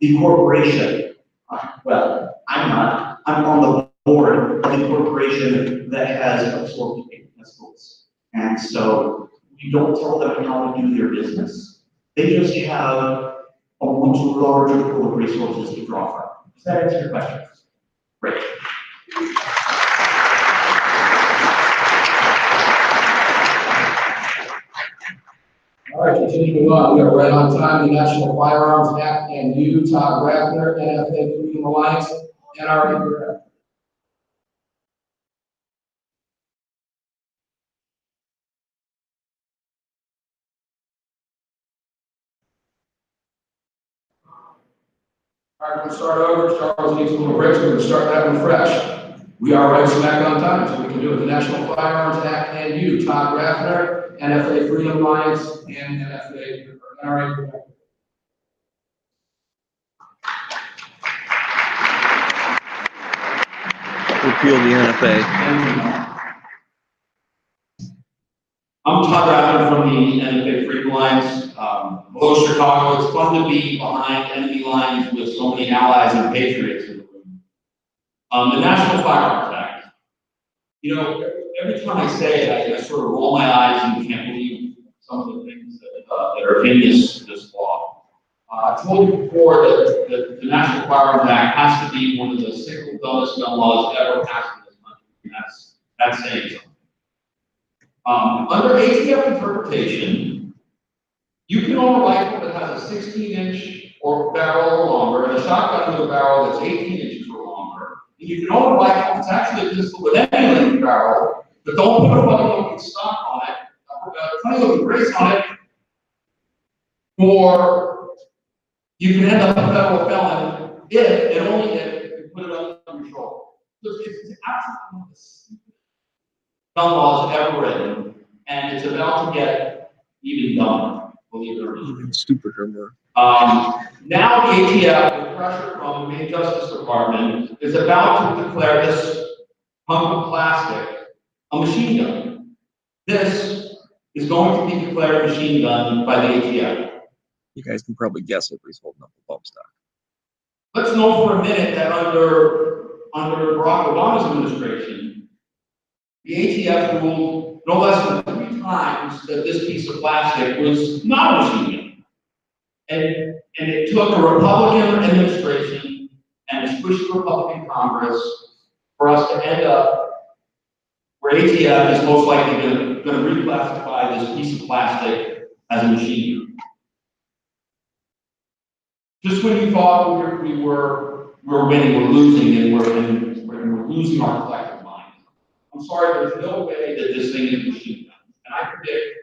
Speaker 17: the corporation. Uh, Well, I'm not, I'm on the board of the corporation that has absorbed Pistols. And so you don't tell them how to do their business. They just have a much larger pool of resources to draw from. Does that answer your question? Great.
Speaker 9: All right, continuing on, we are right on time, the National Firearms Act and you, Todd Rathner, NFA Freedom Alliance, NRA. All right, we're gonna start over, Charles needs a little break, we're gonna start that one fresh. We are right smack on time, so we can do it, the National Firearms Act and you, Todd Rathner, NFA Freedom Alliance, and NFA, or NRA
Speaker 8: Repeal the NFA.
Speaker 18: I'm Todd Rathner from the NFA Freedom Alliance. Um, hello Chicago, it's fun to be behind enemy lines with so many allies and patriots in the room. Um, the National Firearms Act. You know, every time I say it, I, I sort of roll my eyes and can't believe some of the things that, uh, that are in this, this law. Uh, I told you before that, that the National Firearms Act has to be one of the single dumbest gun laws ever passed in this country. And that's, that's saying something.
Speaker 5: Um, under ATF interpretation, you can own a rifle that has a sixteen inch or barrel or longer, and a shotgun with a barrel that's eighteen inches or longer. And you can own a rifle that's actually a pistol with any length barrel, but don't put a funny looking stock on it, uh, funny looking brace on it. Or you can end up a federal felon if, and only if, you put it under control. So it's, it's absolutely one of the stupidest gun laws ever written, and it's about to get even dumber, believe it or not.
Speaker 6: Even stupider more.
Speaker 5: Um, now the ATF, with pressure from the Main Justice Department, is about to declare this hunk of plastic a machine gun. This is going to be declared a machine gun by the ATF.
Speaker 6: You guys can probably guess if he's holding up a bump stock.
Speaker 5: Let's know for a minute that under, under Barack Obama's administration, the ATF ruled no less than three times that this piece of plastic was not a machine gun. And, and it took a Republican administration and a squishy Republican Congress for us to end up where ATF is most likely gonna, gonna reclassify this piece of plastic as a machine gun. Just when you thought we were, we were, we were winning, we're losing, and we're, and we're, losing our collective mind. I'm sorry, there's no way that this thing is a machine gun. And I predict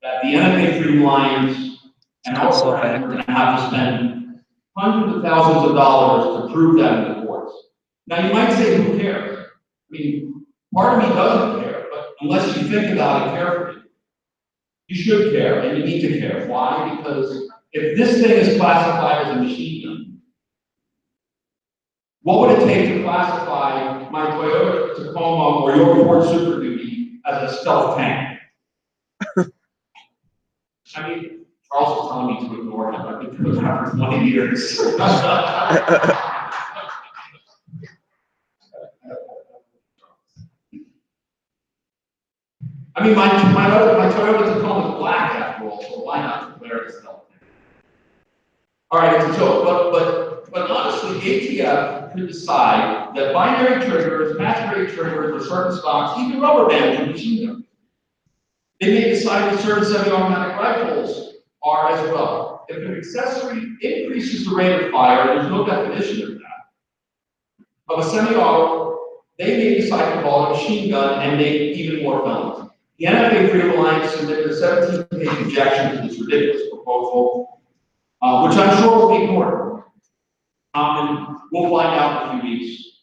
Speaker 5: that the NFA Freedom Alliance and our
Speaker 6: Also
Speaker 5: friends are gonna have to spend hundreds of thousands of dollars to prove that in the courts. Now, you might say, who cares? I mean, part of me doesn't care, but unless you think about it carefully, you should care, and you need to care. Why? Because if this thing is classified as a machine gun, what would it take to classify my Toyota Tacoma or your Ford Super Duty as a stealth tank? I mean, Charles was telling me to ignore him, I've been doing that for twenty years. I mean, my, my, my Toyota Tacoma is black after all, so why not declare it a stealth? All right, it's a joke, but, but, but honestly, ATF could decide that binary triggers, match rate triggers, or certain stocks, even rubber bands are machine guns. They may decide that certain semi-automatic rifles are as well. If an accessory increases the rate of fire, there's no definition of that. Of a semi-auto, they may decide to call it a machine gun and make even more felons. The NFA Freedom Alliance submitted a seventeen page objection to this ridiculous proposal, uh, which I'm sure will be ignored. Um, we'll find out in a few weeks.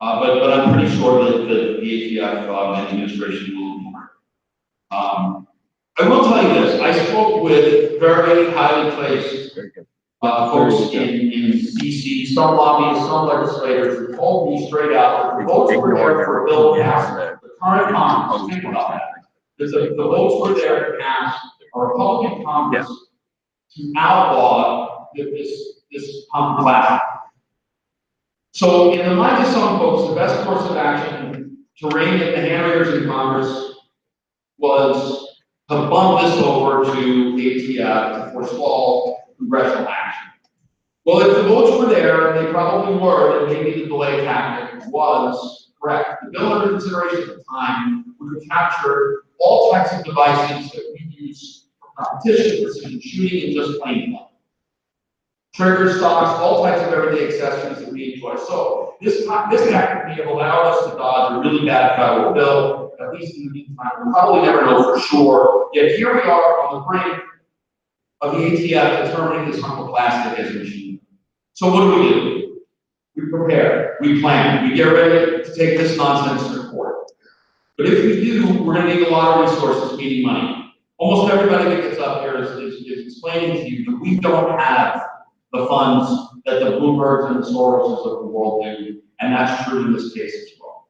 Speaker 5: Uh, but, but I'm pretty sure that, that the ATF, um, and the administration will ignore it. Um, I will tell you this, I spoke with very highly placed, uh, folks in, in DC, some lobbyists, some legislators, who told me straight out, that the votes were there for a bill passed, the current Congress, think about that. Because the, the votes were there to pass a Republican Congress to outlaw this, this pump plastic. So in the minds of some folks, the best course of action to rein in the hand in Congress was to bump this over to ATF to forestall congressional action. Well, if the votes were there, and they probably were, then maybe the delay tactic was correct. The bill under consideration at the time would have captured all types of devices that we use for competition, precision shooting, and just plain fun. Trigger stocks, all types of everyday accessories that we enjoy. So this, this act may have allowed us to dodge a really bad federal bill, at least in the meantime. We'll probably never know for sure. Yet here we are on the brink of the ATF determining this hunk plastic as a machine. So what do we do? We prepare, we plan, we get ready to take this nonsense. But if we do, we're gonna need a lot of resources, meaning money. Almost everybody that gets up here is, is, is explaining to you that we don't have the funds that the Bloombergs and the Soroses of the world do, and that's true in this case as well.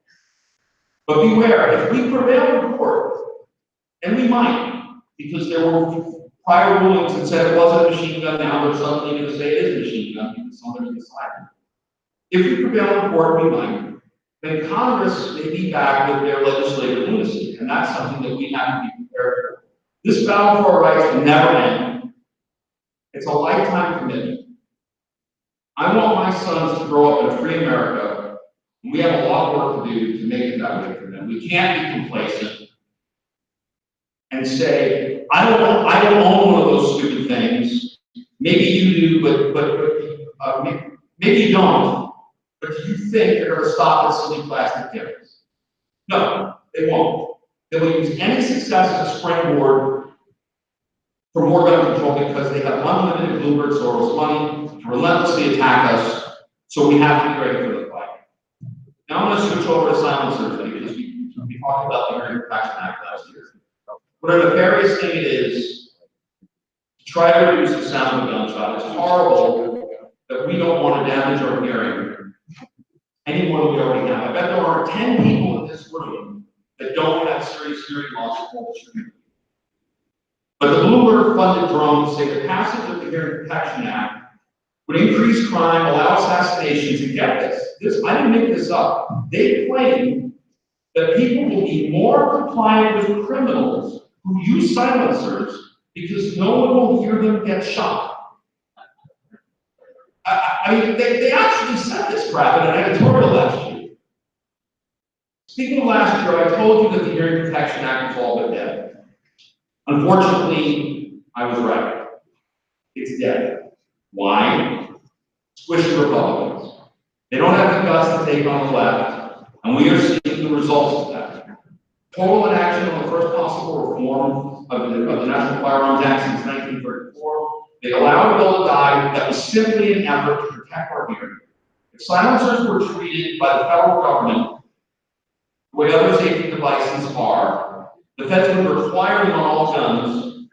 Speaker 5: But beware, if we prevail in court, and we might, because there were prior rulings that said it wasn't a machine gun, now they're suddenly gonna say it is a machine gun because somebody decided. If we prevail in court, we might, then Congress may be back with their legislative lunacy, and that's something that we have to be prepared for. This battle for our rights never end. It's a lifetime commitment. I want my sons to grow up in a free America. and We have a lot of work to do to make it that way for them. We can't be complacent. and say, I don't, own- I don't own one of those stupid things. Maybe you do, but, but, but, uh, may- maybe you don't. But do you think they're gonna stop at silly plastic tickets? No, they won't. They will use any success as a springboard for more gun control because they have unlimited Bloomberg Soros money to relentlessly attack us, so we have to be ready for the fight. Now I'm gonna switch over to silencers because we, we talked about the Hearing Protection Act last year. What a nefarious thing it is to try to reduce the sound of a gunshot. It's horrible that we don't want to damage our hearing any more we already have. I bet there are ten people in this room that don't have serious hearing loss from shooting. But the Bloomberg funded drones say the passage of the Hearing Protection Act would increase crime, allow assassinations, and get this, this, I didn't make this up. They claim that people will be more compliant with criminals who use silencers because no one will hear them get shot. I, I, mean, they, they actually said this crap in an editorial last year. Speaking of last year, I told you that the Hearing Protection Act was all but dead. Unfortunately, I was right. It's dead. Why? Squish the Republicans. They don't have the guts to take on the left, and we are seeing the results of that. Total inaction on the first possible reform of the, of the National Firearms Act since nineteen thirty-four. They allowed a bill to die that was simply an effort to protect our hearing. If silencers were treated by the federal government the way other safety devices are, the feds would require them on all guns,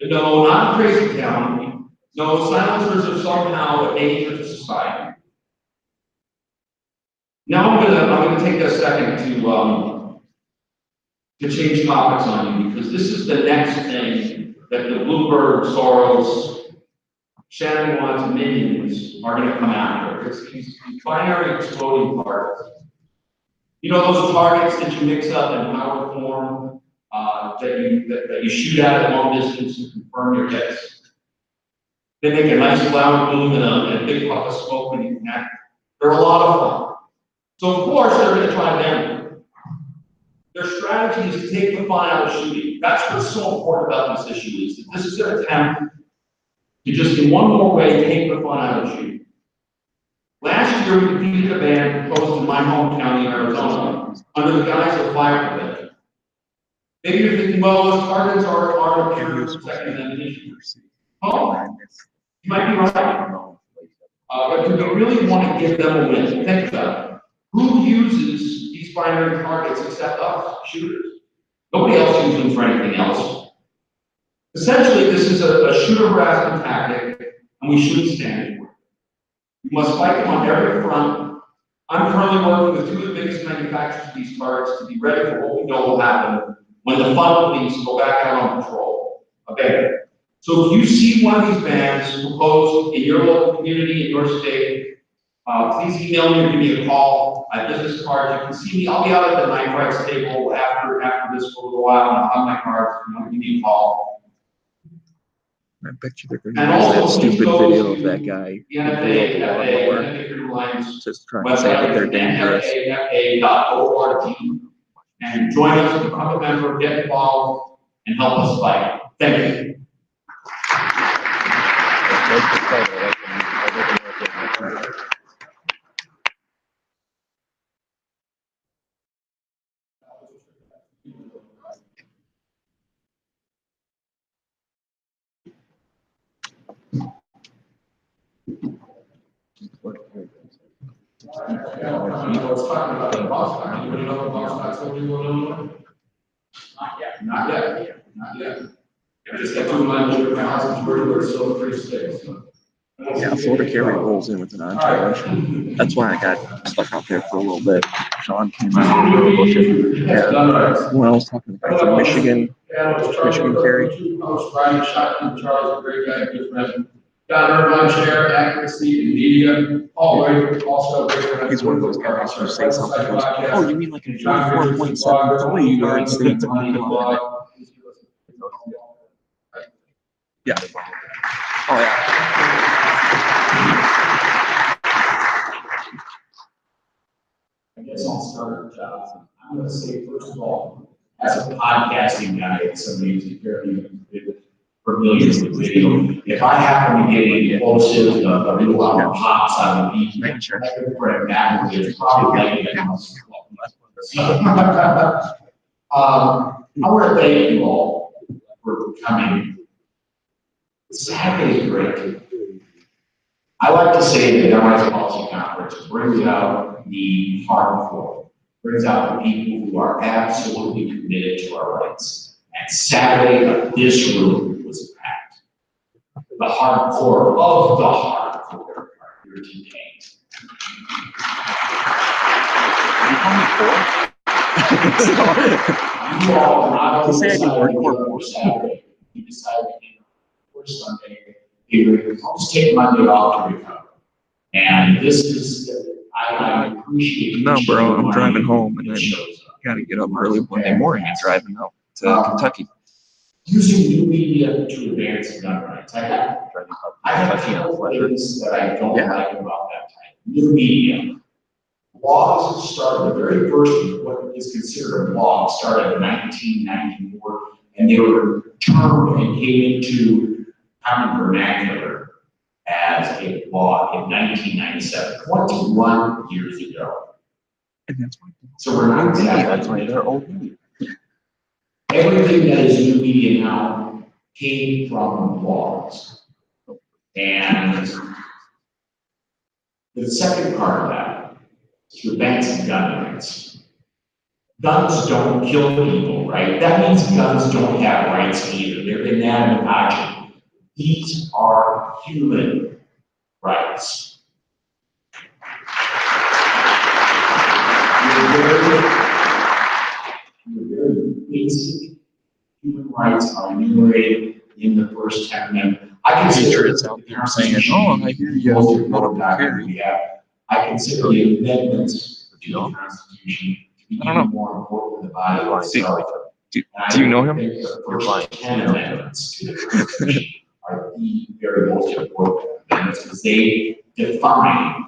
Speaker 5: no, not in crazy town, no, silencers are somehow a danger to society. Now I'm gonna, I'm gonna take a second to, um, to change topics on you, because this is the next thing that the Bloomberg, Soros, Watts minions are gonna come after. It's these binary exploding targets. You know those targets that you mix up in powder form, uh, that you, that, that you shoot at at long distance to confirm your hits? They make a nice loud boom and a, and a big puff of smoke when you connect. They're a lot of fun. So of course, they're gonna try them. Their strategy is to take the fun out of shooting. That's what's so important about this issue is that this is an attempt to just in one more way take the fun out of shooting. Last year, we defeated a ban proposed in my home county, Arizona, under the guise of fire prevention. Maybe you're thinking, well, those targets are, are a pure second ammunition. Oh, you might be right. Uh, but do we really want to give them a win? Think about it. Who uses these binary targets except us, shooters? Nobody else uses them for anything else. Essentially, this is a, a shooter harassment tactic, and we shouldn't stand for it. We must fight them on every front. I'm currently working with two of the biggest manufacturers of these targets to be ready for what we know will happen when the fun police go back out on patrol. Okay? So if you see one of these bans proposed in your local community, in your state, uh, please email me or give me a call. I have business cards. You can see me. I'll be out at the knife rights table after, after this for a little while, I'll have my cards. You know, give me a call.
Speaker 6: I bet you they're gonna use that
Speaker 5: also,
Speaker 6: stupid
Speaker 5: go
Speaker 6: video of
Speaker 5: to
Speaker 6: that guy.
Speaker 5: The
Speaker 6: who blew up
Speaker 5: NFA,
Speaker 6: a
Speaker 5: FA,
Speaker 6: lawnmower,
Speaker 5: NFA Freedom Alliance
Speaker 6: Just trying to say that
Speaker 5: website
Speaker 6: they're
Speaker 5: is
Speaker 6: dangerous.
Speaker 5: nfafa.org. And join us, become a member, get involved, and help us fight. Thank you.
Speaker 9: Yeah, I was talking about the bus stop, you know what bus stops that we want to know?
Speaker 5: Not yet.
Speaker 9: Not yet, not yet. I just got two lines of houses, where we're still pretty safe.
Speaker 6: Yeah, Florida Carry rolls in with an entourage. That's why I got stuck out there for a little bit. Sean came out of the bush. Yeah. When I was talking to the from Michigan,
Speaker 9: Yeah, it was Charlie.
Speaker 6: Michigan carry.
Speaker 9: Two posts, riding shotgun, Charles, a great guy, good friend. Don Irvine, chair, Accuracy in Media, Paul Wade, also a great friend.
Speaker 6: he's one of those guys who say something goes, oh, you mean like a forty-four point seven three where it states on the Yeah. Oh, yeah.
Speaker 1: I guess I'll start, uh, I'm gonna say, first of all, as a podcasting guy, somebody who's very familiar with video, if I happen to get any explosive, a, a little loud pops out of the beat, I could it backwards, it's probably. Um, I want to thank you all for coming. Saturday is great. I like to say that the Gun Policy Conference brings out the hardcore, brings out the people who are absolutely committed to our rights. And Saturday, this room was packed. The hardcore of the hardcore are here today. You all not only decided to Saturday, you decided to go for Sunday, you just take Monday off to recover. And this is, I, I appreciate.
Speaker 6: No, bro, I'm driving home and then gotta get up early Monday morning and driving out to
Speaker 1: Um,
Speaker 6: Kentucky.
Speaker 1: Using new media to advance gun rights. I have, I have a
Speaker 6: Kentucky on
Speaker 1: couple things that I don't
Speaker 6: Yeah.
Speaker 1: like about that type. New media. Laws started, the very first, of what is considered a law, started in nineteen ninety-four, and they were termed and came into common vernacular as a law in 1997, 21 years ago.
Speaker 6: And that's why.
Speaker 1: So we're not
Speaker 6: Yeah,
Speaker 1: exactly.
Speaker 6: that's why they're old media.
Speaker 1: Everything that is new media now came from laws. And the second part of that is to advance gun rights. Guns don't kill people, right? That means guns don't have rights either. They're inanimate objects. These are human rights. Your very, your very basic human rights are enumerated in the first ten amendment. I consider it
Speaker 6: Patriots out there saying, oh, I hear you.
Speaker 1: most
Speaker 6: Not
Speaker 1: important
Speaker 6: a
Speaker 1: document
Speaker 6: carry.
Speaker 1: we have. I consider the amendments to the Constitution to be
Speaker 6: I don't know.
Speaker 1: even more important than the body of
Speaker 6: See,
Speaker 1: itself.
Speaker 6: Do,
Speaker 1: And
Speaker 6: do you know him?
Speaker 1: the first ten amendments to the Constitution are the very most important amendments because they define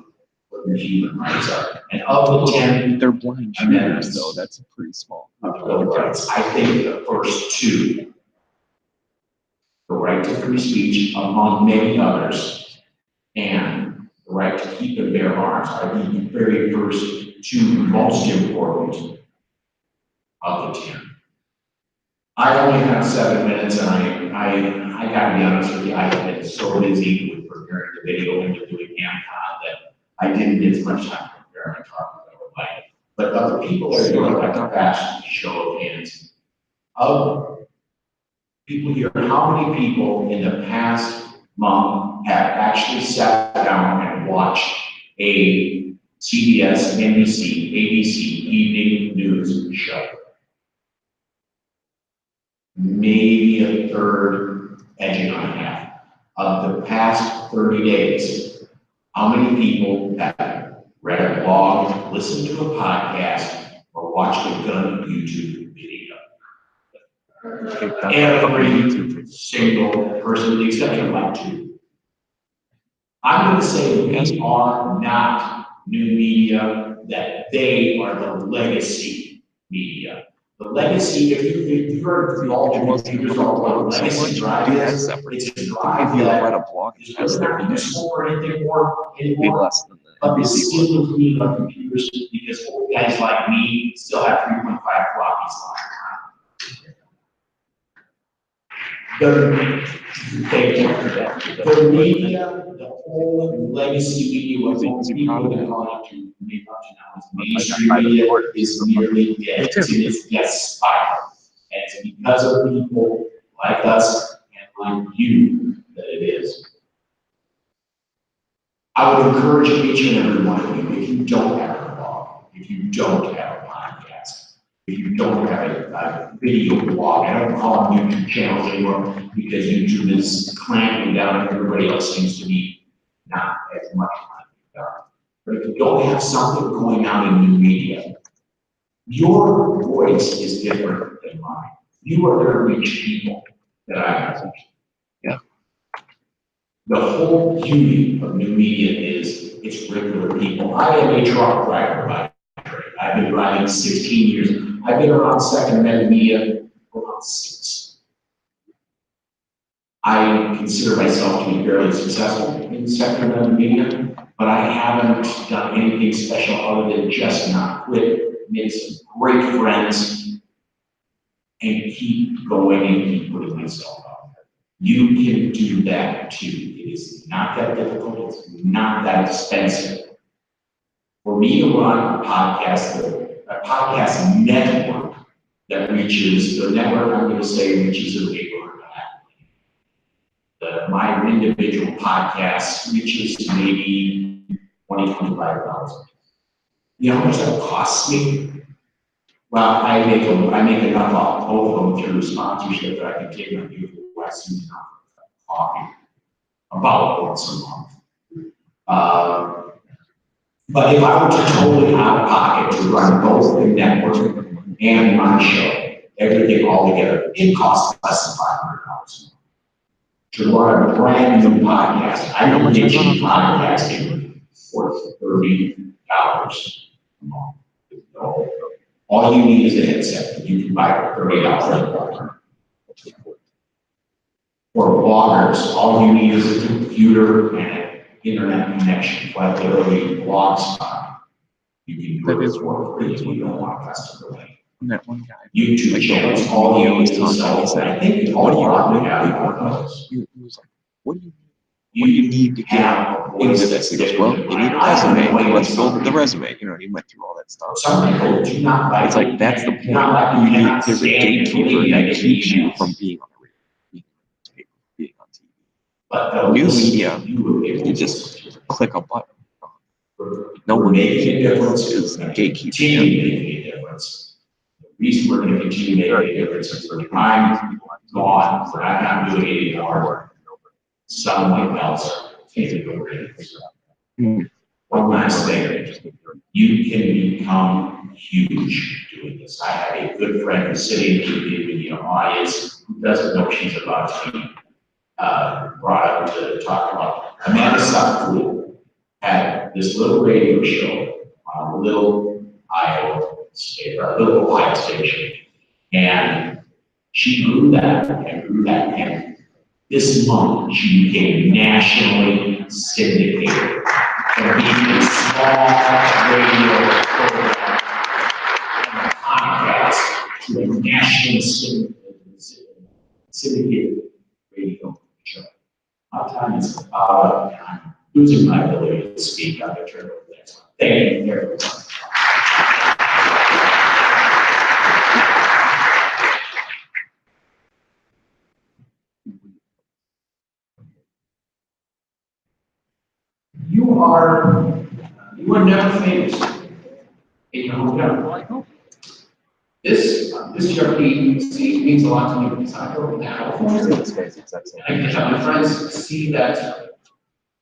Speaker 1: what your human rights are. And of the ten
Speaker 6: They're blind
Speaker 1: Amendments.
Speaker 6: shooters, though. That's a pretty small.
Speaker 1: Bill of Rights, I think the first two, the right to free speech among many others, and the right to keep and bear arms are the very first two most important of the ten. I only have seven minutes and I, I, I gotta be honest with you, I've been so busy with preparing the video and doing AMCON that I didn't get as much time to prepare my talk as I would like. But other people are I'd like a a show of hands. Of people here, how many people in the past month have actually sat down and watched a CBS, NBC, ABC evening news show? Maybe a third, edging on half. Of the past thirty days, how many people have read a blog, listened to a podcast, or watched a gun YouTube video? Every single person, with the exception of like two. I'm gonna say we are not new media, that they are the legacy media. The legacy, if you, if you heard the all, computers all about legacy drive
Speaker 6: Do that
Speaker 1: is, it's a drive
Speaker 6: you
Speaker 1: that
Speaker 6: read a blog,
Speaker 1: is
Speaker 6: that's
Speaker 1: really
Speaker 6: their
Speaker 1: not
Speaker 6: name.
Speaker 1: useful for anything more, anymore.
Speaker 6: less the
Speaker 1: But the
Speaker 6: NBC
Speaker 1: skill of me of computers, because old guys like me still have three point five floppies lying around. The, thank for that. The media, the whole legacy media, what most people that call it to make up to now is mainstream media is nearly dead. It's in its death spiral. And it's because of people like us and like you that it is. I would encourage each and every one of you, if you don't have a blog, if you don't have a podcast, if you don't have a, a video blog, I don't call them YouTube channels anymore because YouTube is clamping down and everybody else seems to be not as much down. But if you don't have something going on in new media, your voice is different than mine. You are going to reach people that I haven't.
Speaker 6: Yeah.
Speaker 1: The whole beauty of new media is it's regular people. I am a truck driver by
Speaker 9: I've been driving sixteen years. I've been around Second Amendment media for about six. I consider myself to be fairly successful in Second Amendment media, but I haven't done anything special other than just not quit, make some great friends, and keep going and keep putting myself out there. You can do that too. It is not that difficult, it's not that expensive. For me to run a podcast, a podcast network that reaches, the network I'm gonna say reaches a the, my individual podcast reaches maybe twenty, twenty-five thousand. You know how much that costs me? Well, I make, a- I make enough off both of them through sponsorship that I can take my beautiful for coffee about once a month. Uh, but if I were to totally out of pocket to run both the network and my show, everything all together, it costs less than five hundred dollars to run a brand new podcast. I don't need cheap podcasting for thirty dollars a month. All you need is a headset you can buy for thirty dollars. For bloggers, all you need is a computer and an internet connection, like literally blogspot. You can do it free, you don't want a customer.
Speaker 6: That one guy.
Speaker 9: YouTube
Speaker 6: Like,
Speaker 9: channels, all
Speaker 6: video
Speaker 9: you
Speaker 6: was
Speaker 9: need is a
Speaker 6: talking,
Speaker 9: cell
Speaker 6: he
Speaker 9: phone. I think
Speaker 6: do you
Speaker 9: all
Speaker 6: want?
Speaker 9: have one of.
Speaker 6: He he was like, what do you, what do you need to get
Speaker 9: have
Speaker 6: into this? He goes, well, you need a resume, let's build the resume, you know, he went through all that stuff.
Speaker 9: Some people do not like.
Speaker 6: It's like, that's the
Speaker 9: do not like
Speaker 6: point, you need, there's a gatekeeper that keeps you from being on the radio, being being on TV.
Speaker 9: But they'll
Speaker 6: New media,
Speaker 9: you will be able
Speaker 6: you
Speaker 9: to
Speaker 6: just click a button. No one
Speaker 9: making a difference.
Speaker 6: is gatekeeping.
Speaker 9: Continue making a difference. The reason we're gonna continue making a difference is that I'm gone, but I'm not doing any more. Someone else taking over it.
Speaker 6: Hmm.
Speaker 9: One last thing, you can become huge doing this. I have a good friend who's sitting in the audience who doesn't know she's about to be uh, brought up to talk about. Amanda Suffecool had this little radio show on a little Iowa state, or a little Ohio station. And she grew that and grew that and this month she became nationally syndicated for being a small radio program and podcast to a syndicated, syndicated radio is about I'm losing my ability to speak. I'm going to over the next one. Thank you, everyone. You are, you are never famous in your hometown. This, this Cherokee seat means a lot to me because I grew up in California. And I can have my friends see that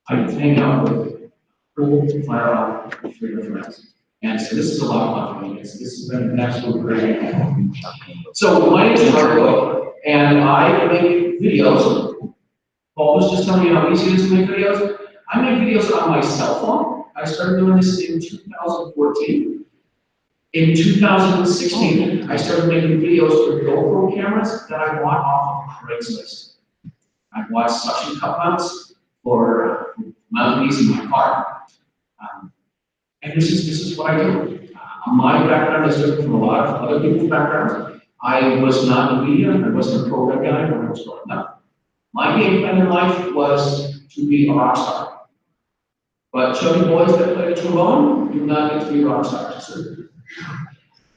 Speaker 9: I hang out with cool firearm freedom friends. And so this is a lot of fun for me. This has been an absolute great. So my name is Harlow, and I make videos. Paul was just telling me how easy it is to make videos. I make videos on my cell phone. I started doing this in two thousand fourteen. In two thousand sixteen, I started making videos with GoPro cameras that I bought off of Craigslist. I bought suction cup mounts for mounting these in my car. Um, And this is, this is what I do. Uh, My background is different from a lot of other people's backgrounds. I was not in the media, I wasn't a program guy when I was growing up. My game plan in life was to be a rock star. But chubby boys that play the trombone do not get to be rock stars.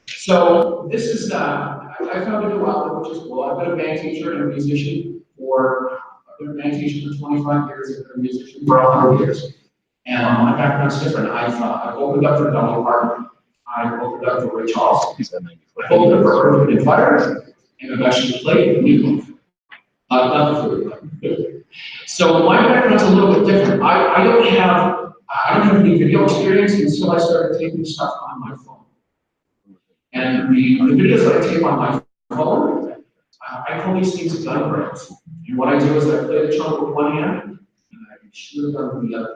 Speaker 9: So this is, uh, I I found a new outlet, which is cool. I've been a band teacher and a musician for, I've been a band teacher for twenty-five years, I've been a musician for hundred years. And my background's different. I've, uh, I've opened up for Dolly Parton. I've opened up for Ray Charles. I've opened up for Wind, and Fire. And I've actually played Meatloaf. Uh, not the food, So my background's a little bit different. I, I don't have, I don't have any video experience until I started taking stuff on my phone. And the, the videos that I tape on my phone, uh, I call these things gun breaks. And what I do is I play the trumpet with one hand, and I shoot a gun with the other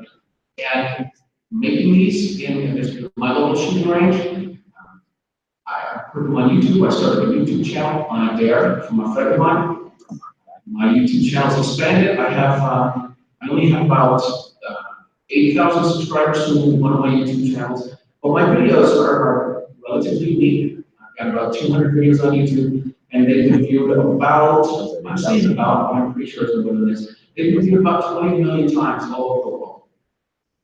Speaker 9: hand. And making these in, in my local shooting range, uh, I put them on YouTube, I started a YouTube channel on dare from a friend of mine. My YouTube channel is expanded, I have, uh, I only have about, uh, eight thousand subscribers to one of my YouTube channels, but my videos are, are relatively unique. I've got about two hundred videos on YouTube, and they've been viewed about, I'm saying about, I'm pretty sure it's more than this. They've been viewed about twenty million times all over the world,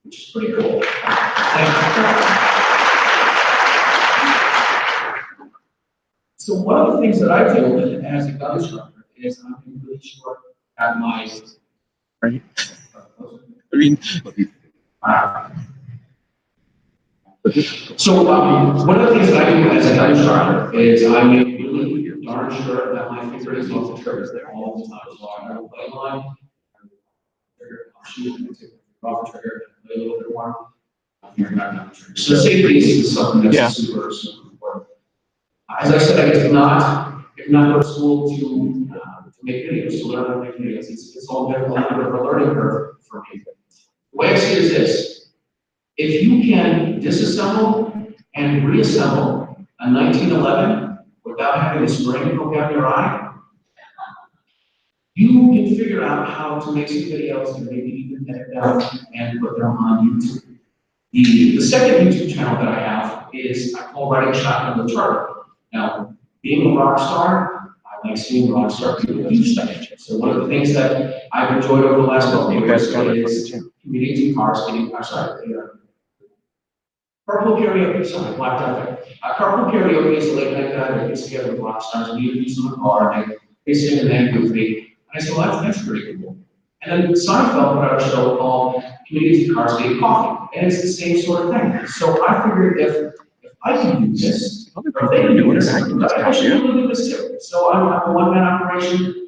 Speaker 9: which is pretty cool. So one of the things that I do as a gun instructor is I'm really short at my.
Speaker 6: Right. I mean,
Speaker 9: Uh, So, um, one of the things that I do as a gun instructor is I make really darn sure that my finger is off the trigger there all the time. So I play line. I'll shoot, and take off the trigger, play a little bit more. On the trigger. So safety is something
Speaker 6: Yeah.
Speaker 9: that's super, super important. As I said, I did not, did not go to school to, uh, to make videos, to learn how to make videos. It's, it's all been a little bit of a learning curve for me. The way I see it is this. If you can disassemble and reassemble a nineteen eleven without having a spring go down your eye, you can figure out how to make some videos and maybe even edit them and put them on YouTube. The, the second YouTube channel that I have is I call Riding Shotgun with Charlie. Now, being a rock star, I like seeing rock star people do stuff. So one of the things that I've enjoyed over the last couple of years
Speaker 6: is it.
Speaker 9: is comedians and cars getting, I'm sorry, uh, Carpool karaoke, sorry, blacked out there. Uh, carpool karaoke is a late night guy that gets together with rock stars, and you use them in the car, and they, they sing and they goofy. And I said, well, that's, that's pretty cool. And then Seinfeld put out a show called Comedians and Cars Getting Coffee, and it's the same sort of thing. So I figured if, if I can do this, or
Speaker 6: people
Speaker 9: they can do this,
Speaker 6: I can just
Speaker 9: I
Speaker 6: help
Speaker 9: should be able to do this too. So I'm, I'm a one-man operation.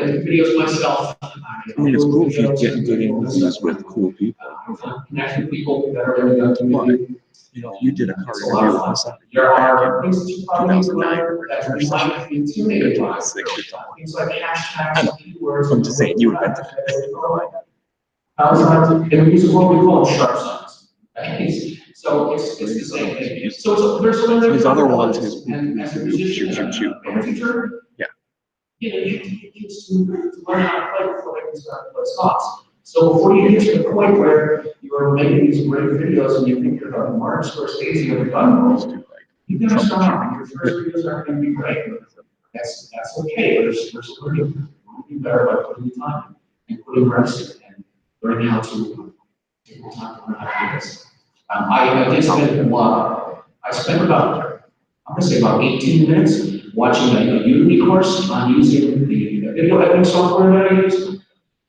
Speaker 9: Videos myself.
Speaker 6: I mean, it's cool if you get good interviews with cool people.
Speaker 9: With people that are in the community.
Speaker 6: You know, you did a car
Speaker 9: It's a lot
Speaker 6: interview
Speaker 9: of fun. There are things that you probably
Speaker 6: 2009
Speaker 9: that might be intimidated by. Things like hashtags, keywords.
Speaker 6: I'm just saying, you invented
Speaker 9: signs, in the music world, we call sharp signs. Okay? So it's, it's the same thing. So it's, there's so many.
Speaker 6: His other ones,
Speaker 9: elements.
Speaker 6: his
Speaker 9: And as a musician,
Speaker 6: shoot, shoot, shoot.
Speaker 9: and a teacher.
Speaker 6: Yeah.
Speaker 9: You know, you to get kids to, to learn how to play before they can start to play songs. So before you get to the point where you're making these great videos and you think you're the Martin Scorsese of the gun world, you gotta start. Your first videos aren't gonna be great. That's, that's okay, there's, there's learning, you better by putting the time and putting rest and learning how to take the time to learn how to do this. Um, I, I did spend a lot, I spent about, I'm gonna say about eighteen minutes watching a Udemy course on using the video editing software that I use.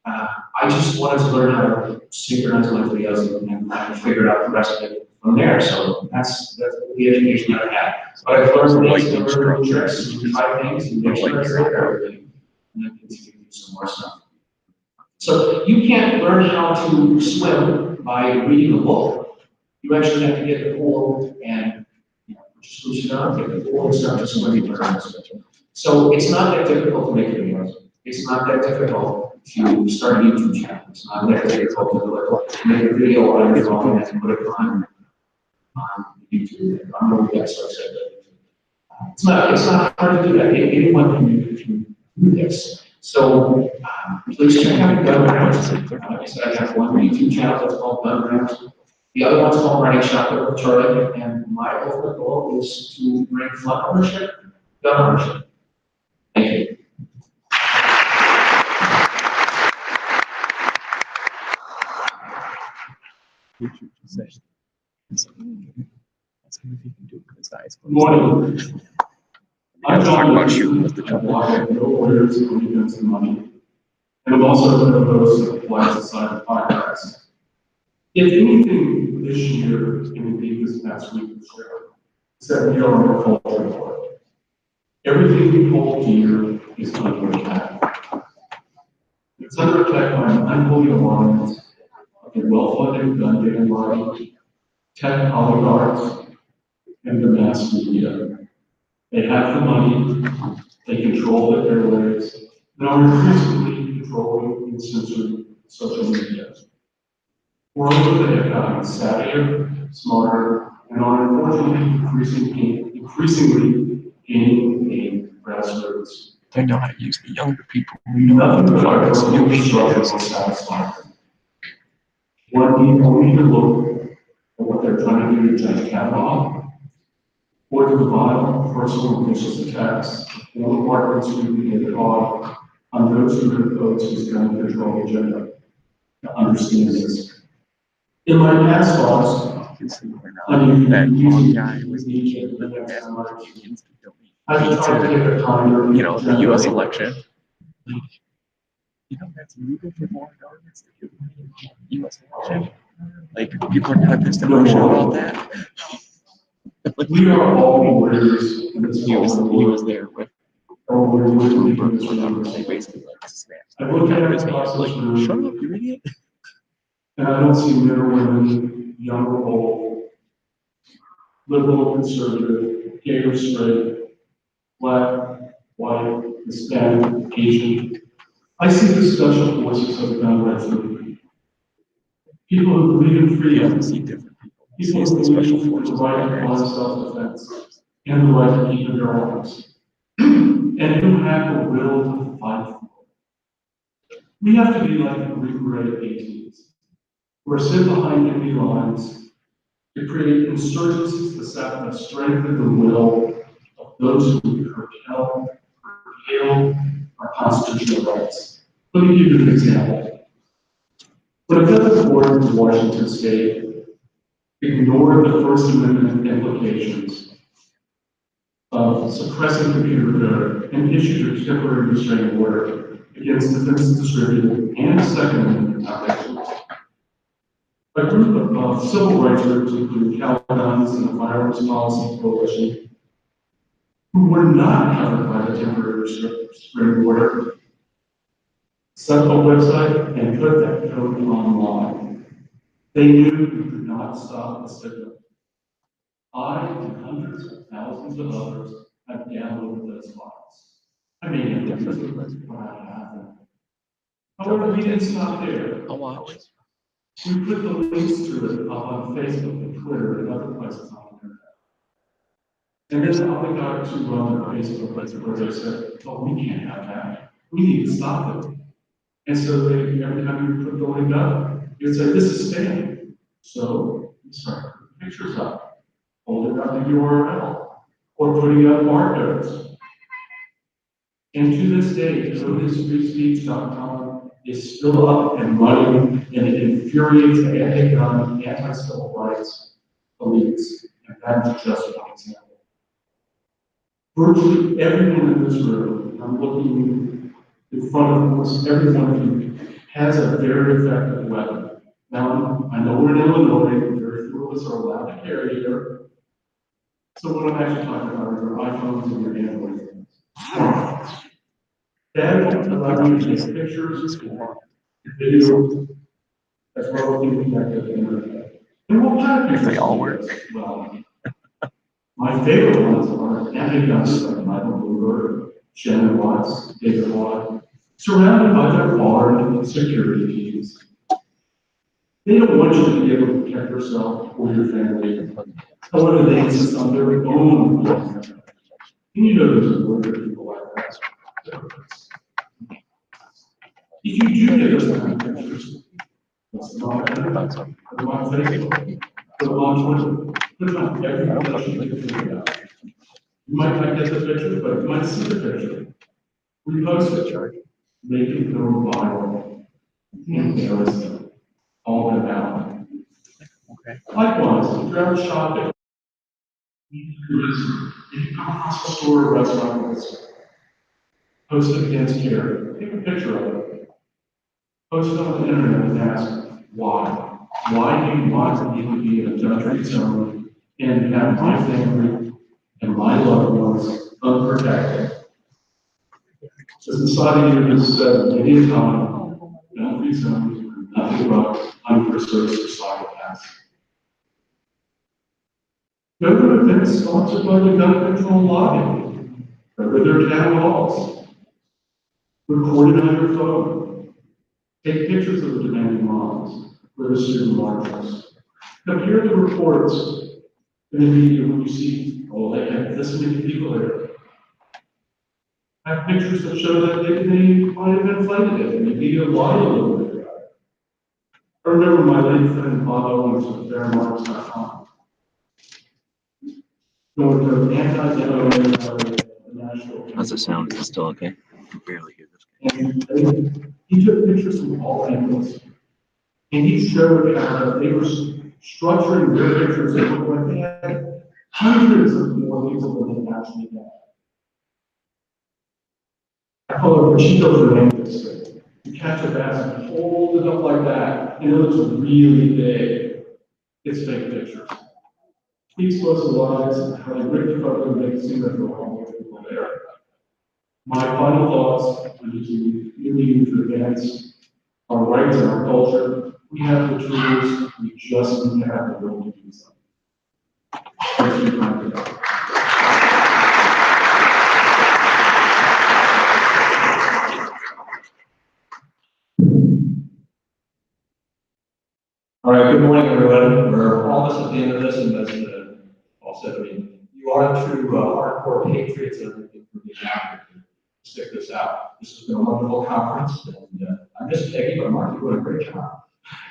Speaker 9: Uh, I just wanted to learn how to synchronize my videos and, I figured out the rest of it from there, so that's, that's the education that I had. But I've learned
Speaker 6: Like
Speaker 9: things, learned tricks, and try things, and make sure I everything. And then continue to do some more stuff. So you can't learn how to swim by reading a book. You actually have to get the pool and, the and and how to swim. So it's not that difficult to make videos. It's not that difficult to start a YouTube channel. It's not that difficult to make a video on your phone and put it on, on YouTube. I'm really that so excited. It's not, it's not hard to do that. Anyone can, do this. So, um, please check out Gun Rounds. Like I have one YouTube channel that's called Gun Rounds. The other one's called Riding Shotgun Charlie, and my ultimate goal is to bring fun ownership, gun ownership. Thank you.
Speaker 6: You should just say, "It's okay." Ask him if he can do it his eyes closed.
Speaker 12: Morning. I'm John
Speaker 6: about with the
Speaker 12: no orders of money. And also one of those that flies aside the podcast. If anything this year, and indeed this past week, was true, is that we are under culture war. Everything we hold dear is under attack. It's under attack by an unholy alliance of the well-funded gun getting lobby, tech oligarchs, and the mass media. They have the money, they control the airwaves, and are increasingly controlling and censoring social media. Moreover, they have gotten savvier, smarter, and are unfortunately increasingly, increasingly gaining a grassroots.
Speaker 6: They know how to use the younger people. We know
Speaker 12: Nothing
Speaker 6: the
Speaker 12: but our local infrastructure will satisfy them. One need only to look at what they're trying to do to Judge Kavanaugh, or to the vile personal and vicious attacks on departments who begin caught on those who oppose his gun control agenda. To understand this. In my past thoughts, on you
Speaker 6: That one
Speaker 12: using
Speaker 6: guy was
Speaker 12: these
Speaker 6: making really
Speaker 12: as
Speaker 6: bad
Speaker 12: much. I just try to take a time.
Speaker 6: You know, the US election. You know, that's legal for foreign governments to give money in the US election. Like, people are kind of pissed emotional about that.
Speaker 12: We are all warriors in this
Speaker 6: He was, he was there with
Speaker 12: All warriors in
Speaker 6: Bloomberg
Speaker 12: this
Speaker 6: or whatever, they basically like snapped.
Speaker 12: I look at
Speaker 6: his
Speaker 12: it
Speaker 6: like, shut up, you idiot.
Speaker 12: And I don't see men or women, young or old, liberal or conservative, gay or straight, black, white, Hispanic, Asian. I see the special forces of gun rights movement. People who believe in freedom,
Speaker 6: people.
Speaker 12: Who
Speaker 6: the special
Speaker 12: believe in the right cause self-defense and the right to keep their arms. And who have the will to fight for. We have to be like the Green Beret ATs, who are sit behind enemy lines to create insurgencies that sap the strength the will of those who curtail, curtail our constitutional rights. Let me give you an example. When a federal court in Washington state ignored the First Amendment implications of suppressing computer code and issued a temporary restraining order against defense distributed and Second Amendment. A group of, civil rights groups, including Cal and the Firearms Policy Coalition, who were not covered by the temporary restraining order, set up a website and put that code online. They knew we could not stop the stigma. I and hundreds of thousands of others have downloaded those files. I mean, it have them. However, we didn't stop there. We put the links to it up on Facebook and Twitter and other places on the internet. And there's other guys who run on Facebook where they said, oh, we can't have that. We need to stop it. And so they, every time you put the link up, you'd say, this is spam. So you start putting pictures up, holding up the URL, or putting up barcodes. And to this day, codeisfreespeech.com is still up and running, and it infuriates anti-gun, anti-civil rights elites. And that's just one example. Virtually everyone in this room, I'm looking in front of almost everyone of you, has a very effective weapon. Now, I know we're in Illinois, very few of us are allowed to carry here. So what I'm actually talking about are your iPhones and your Android phones. That allow you to take pictures, video, as well as to the internet. And what kind of pictures?
Speaker 6: They all work.
Speaker 12: Well, my favorite ones are anti-guns like Michael Bloomberg, Shannon Watts, David Watt, surrounded by their armed security teams. They don't want you to be able to protect yourself or your family. However, they insist on their own. And you know there's a word people like that. If you do get those kind of pictures, it's not, put them on Facebook, put them on Twitter, put them on every place you can figure it out. You might not get the picture, but you might see the picture. Repost it, make it go viral, embarrass them, all them out.
Speaker 6: Okay.
Speaker 12: Likewise, if you're out shopping, you can- if you come across a store or restaurant that's posted against here, take a picture of it. Post it on the internet and ask, why? Why do you want to be in a judgment zone and have my family and my loved ones unprotected? The society has said many a time, be zoned, nothing but unpreserved psychopaths. Go to events sponsored by the gun control lobby. Go their town halls. Record it on your phone. Take pictures of the demanding moms, or the student marchers. Compare the reports in the media when you see, oh, they have this many people there. I have pictures that show that they, they might have inflated it, and maybe a lot of them. were there. I remember my late friend Bob Owens with BearingArms.com. Going to anti-demo, uh.
Speaker 8: How's the sound? Is it still okay? I can barely hear this.
Speaker 12: And he took pictures from all angles. And he showed how they were structuring their pictures, that like they had hundreds of more people than they actually had. I call Chico Fernandez. You catch a bass and hold it up like that, and it looks really big. It's fake pictures. He exposed the lies, and how they ripped the photo and make it seem like there were all those people there. My final thoughts are to really to advance our rights and our culture. We have the tools, we just need to have the will to do. Thanks for your.
Speaker 9: All right, good morning, everyone. We're almost at the end of this, and as uh, said, I mean, you are true uh, hardcore patriots that are being active to stick this out. This has been a wonderful conference, and uh, I miss Peggy, but Mark, you did a great job.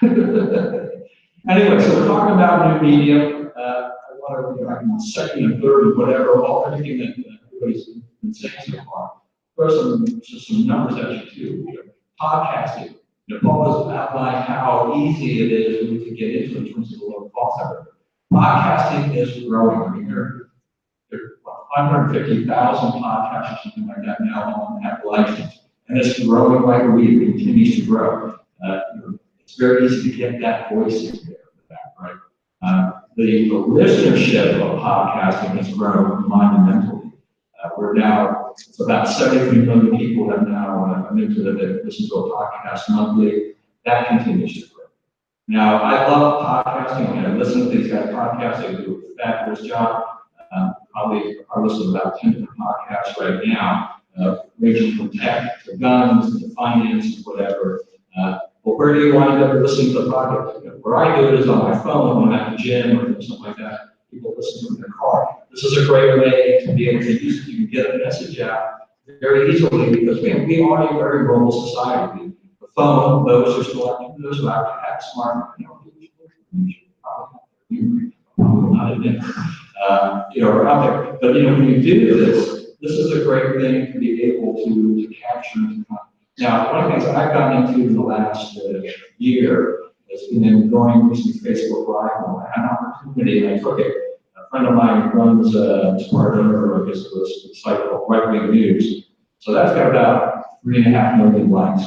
Speaker 9: Anyway, so we're talking about new media. Uh, I want to, second and third and whatever, all everything that uh, everybody's been saying so far. First, some, just some numbers too. You know, podcasting. You know, Paul has outlined how easy it is for to get into in terms of the low cost. Podcasting is growing. There, there are five hundred fifty thousand podcasts or something like that now on license. And it's growing like a weed, it continues to grow. Uh, it's very easy to get that voice in there, right? Uh, the listenership of podcasting has grown monumentally. Uh, we're now, it's about seventy-three million people have now, uh, the, that listen to a podcast monthly. That continues to grow. Now, I love podcasting, I listen to these guys podcasts, they do a fabulous job. Probably, listen to about ten different podcasts right now, uh, ranging from tech to guns to finance and whatever. Uh, but where do you wind up listening to the podcast? Where I do it is on my phone when I'm at the gym or something like that. People listen from their car. This is a great way to be able to use, you can get a message out very easily because we, we are a very mobile society. The phone, those who still have, those who have smart, you know, not admit, uh, you know, are out there. But, you know, when you do this, this is a great thing to be able to, to capture. Now, one of the things I've gotten into in the last uh, year has been in going using Facebook Live. and I had an opportunity and I took it. A friend of mine runs, is part owner of this, this site called Right Wing News. So that's got about three and a half million likes.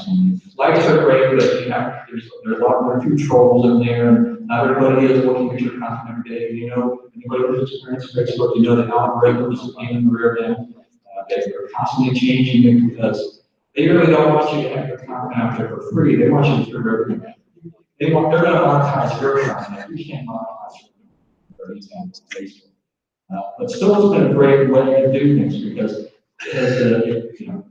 Speaker 9: Likes are great, but you have, there's, there's a lot, more few trolls in there. And everybody is looking at your content every day, you know, anybody who's experienced Facebook, you know the algorithms in the rear end. Uh, they're constantly changing it because they really don't want you to have your content out there for free. They want you to turn everything. They want, they're gonna monetize your content. You can't monetize your very example, Facebook. Uh, but still, it's been a great way to do things because uh, it, you know,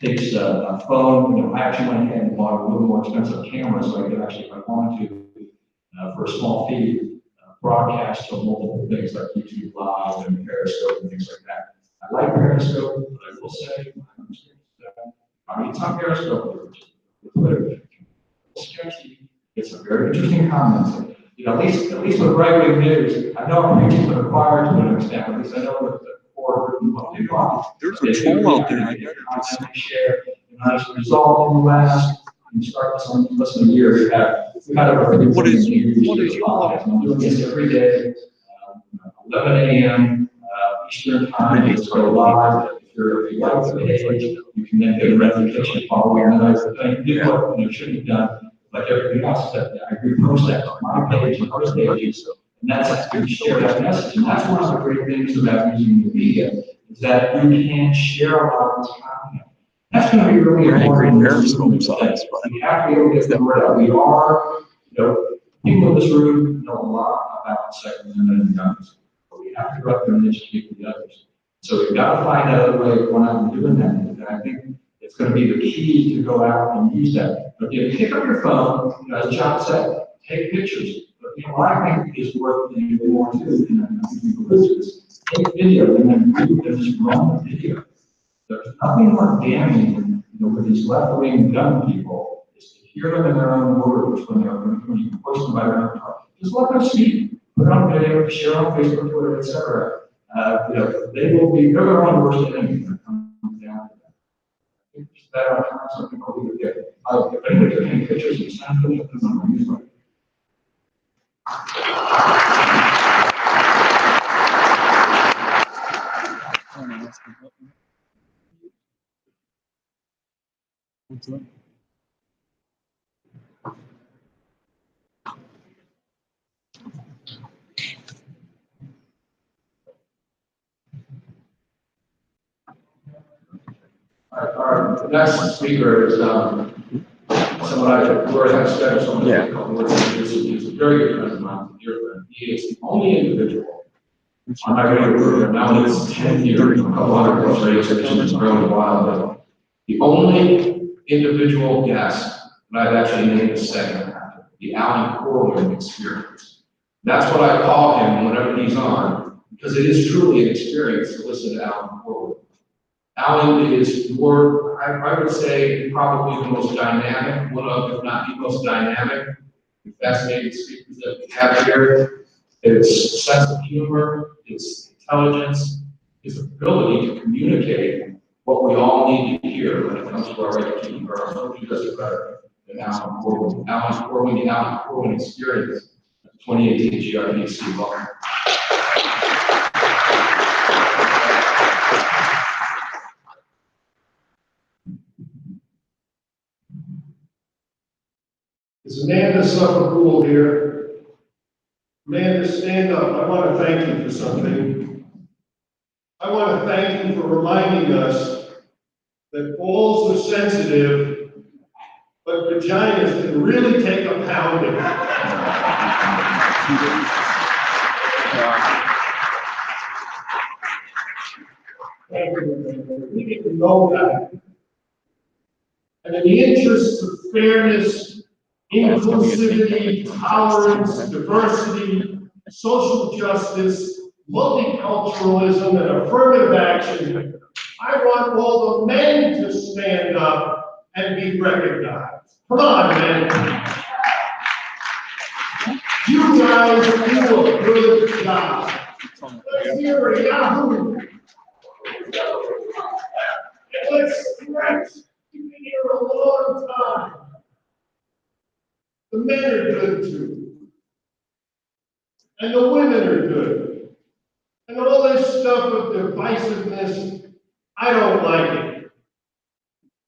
Speaker 9: takes a, a phone, you know, I actually went ahead and bought a little more expensive camera so I could actually, if I wanted to, uh, for a small fee, uh, broadcast to multiple things like YouTube Live and Periscope and things like that. I like Periscope, but I will say, I mean, it's not Periscope, it's Twitter. It's a very interesting comments. You know, at least, at least with right wing news, I know preaching to the choir to an extent, at least I know that the core group of people.
Speaker 6: There's a troll out there.
Speaker 9: content, they share, you know, as a result, in the last, you start this on, less than a year, we have, we kind of. a-
Speaker 6: What is- what is your-
Speaker 9: I'm doing this every day, um, eleven AM, uh, Eastern time, it's go live. If you're, if you like the page, you can then get a notification following that, I think, do what you should have done, like everything else, that I repost that on my page, and other pages. And that's, you share that message, and that's one of the great things about using the media, is that you can share a lot of this That's gonna be really
Speaker 6: Angry
Speaker 9: important.
Speaker 6: Periscope size, but-
Speaker 9: We have to be able to get out, we are, you know, people in this room know a lot about the Second Amendment and guns, but we have to go out there and educate the others. So we've got to find out a way of going out and doing that, and I think it's gonna be the key to go out and use that. But you pick up your phone, you know, as John said, take pictures, but
Speaker 19: you know, what I think is worth the more too, and I think people listen to this, take video and then you just run the video. There's nothing more damning, you know, for these left-wing gun people, is to hear them in their own words when they're, when you push them by their own talk. Just let them speak, put on video, share on Facebook, Twitter, etc. Uh, you know, they will be, they're their own worst enemy when it comes down to that. That our time, some people it there. Uh, if anybody took any pictures, it's not good, it's not good, it's not good.
Speaker 9: Our, our next speaker is, um, someone I, Lord has scheduled someone to come forward and. He's a very good friend of mine, a dear friend. He is the only individual on my radio program, now it's ten years, a couple hundred plus radio stations, it's grown a while, but the only individual guest that I've actually named a segment after, the Alan Korwin experience. That's what I call him whenever he's on, because it is truly an experience to listen to Alan Korwin. Alan is more, I, I would say, probably the most dynamic, one of, if not the most dynamic, fascinating speakers that we have here. It's sense of humor, it's intelligence, his ability to communicate what we all need to hear when it comes to our education, or our social justice better than Alan Korwin. Alan Korwin, the Alan Korwin experience, twenty eighteen GRPC, welcome.
Speaker 5: Is Amanda Suffecool here? Amanda, stand up. I want to thank you for something. I want to thank you for reminding us that balls are sensitive, but vaginas can really take a pounding. We need to know that. And in the interests of fairness, inclusivity, tolerance, diversity, social justice, multiculturalism, and affirmative action, I want all the men to stand up and be recognized. Come on, men. You guys do a good job. Let's hear a Yahoo. Let's stretch. You've been here a long time. The men are good too. And the women are good. And all this stuff of divisiveness, I don't like it.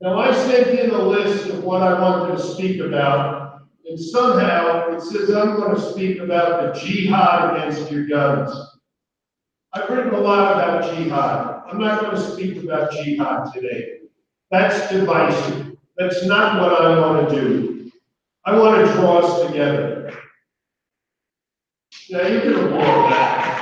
Speaker 5: Now, I sent in a list of what I wanted to speak about, and somehow it says I'm going to speak about the jihad against your guns. I've written a lot about jihad. I'm not going to speak about jihad today. That's divisive. That's not what I want to do. I want to draw us together. Now, you can applaud that.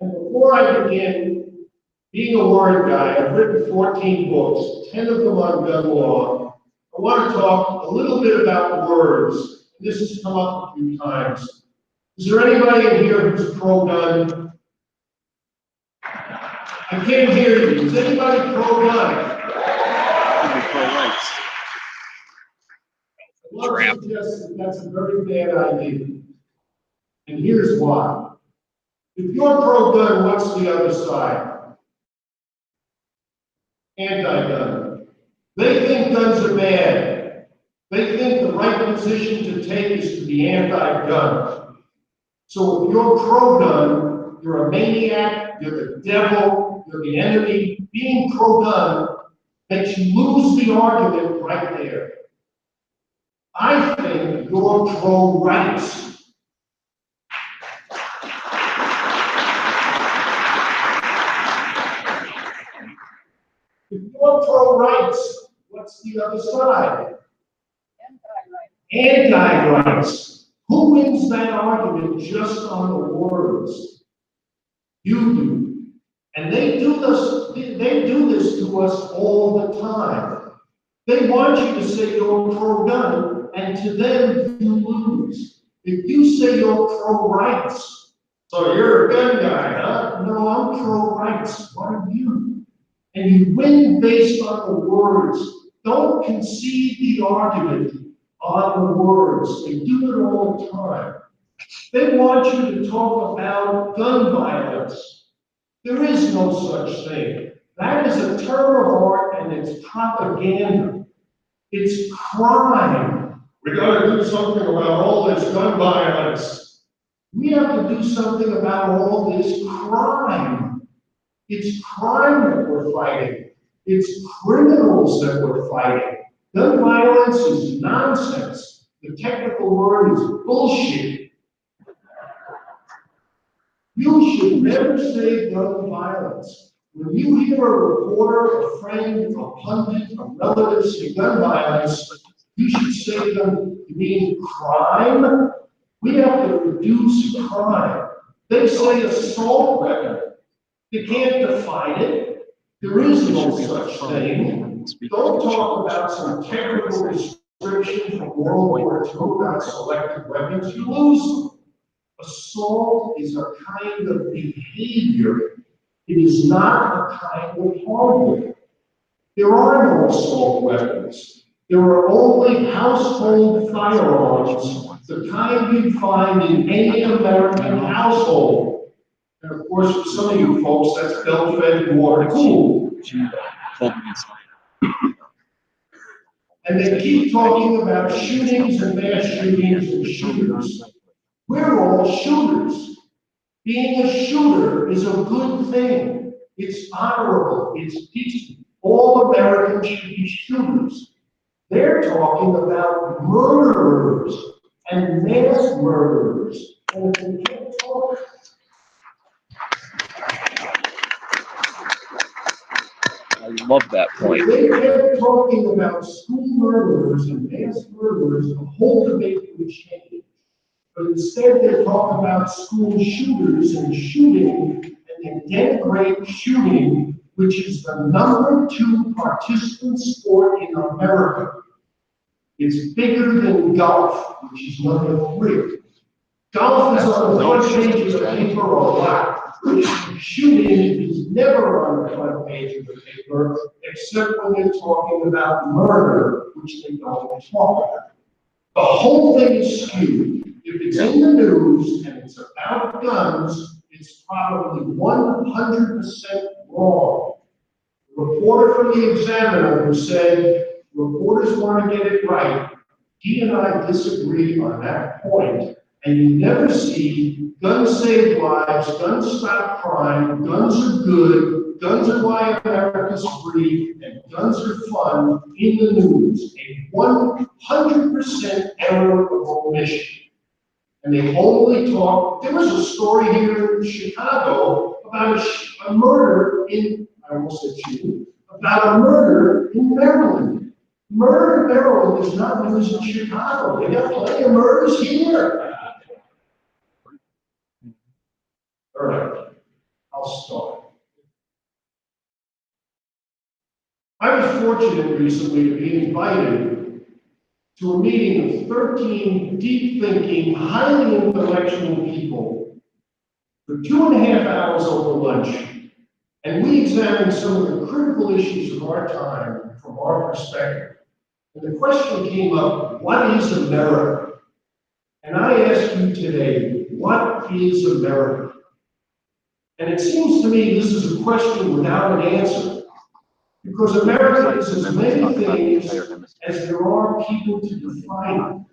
Speaker 5: And before I begin, being a word guy, I've written 14 books, 10 of them on gun law. I want to talk a little bit about words. This has come up a few times. Is there anybody in here who's pro-gun? I can't hear you. Is anybody pro-gun? I want to suggest that that's a very bad idea. And here's why. If you're pro-gun, what's the other side? Anti-gun. They think guns are bad. They think the right position to take is to be anti-gun. So if you're pro-gun, you're a maniac, you're the devil, you're the enemy. Being pro-gun makes you lose the argument right there. I think you're pro-rights. If you're pro-rights, what's the other side? Anti-rights. Who wins that argument just on the words? You do. And they do this, they do this to us all the time. They want you to say you're pro-gun, and to them, you lose. If you say you're pro-rights, so you're a gun guy, huh? No, I'm pro-rights. What are you? And you win based on the words. Don't concede the argument on the words. They do it all the time. They want you to talk about gun violence. There is no such thing. That is a term of art and it's propaganda. It's crime.
Speaker 20: We gotta do something about all this gun violence.
Speaker 5: We have to do something about all this crime. It's crime that we're fighting. It's criminals that we're fighting. Gun violence is nonsense. The technical word is bullshit. You should never say gun violence. When you hear a reporter, a friend, a pundit, a relative say gun violence, you should say them, you mean crime? We have to reduce crime. They say assault weapon. You can't define it. There is no such thing. Don't talk about some technical restriction from World War II about selective weapons, you lose them. Assault is a kind of behavior. It is not a kind of hardware. There are no assault weapons. There are only household firearms, the kind you find in any American household. And of course, for some of you folks, that's belt-fed water cooled. And they keep talking about shootings and mass shootings and shooters. We're all shooters. Being a shooter is a good thing. It's honorable, it's decent. All Americans should be shooters. They're talking about murderers and mass murderers. And if we can't talk
Speaker 6: I love that point.
Speaker 5: They kept talking about school murderers and mass murderers, the whole debate would change. But instead, they talk about school shooters and shooting, and the they denigrate shooting, which is the number two participant sport in America. It's bigger than golf, which is number three. Golf is on the front page of the paper a lot. Shooting is never on the front page of the paper, except when they're talking about murder, which they don't talk about. The whole thing is skewed. If it's in the news and it's about guns, it's probably one hundred percent wrong. The Reporter from the Examiner who said, reporters want to get it right, he and I disagree on that point, and you never see guns save lives, guns stop crime, guns are good, guns are why America's free, and guns are fun in the news. A one hundred percent error of omission. And they only talk, there was a story here in Chicago about a, a murder in, I almost said shooting, about a murder in Maryland. Murder in Maryland is not news in Chicago. They got plenty of murders here. Right, I'll start. I was fortunate recently to be invited to a meeting of thirteen deep-thinking, highly intellectual people for two and a half hours over lunch. And we examined some of the critical issues of our time from our perspective. And the question came up, what is America? And I ask you today, what is America? And it seems to me this is a question without an answer. Because America is as many things as there are people to define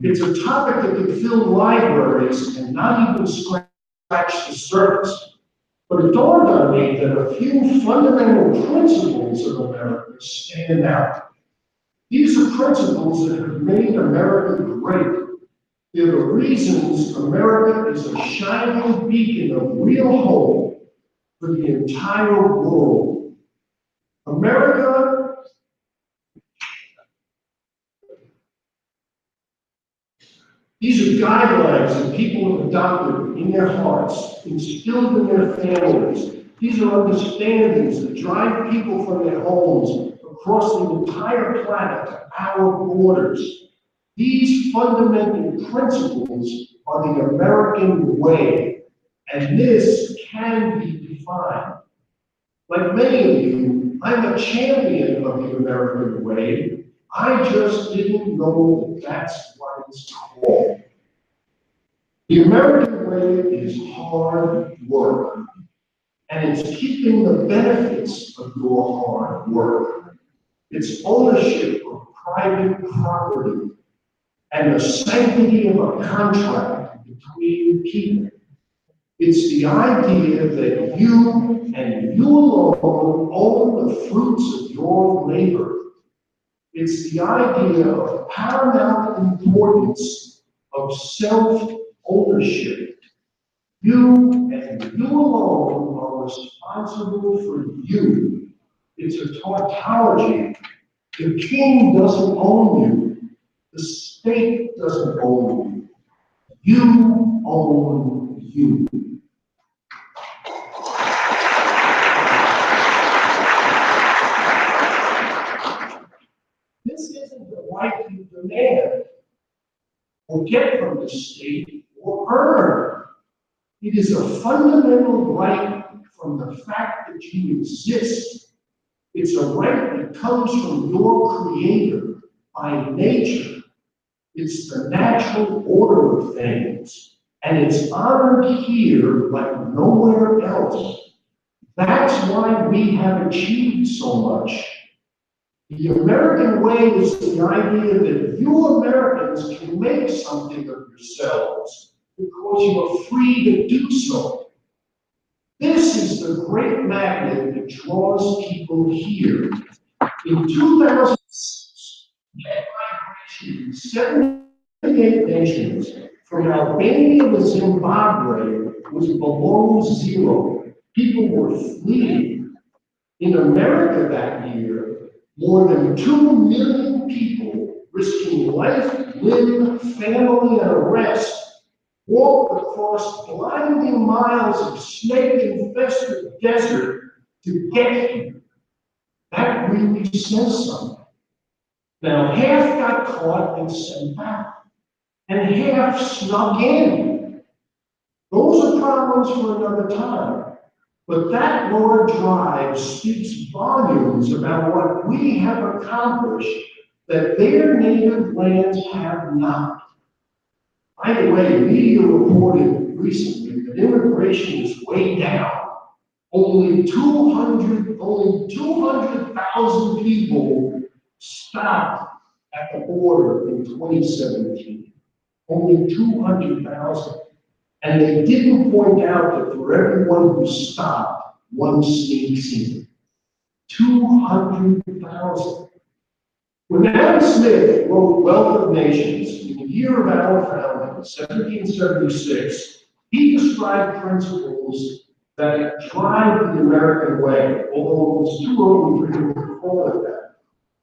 Speaker 5: it. It's a topic that could fill libraries and not even scratch the surface. But it dawned on me that a few fundamental principles of America stand out. These are principles that have made America great. They're the reasons America is a shining beacon of real hope for the entire world. America These are guidelines that people have adopted in their hearts, instilled in their families. These are understandings that drive people from their homes across the entire planet to our borders. These fundamental principles are the American way, and this can be defined. Like many of you, I'm a champion of the American way. I just didn't know that that's what it's called. The American way is hard work, and it's keeping the benefits of your hard work. It's ownership of private property and the sanctity of a contract between people. It's the idea that you and you alone own the fruits of your labor. It's the idea of paramount importance of self-ownership. You and you alone are responsible for you. It's a tautology. The king doesn't own you. The state doesn't own you. You own you. This isn't the right you demand or get from the state or earn. It is a fundamental right from the fact that you exist. It's a right that comes from your creator by nature. It's the natural order of things, and it's honored here like nowhere else. That's why we have achieved so much. The American way is the idea that you Americans can make something of yourselves because you are free to do so. This is the great magnet that draws people here. In 2006, 78 nations from Albania to Zimbabwe was below zero. People were fleeing. In America that year, more than 2 million people risking life, limb, family, and arrest walked across blinding miles of snake-infested desert to get here. That really says something. Now, half got caught and sent back, and half snuck in. Those are problems for another time. But that Lord Drive speaks volumes about what we have accomplished that their native lands have not. By the way, media reported recently that immigration is way down. Only two hundred, only two hundred thousand people stopped at the border in twenty seventeen. Only two hundred thousand. And they didn't point out that for everyone who stopped, one sneaks in. Two hundred thousand. When Adam Smith wrote Wealth of Nations in the year of our founding, seventeen seventy-six, he described principles that drive the American way, although it was too early for him to call it that.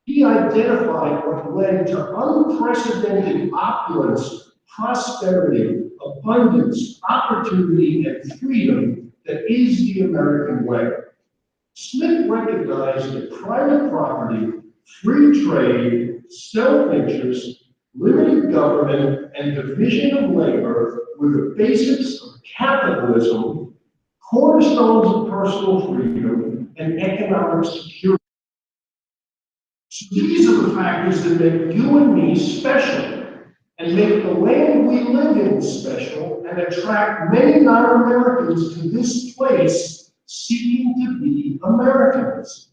Speaker 5: He identified what led to unprecedented opulence, prosperity, abundance, opportunity, and freedom that is the American way. Smith recognized that private property, free trade, self-interest, limited government, and division of labor were the basics of capitalism, cornerstones of personal freedom, and economic security. These are the factors that make you and me special and make the land we live in special and attract many non-Americans to this place seeking to be Americans.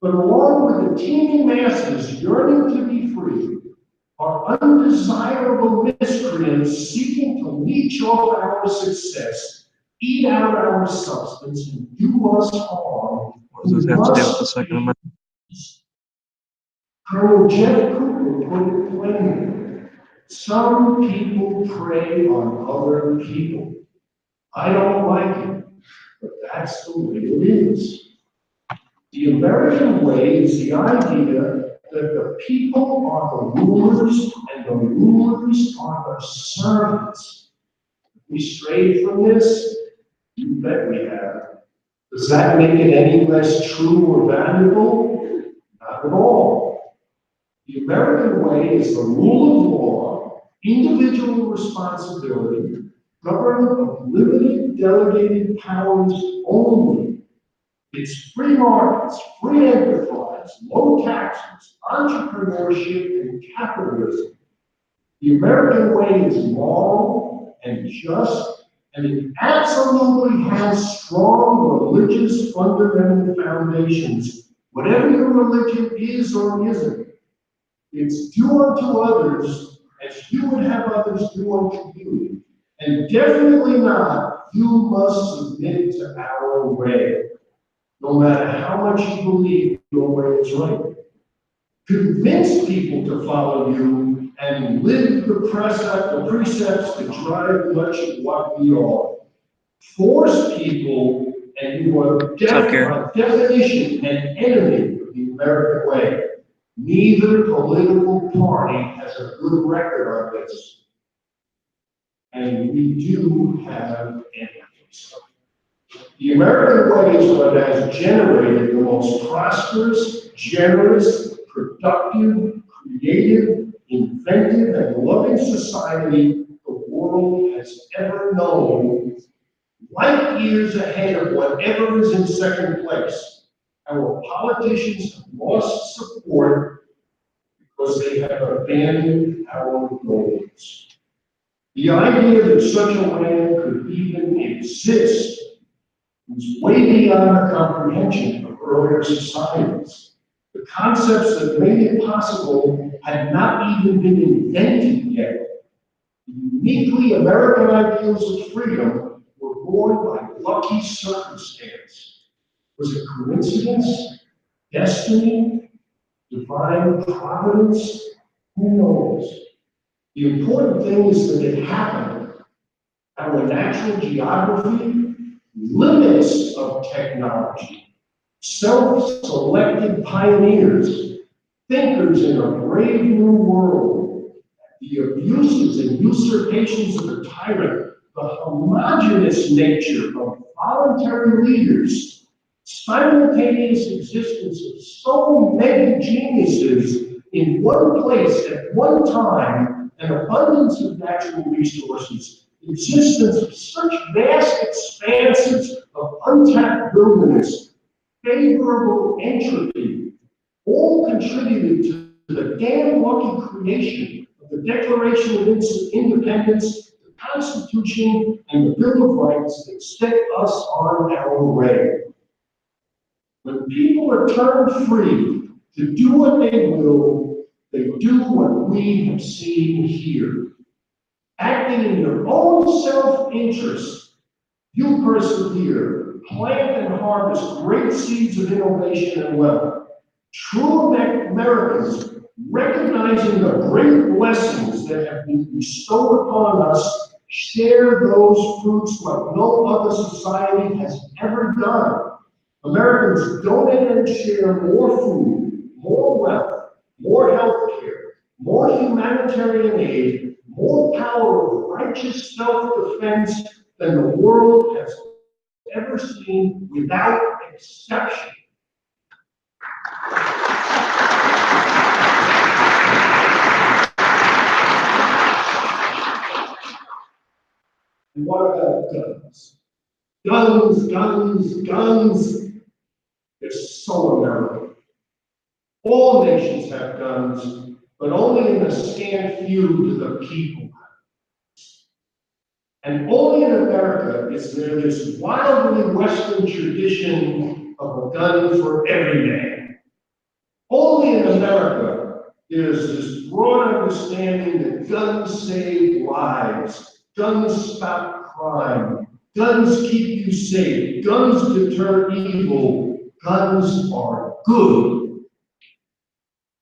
Speaker 5: But along with the teeming masses yearning to be free, are undesirable miscreants seeking to leech off our success, eat out our substance, and do us harm. Colonel Jeff Cooper put it plainly. Some people prey on other people. I don't like it, but that's the way it is. The American way is the idea that the people are the rulers and the rulers are the servants. We strayed from this? You bet we have. Does that make it any less true or valuable? Not at all. The American way is the rule of law, individual responsibility, government of limited delegated powers only. It's free markets, free enterprise, low taxes, entrepreneurship, and capitalism. The American way is moral and just, and it absolutely has strong religious fundamental foundations, whatever your religion is or isn't. It's do unto others as you would have others do unto you. And definitely not, you must submit to our way. No matter how much you believe your way is right. Convince people to follow you and live the precept, the precepts that drive much of what we are. Force people and you are def- by definition an enemy of the American way. Neither political party has a good record on this. And we do have enemies. The American way is what has generated the most prosperous, generous, productive, creative, inventive, and loving society the world has ever known, light years ahead of whatever is in second place. Our politicians have lost support because they have abandoned our goals. The idea that such a land could even exist was way beyond the comprehension of earlier societies. The concepts that made it possible had not even been invented yet. The uniquely American ideals of freedom were born by lucky circumstance. Was it coincidence? Destiny? Divine providence? Who knows? The important thing is that it happened. Our natural geography, limits of technology, self-selected pioneers, thinkers in a brave new world, the abuses and usurpations of the tyrant, the homogeneous nature of voluntary leaders, simultaneous existence of so many geniuses in one place at one time, an abundance of natural resources, existence of such vast expanses of untapped wilderness, favorable entropy, all contributed to the damn lucky creation of the Declaration of Independence, the Constitution, and the Bill of Rights that set us on our way. When people are turned free to do what they will, they do what we have seen here. Acting in their own self-interest, you persevere, plant and harvest great seeds of innovation and wealth. True Americans, recognizing the great blessings that have been bestowed upon us, share those fruits like no other society has ever done. Americans donate and share more food, more wealth, more health care, more humanitarian aid, more power of righteous self-defense than the world has ever seen without exception. And what about guns? Guns, guns, guns. They're so American. All nations have guns, but only in a scant few do the people have. And only in America is there this wildly Western tradition of a gun for every man. Only in America is this broad understanding that guns save lives, guns stop crime, guns keep you safe, guns deter evil, guns are good.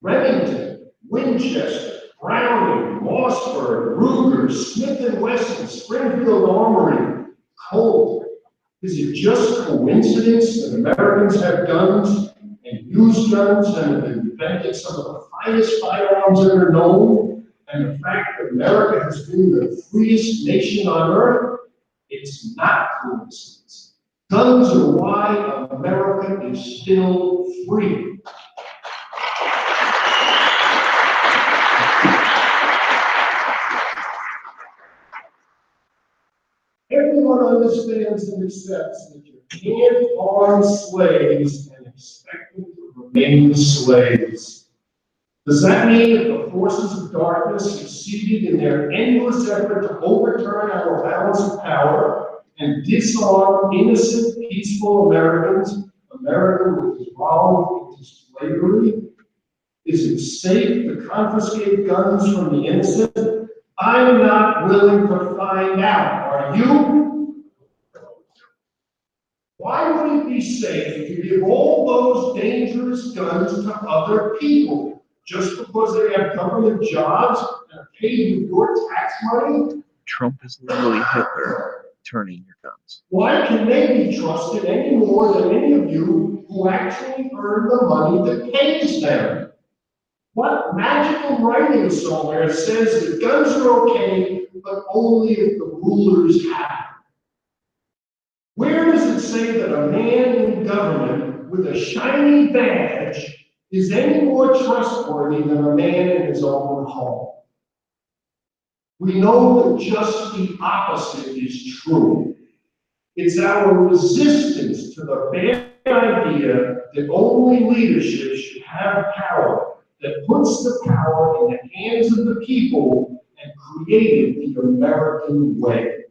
Speaker 5: Remington, Winchester, Browning, Mossberg, Ruger, Smith Wesson, Springfield Armory, Colt. Is it just coincidence that Americans have guns and use guns and have invented some of the finest firearms ever known? And the fact that America has been the freest nation on earth? It's not coincidence. Guns are why America is still free. Everyone understands and accepts that you can't arm slaves and expect them to remain slaves. Does that mean that the forces of darkness succeeded in their endless effort to overturn our balance of power and disarm innocent, peaceful Americans? America which was involved into slavery? Is it safe to confiscate guns from the innocent? I'm not willing to find out. Are you? Why would it be safe to give all those dangerous guns to other people? Just because they have government jobs and paid with your tax money?
Speaker 6: Trump is literally Hitler turning your guns.
Speaker 5: Why can they be trusted any more than any of you who actually earn the money that pays them? What magical writing somewhere says that guns are okay, but only if the rulers have them? Where does it say that a man in government with a shiny badge is any more trustworthy than a man in his own home? We know that just the opposite is true. It's our resistance to the bad idea that only leadership should have power that puts the power in the hands of the people and created the American way.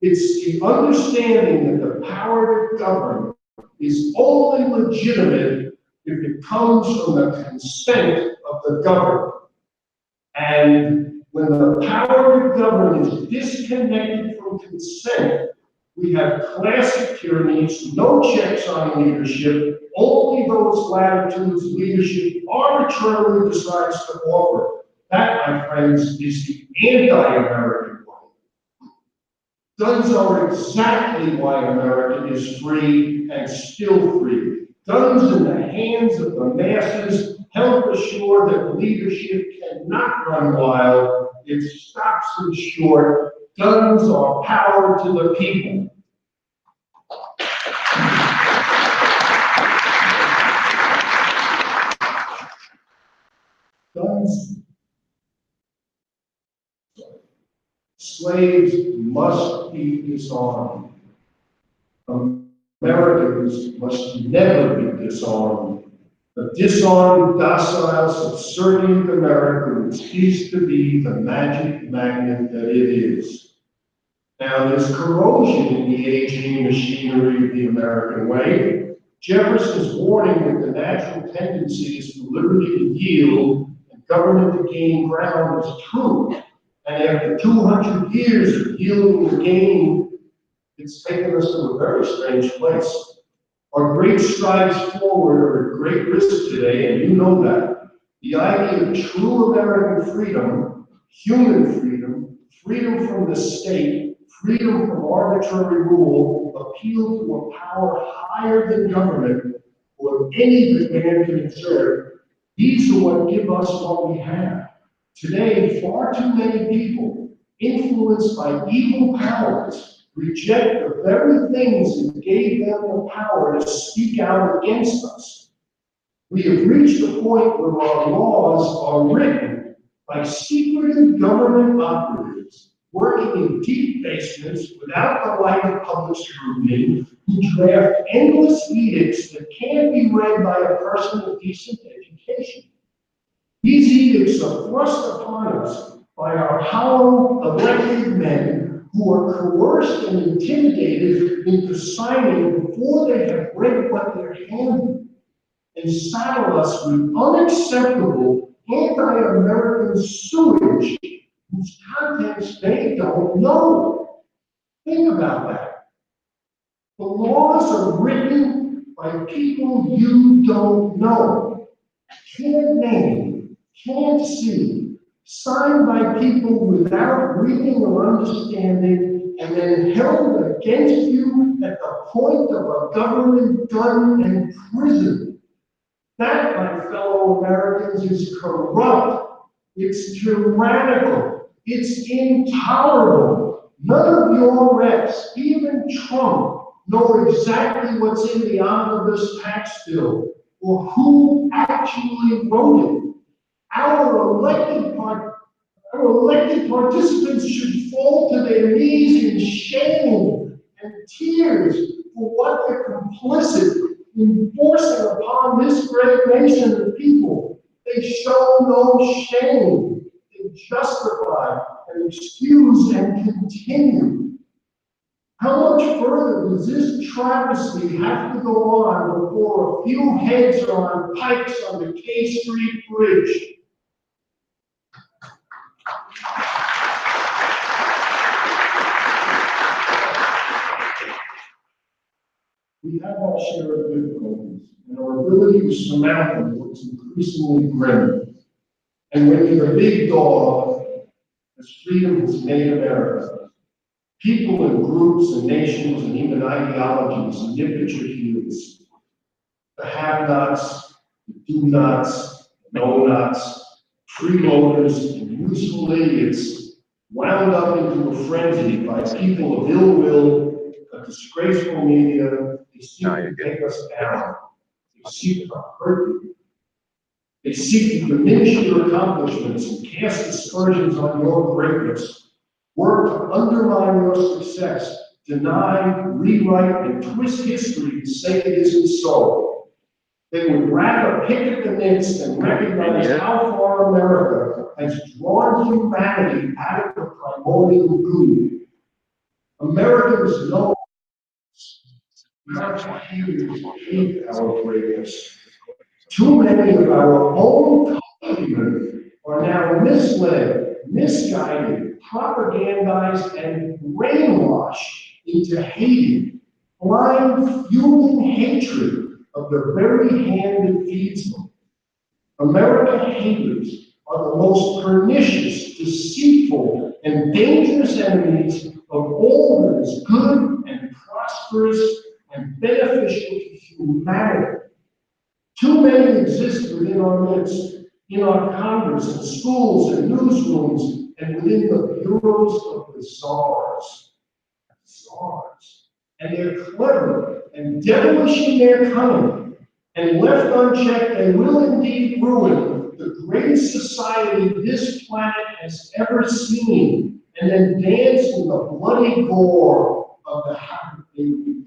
Speaker 5: It's the understanding that the power to govern is only legitimate if it comes from the consent of the governed. And when the power to govern is disconnected from consent, we have classic tyrannies, no checks on leadership, only those latitudes leadership arbitrarily decides to offer. That, my friends, is the anti-American way. Guns are exactly why America is free and still free. Guns in the hands of the masses help assure that leadership cannot run wild. It stops them short. Guns are power to the people. Guns. Slaves must be disarmed. Americans must never be disarmed. The disarmed, docile, subservient America which cease to be the magic magnet that it is. Now, there's corrosion in the aging machinery of the American way. Jefferson's warning that the natural tendency is for liberty to yield and government to gain ground is true. And after two hundred years of yielding and gaining, it's taken us to a very strange place. Our great strides forward are at great risk today, and you know that. The idea of true American freedom, human freedom, freedom from the state, freedom from arbitrary rule, appeal to a power higher than government or any man can exert, these are what give us what we have. Today, far too many people, influenced by evil powers, reject the very things that gave them the power to speak out against us. We have reached a point where our laws are written by secretive government operatives working in deep basements without the light of public scrutiny, who draft endless edicts that can't be read by a person with decent education. These edicts are thrust upon us by our hollow elected men who are coerced and intimidated into signing before they have read what they're handed and saddle us with unacceptable anti-American sewage whose contents they don't know. Think about that. The laws are written by people you don't know, can't name, can't see, signed by people without reading or understanding, and then held against you at the point of a government gun and prison. That, my fellow Americans, is corrupt. It's tyrannical. It's intolerable. None of your reps, even Trump, know exactly what's in the omnibus tax bill or who actually wrote it. Our elected part, our elected participants should fall to their knees in shame and tears for what they're complicit in forcing upon this great nation of people. They show no shame. They justify and excuse and continue. How much further does this travesty have to go on before a few heads are on pikes on the K Street Bridge? We have our share of difficulties, and our ability to surmount them looks increasingly grim. And when you're a big dog, as freedom has made America, people and groups and nations and even ideologies nip at your heels. The have-nots, the do-nots, the no-nots, freeloaders, and useful idiots wound up into a frenzy by people of ill will, a disgraceful media, they seek to take us down. They seek to hurt you. They seek to diminish your accomplishments and cast aspersions on your greatness. Work to undermine your success, deny, rewrite, and twist history to say it isn't so. They would rather pick at the midst and recognize how far America has drawn humanity out of the primordial goo. Americans know American humans hate our greatness. Too many of our own countrymen are now misled, misguided, propagandized, and brainwashed into hating, blind, fuming hatred of the very hand that feeds them. American haters are the most pernicious, deceitful, and dangerous enemies of all that is good and prosperous and beneficial to humanity. Too many exist within our midst, in our Congress, and schools, and newsrooms, and within the bureaus of the czars. Czars. And they're clever and devilish in their cunning, and left unchecked, they will indeed ruin the greatest society this planet has ever seen, and then dance in the bloody gore of the happy.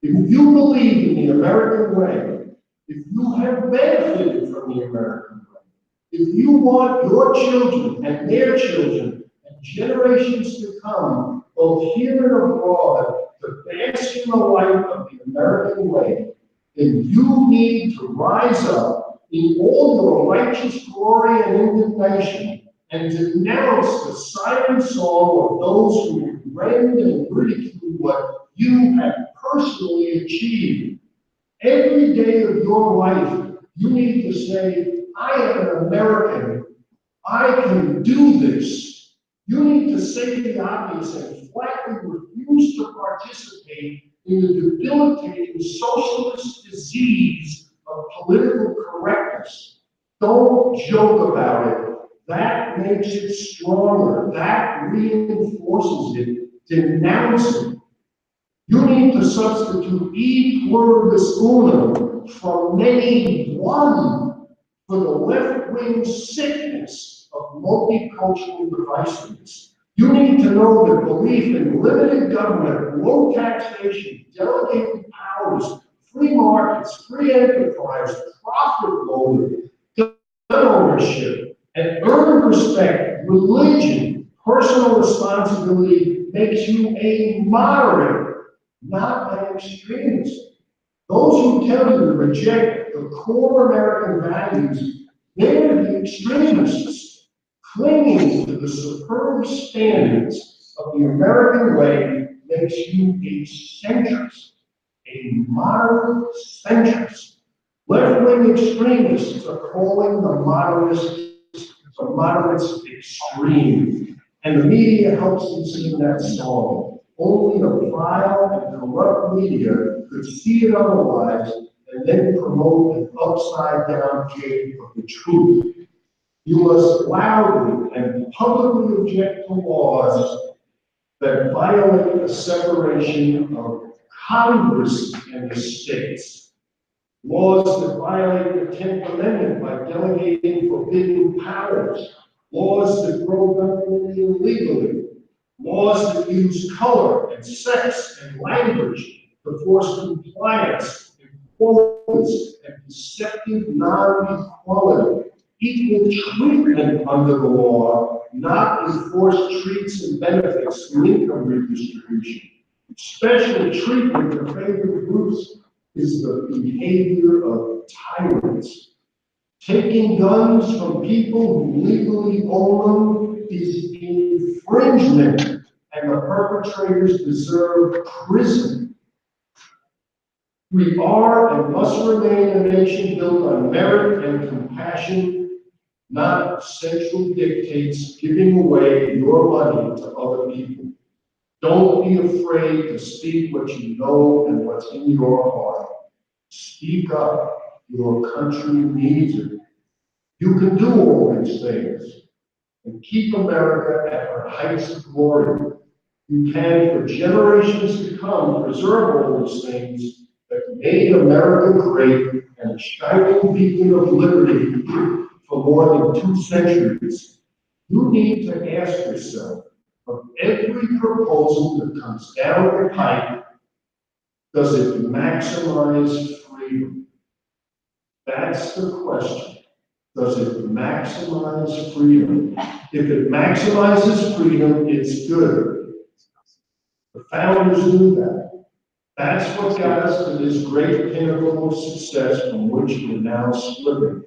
Speaker 5: If you believe in the American way, if you have benefited from the American way, if you want your children and their children and generations to come, both here and abroad, to bask in the light of the American way, then you need to rise up in all your righteous glory and indignation and denounce the silent song of those who rend and ridicule what you have personally achieved. Every day of your life, you need to say, I am an American. I can do this. You need to say the obvious and flatly refuse to participate in the debilitating socialist disease of political correctness. Don't joke about it. That makes it stronger. That reinforces it. Denounce it. You need to substitute e pluribus unum from many one for the left-wing sickness of multicultural divisiveness. You need to know that belief in limited government, low taxation, delegated powers, free markets, free enterprise, profit gun ownership, and earned respect, religion, personal responsibility makes you a moderate, not by extremist. Those who tell you to reject the core American values, they're the extremists, clinging to the superb standards of the American way makes you a centrist, a moderate centrist. Left-wing extremists are calling the moderates, the moderates extreme. And the media helps them sing that song. Only a vile and corrupt media could see it otherwise and then promote an upside down cake of the truth. You must loudly and publicly object to laws that violate the separation of Congress and the states. Laws that violate the Tenth Amendment by delegating forbidden powers. Laws that grow government illegally. Laws that use color and sex and language to force compliance, equalities, and deceptive non-equality, equal treatment under the law, not enforced treats and benefits through income redistribution. Special treatment for favored groups is the behavior of tyrants. Taking guns from people who legally own them is infringement, and the perpetrators deserve prison. We are and must remain a nation built on merit and compassion, not central dictates giving away your money to other people. Don't be afraid to speak what you know and what's in your heart. Speak up. Your country needs it. You can do all these things and keep America at her heights of glory. You can, for generations to come, preserve all these things that made America great and a shining beacon of liberty for more than two centuries. You need to ask yourself, of every proposal that comes down the pipe, does it maximize freedom? That's the question. Does it maximize freedom? If it maximizes freedom, it's good. The founders knew that. That's what got us to this great pinnacle of success from which we're now slipping.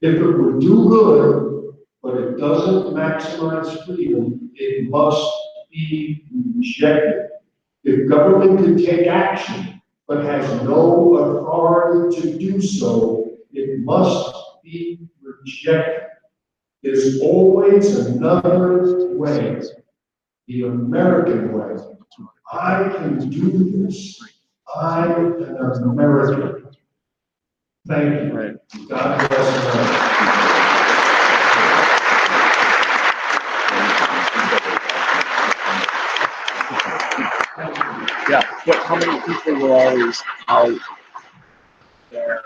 Speaker 5: If it would do good, but it doesn't maximize freedom, it must be rejected. If government can take action, but has no authority to do so, it must be rejected. There's always another way, the American way. I can do this. I am an American. Thank you. God bless America.
Speaker 21: Yeah, but how many people were always out there?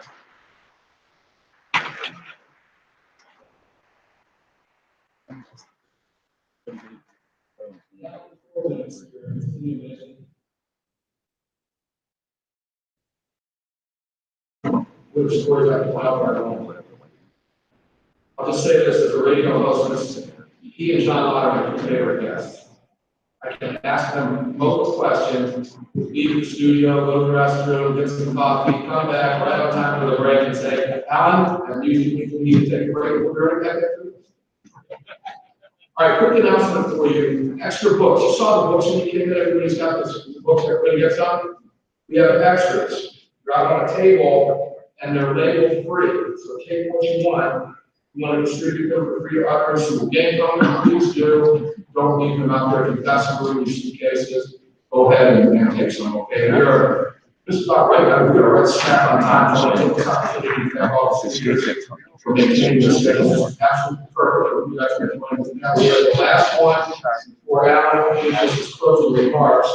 Speaker 9: Which stories I can tell are I'll just say this as a radio host, he and John Otter are my favorite guests. I can ask them most questions, leave the studio, go to the restroom, get some coffee, come back right on time for the break and say, Alan, I'm usually need to take a break, right back after this." All right, quick announcement for you, extra books, you saw the books when you came in, everybody's got this, the books everybody gets on. We have extras, they're on a table, and they're labeled free, so take what you want. You want to distribute them for free others who will gain from them, please do. Don't leave them out there, if room in your suitcases, go ahead and and take some, okay? We are, this is about right, we are right smack on time, so I this opportunity to thank all the speakers for maintaining this schedule, absolutely perfect. You guys are Now, we are the last one, for Alan, is his closing remarks.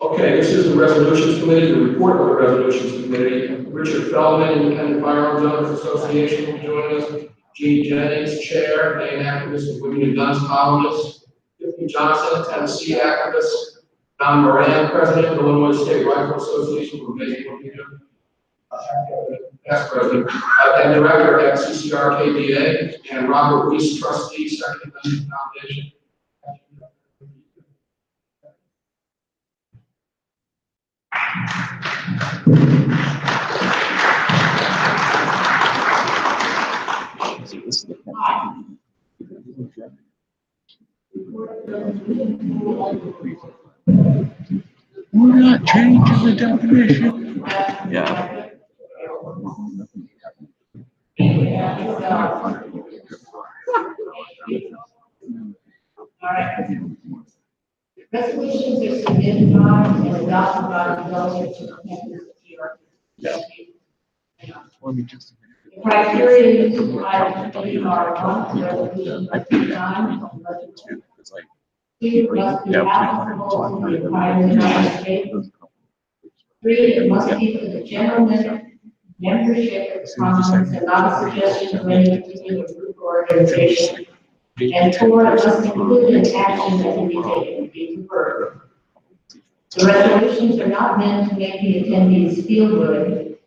Speaker 9: Okay, this is the Resolutions Committee, the report of the Resolutions Committee. Richard Feldman, Independent Firearms Owners Association, will join us. Gene Jennings, Chair, main activist of Women and Guns columnist. Tiffany Johnson, Tennessee activist. Don Moran, President of the Illinois State Rifle Association, may be past president, uh, and director at CCRKBA, and Robert Reese, trustee, Second Amendment Foundation.
Speaker 21: See, this is the. We're not changing the definition. Yeah.
Speaker 1: All right.
Speaker 21: Resolutions are submitted by and adopted by the of the members of the organization.
Speaker 6: Let me just.
Speaker 21: The criteria used by the committee are one, resolution must be signed, two,
Speaker 6: It's like.
Speaker 21: Must be applicable to the entire United States. Three, it must be for the general mem- membership of the Congress and not a suggestion of any particular group or organization. And four, must include an action that can be taken to be preferred. The resolutions are not meant to make the attendees feel good,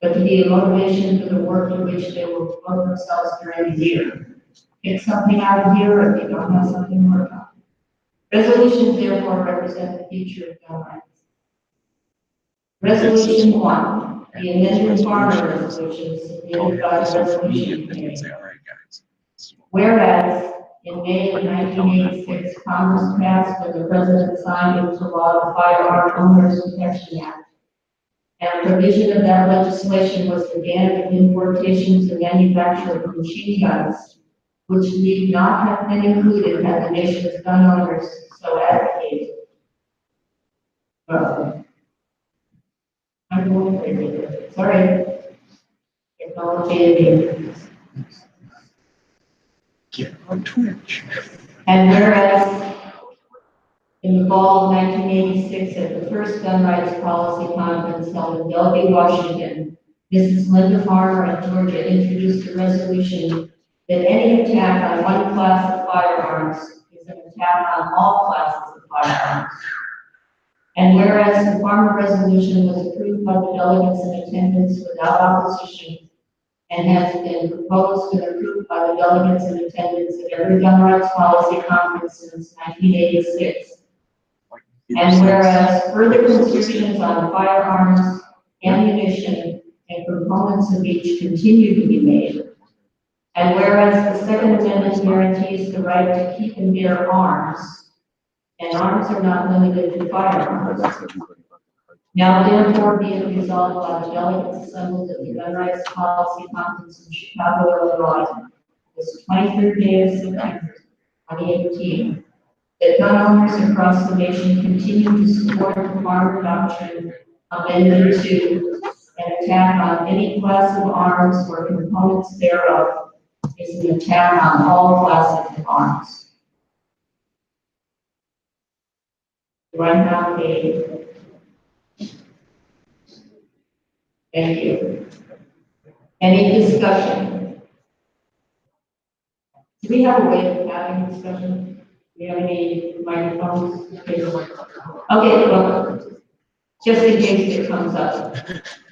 Speaker 21: but to be a motivation for the work to which they will devote themselves during the year. Pick something out of here if you don't have something to work on. Resolutions therefore represent the future of rights. Resolution one, the amended farmer resolution submitted by the resolution.
Speaker 6: All right, guys.
Speaker 21: Whereas in May of nineteen eighty-six, Congress passed and the President signed into law the Firearm Owners Protection Act. And provision of that legislation was the ban of importations and manufacture of machine guns, which need not have been included had the nation's gun owners so advocated. Uh, To, sorry. Technology
Speaker 6: Get on Twitch.
Speaker 21: And whereas in the fall of nineteen eighty-six, at the first gun rights policy conference held in Bellevue, Washington, Mrs. Linda Farmer of Georgia introduced a resolution that any attack on one class of firearms is an attack on all classes of firearms. And whereas the Farmer resolution was approved by the delegates in attendance without opposition, and has been proposed and approved by the delegates in attendance at every gun rights policy conference since nineteen eighty-six. And whereas further restrictions on firearms, ammunition, and components of each continue to be made. And whereas the Second Amendment guarantees the right to keep and bear arms, and arms are not limited to firearms. Now therefore be it resolved by the delegates assembled at the Gun Rights Policy Conference in Chicago, Illinois, this twenty-third day of September, twenty eighteen, that gun owners across the nation continue to support the farm doctrine amendment to an attack on any class of arms or components thereof is an attack on all classes of arms. Do I have a Thank you. Any discussion? Do we have a way of having discussion? Do we have any microphones? Okay, well, just in case it comes up.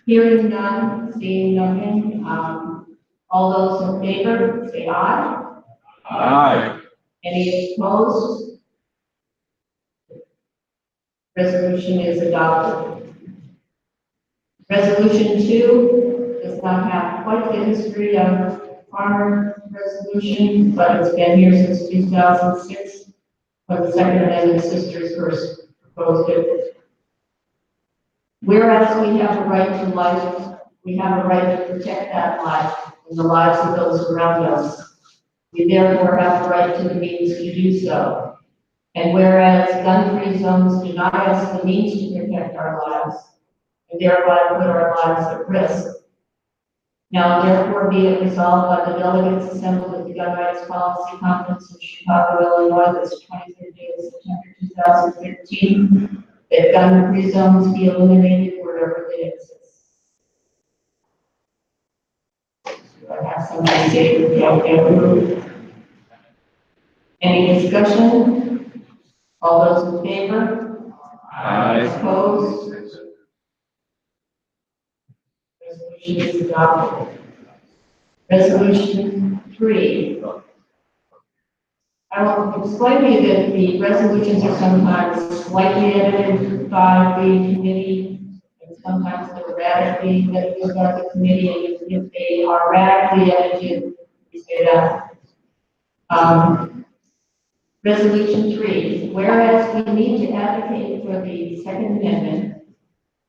Speaker 21: Hearing none, seeing nothing, um, all those in favor, say aye.
Speaker 6: Aye.
Speaker 21: Any opposed? Resolution is adopted. Resolution two does not have quite the history of farmer resolution, but it's been here since two thousand six, when the Second Amendment sisters first proposed it. Whereas we have a right to life, we have a right to protect that life and the lives of those around us. We therefore have the right to the means to do so. And whereas gun-free zones deny us the means to protect our lives, and thereby put our lives at risk. Now therefore be it resolved by the delegates assembled at the Gun Rights Policy Conference in Chicago, Illinois, this twenty-third day of September two thousand fifteen, that gun-free zones be eliminated wherever they exist. Do I have somebody say, okay, Any discussion? All those in favor?
Speaker 6: Aye.
Speaker 21: Opposed? Resolution is adopted. Resolution three. I will explain to you that the resolutions are sometimes slightly edited by the committee, and sometimes they're radically edited by the committee, and if they are radically edited, we say that. Um, Resolution three, whereas we need to advocate for the Second Amendment,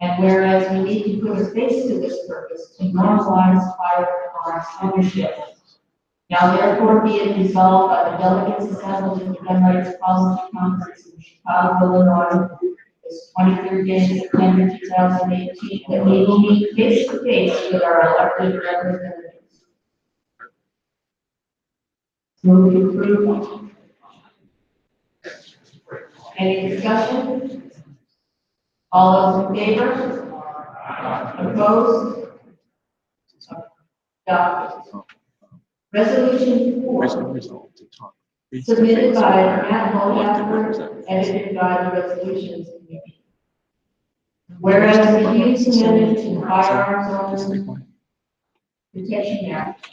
Speaker 21: and whereas we need to put a face to this purpose to normalize firearms ownership. Now therefore be it resolved by the delegates assembled in the gun rights policy conference in Chicago, Illinois, this twenty-third day of September two thousand eighteen, that we will meet face to face with our elected representatives. Move to approve. Any discussion? All those in favor? Opposed? Adopted. Resolution four,
Speaker 6: There's no result to talk.
Speaker 21: submitted by Matt Holdaffer, edited by the Resolutions Committee. Whereas the Hughes Amendment to the Firearms Owners Protection Act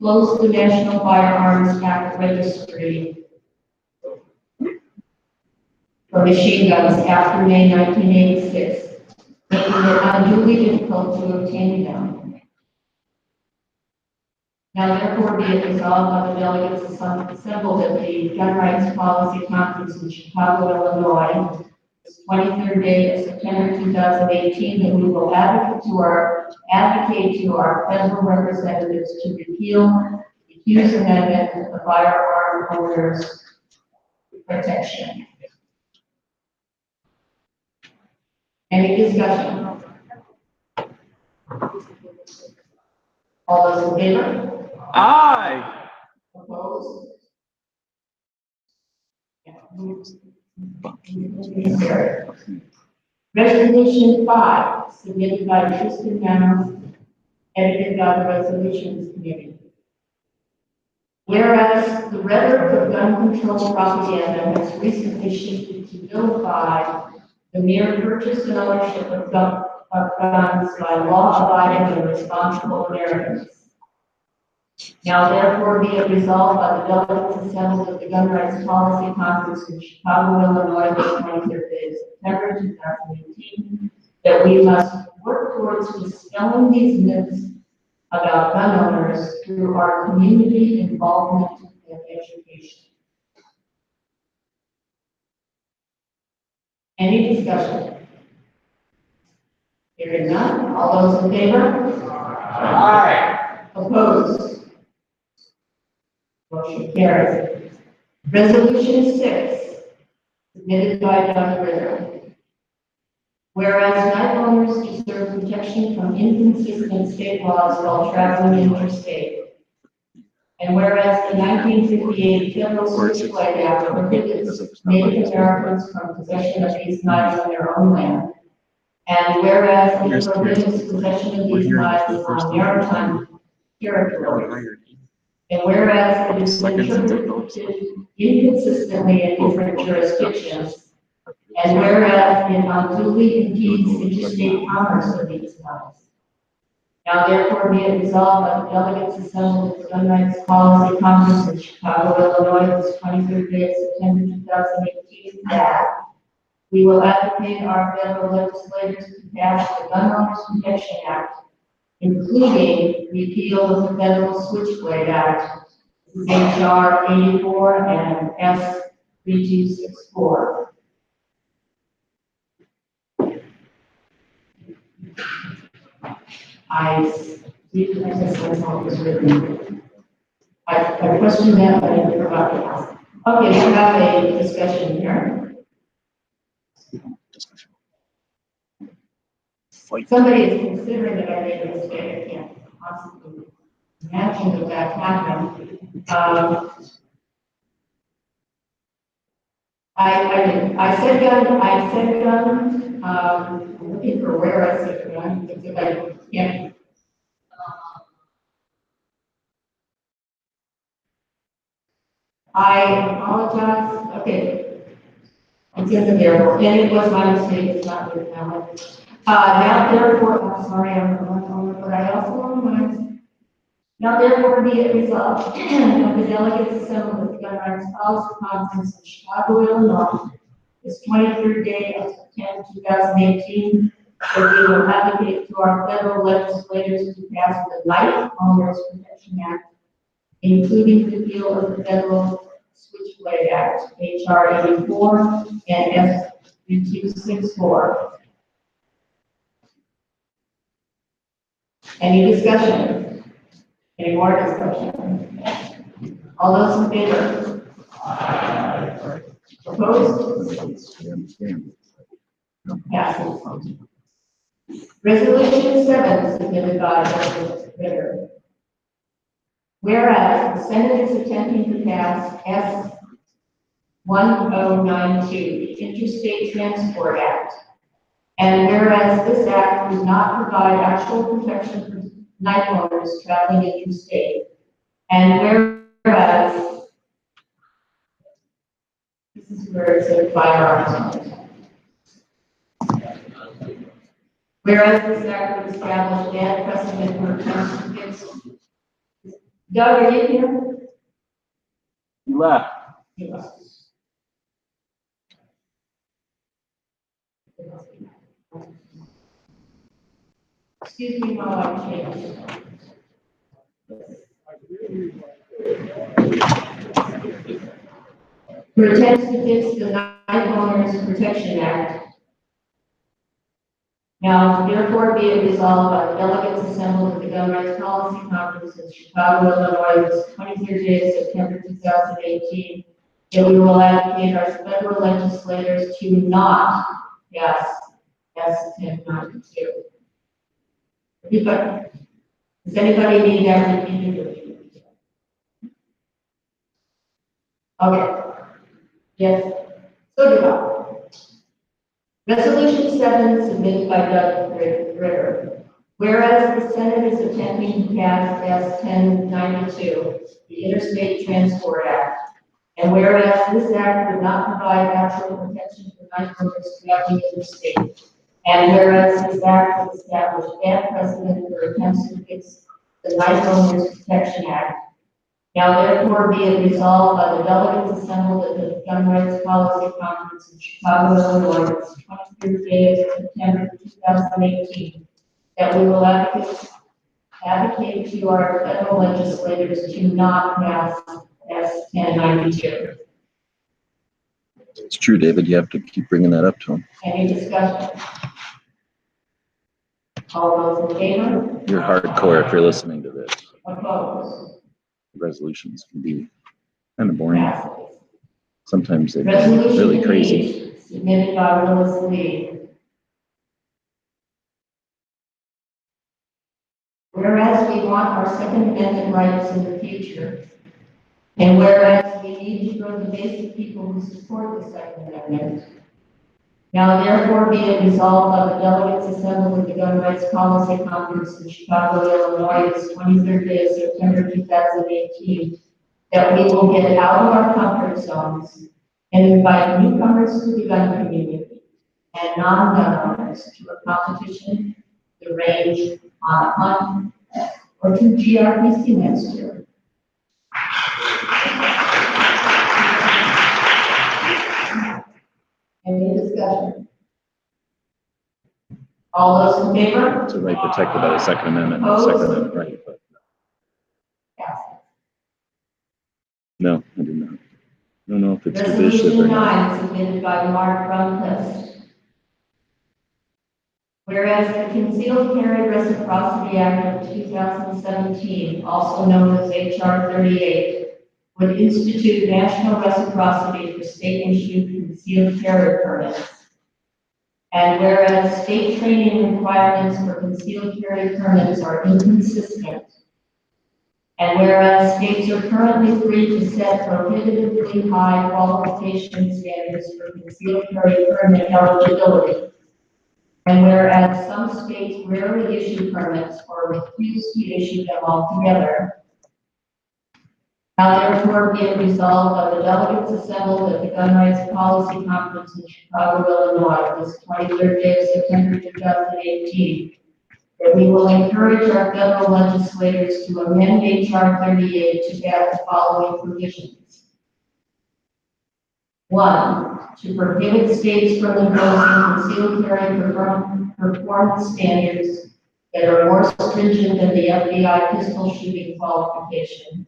Speaker 21: closed the National Firearms Act registry for machine guns after May nineteen eighty-six, making it unduly difficult to obtain them. Now therefore be it resolved by the delegates assembled at the Gun Rights Policy Conference in Chicago, Illinois, this twenty-third day of September two thousand eighteen, that we will advocate to our, advocate to our federal representatives to repeal the Hughes Amendment to the Firearm Owners Protection. Any discussion? All those in favor?
Speaker 6: Aye.
Speaker 21: Opposed? Resolution five, submitted by Tristan Manos, edited by the Resolutions Committee. Whereas the rhetoric of gun control propaganda has recently shifted to vilify the mere purchase and ownership of guns by law-abiding and responsible Americans. Now therefore be it resolved by the delegates assembled at the Gun Rights Policy Conference in Chicago, Illinois, this twenty-third day of September two thousand eighteen, that we must work towards dispelling these myths about gun owners through our community involvement and education. Any discussion? Hearing none, all those in favor? Aye. Opposed? Motion carries. Resolution six, submitted by Doug Ritter. Whereas knife owners deserve protection from inconsistent state laws while traveling interstate. And whereas the nineteen fifty-eight Federal Switchblade Act prohibits Native Americans from possession of these knives on their own land. And whereas it prohibits possession of these knives on maritime territory. And whereas it is interpreted inconsistently in different jurisdictions. And whereas it unduly impedes interstate commerce of these knives. Now therefore be it resolved by the delegates assembled at the Gun Rights Policy Conference in Chicago, Illinois, this twenty-third day of September two thousand eighteen, that we will advocate our federal legislators to pass the Gun Owners Protection Act including repeal of the Federal Switchblade Act, HR eighty-four and S three two six four. I, see, I guess that's how it was written. I, I questioned that, but I didn't forgot to ask. Okay, we have a discussion here. Somebody is considering that I made a mistake, I can't possibly imagine that that happened. Um, I, I, I said gun, I said gun, um, I'm looking for where I said gun, I can't. I apologize, okay. It's in the airport, and it was my mistake, it's not your talent. Uh, now therefore, I'm sorry, I'm going over, but I also remind. Now therefore be it resolved of the delegates assembled at the Gun Rights Policy Conference in Chicago, Illinois, this twenty-third day of September two thousand eighteen, that we will advocate to our federal legislators to pass the Knife Owners Protection Act, including repeal of the Federal Switchblade Act, HR eighty-four and S 264. Any discussion? Any more discussion? All those in favor? Opposed? Passes. Resolution seven submitted by Justice Ritter. Whereas the Senate is attempting to pass S one oh nine two, the Interstate Transport Act. And whereas this act does not provide actual protection for knife owners traveling interstate. And whereas this is where it says firearms on. Whereas this act would establish bad precedent for attempts to fix. Doug, are you here?
Speaker 6: You left.
Speaker 21: He left. Excuse me while I change. To fix the Knife Owners Protection Act. Now, therefore be it resolved by the delegates assembled at the Gun Rights Policy Conference in Chicago, Illinois, this twenty-third day of September two thousand eighteen, that we will advocate our federal legislators to not pass S ten ninety-two. Anybody, does anybody need that repeated? Okay. Yes, so do I. Resolution seven submitted by Doug Ritter. Whereas the Senate is attempting to pass S ten ninety-two, the Interstate Transport Act. And whereas this act would not provide actual protection for night workers traveling interstate. And whereas this act would establish bad precedent for attempts to fix the Knife Owners Protection Act. Now therefore be it resolved by the delegates assembled at the Gun Rights Policy Conference in Chicago, Illinois, this twenty-third day of September two thousand eighteen, that we will advocate, advocate to our federal legislators to not pass S ten ninety-two.
Speaker 8: It's true, David. You have to keep bringing that up to them.
Speaker 21: Any discussion? All those in favor?
Speaker 8: You're hardcore if you're listening to this.
Speaker 21: Opposed?
Speaker 8: Resolutions can be kind of boring. Sometimes they get really crazy.
Speaker 21: Whereas we want our Second Amendment rights in the future, and whereas we need to grow the base of people who support the Second Amendment. Now therefore be it resolved by the delegates assembled at the Gun Rights Policy Conference in Chicago, Illinois, this twenty-third day of September two thousand eighteen, that we will get out of our comfort zones and invite newcomers to the gun community and non-gun owners to a competition, the range uh, on a hunt, or to GRPC next year. Any discussion? All those in favor?
Speaker 8: A right protected by the Second Amendment, not Second Amendment right, but no, I do not. I don't know if it's divisive or
Speaker 21: Resolution
Speaker 8: not.
Speaker 21: nine submitted by Mark Grunquist. Whereas the Concealed Carry Reciprocity Act of two thousand seventeen, also known as HR thirty-eight, would institute national reciprocity for state-issued concealed carry permits. And whereas state training requirements for concealed carry permits are inconsistent. And whereas states are currently free to set prohibitively high qualification standards for concealed carry permit eligibility. And whereas some states rarely issue permits or refuse to issue them altogether. Now therefore be it resolved by the delegates assembled at the Gun Rights Policy Conference in Chicago, Illinois, this twenty-third day of September two thousand eighteen, that we will encourage our federal legislators to amend HR thirty-eight to add the following provisions. One, to prohibit states from imposing concealed carry perform- performance standards that are more stringent than the FBI pistol shooting qualification.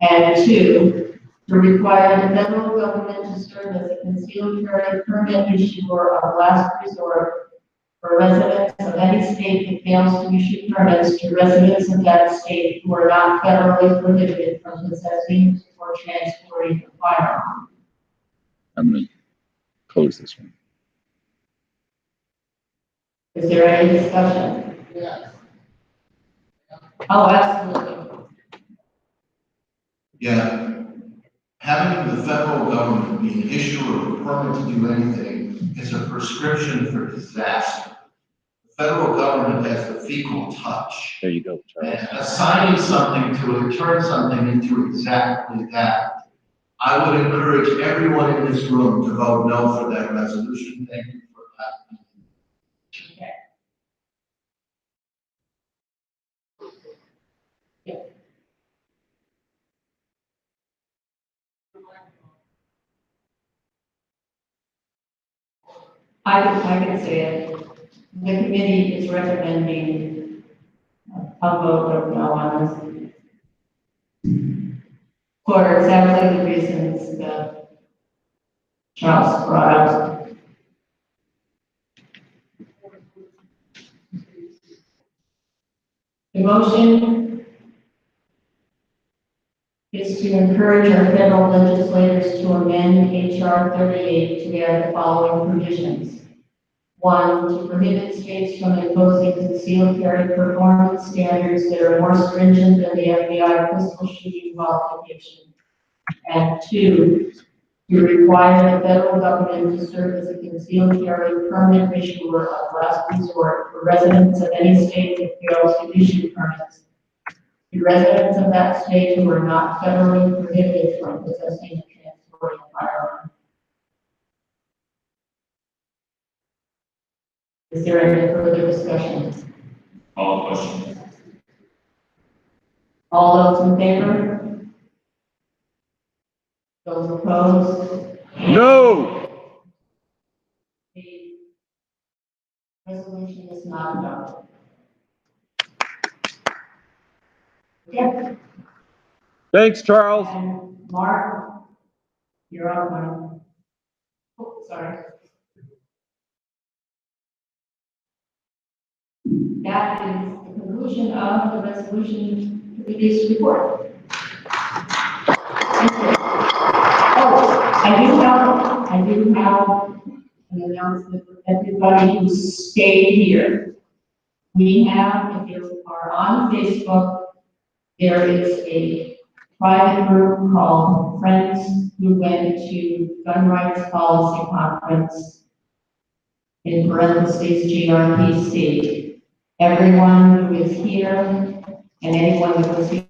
Speaker 21: And two, to require the federal government to serve as a concealed carry permit issuer of last resort for residents of any state that fails to issue permits to residents of that state who are not federally prohibited from possessing or transporting a firearm.
Speaker 8: I'm gonna close this one.
Speaker 21: Is there any discussion?
Speaker 22: Yes.
Speaker 21: Oh, absolutely.
Speaker 22: Yeah, having the federal government be an issuer of a permit to do anything is a prescription for disaster. The federal government has the fecal touch.
Speaker 8: There you go, Charles.
Speaker 22: And assigning something to it, turn something into exactly that. I would encourage everyone in this room to vote no for that resolution. Thank you
Speaker 21: I can, I can say it. The committee is recommending a vote of no on this. For exactly the reasons that Charles brought up. The motion is to encourage our federal legislators to amend HR thirty-eight to add the following provisions. One, to prohibit states from imposing concealed carry performance standards that are more stringent than the FBI pistol shooting qualification. And two, to require the federal government to serve as a concealed carry permit issuer of last resort for residents of any state that fails to issue permits to residents of that state who are not federally prohibited from possessing and transporting a firearm. Is there any further discussion?
Speaker 18: All questions?
Speaker 21: All those in favor? Those opposed?
Speaker 8: No!
Speaker 21: The resolution is not adopted. Yeah,
Speaker 8: Thanks, Charles.
Speaker 21: and Mark, you're on, Mark. Oh, sorry. That is the conclusion of the resolution committee's report. Thank you. Oh, I do have, I do have an announcement for everybody who stayed here. We have, if you are on Facebook, there is a private group called Friends who went to Gun Rights Policy Conference in parentheses GRPC. Everyone who is here and anyone that was here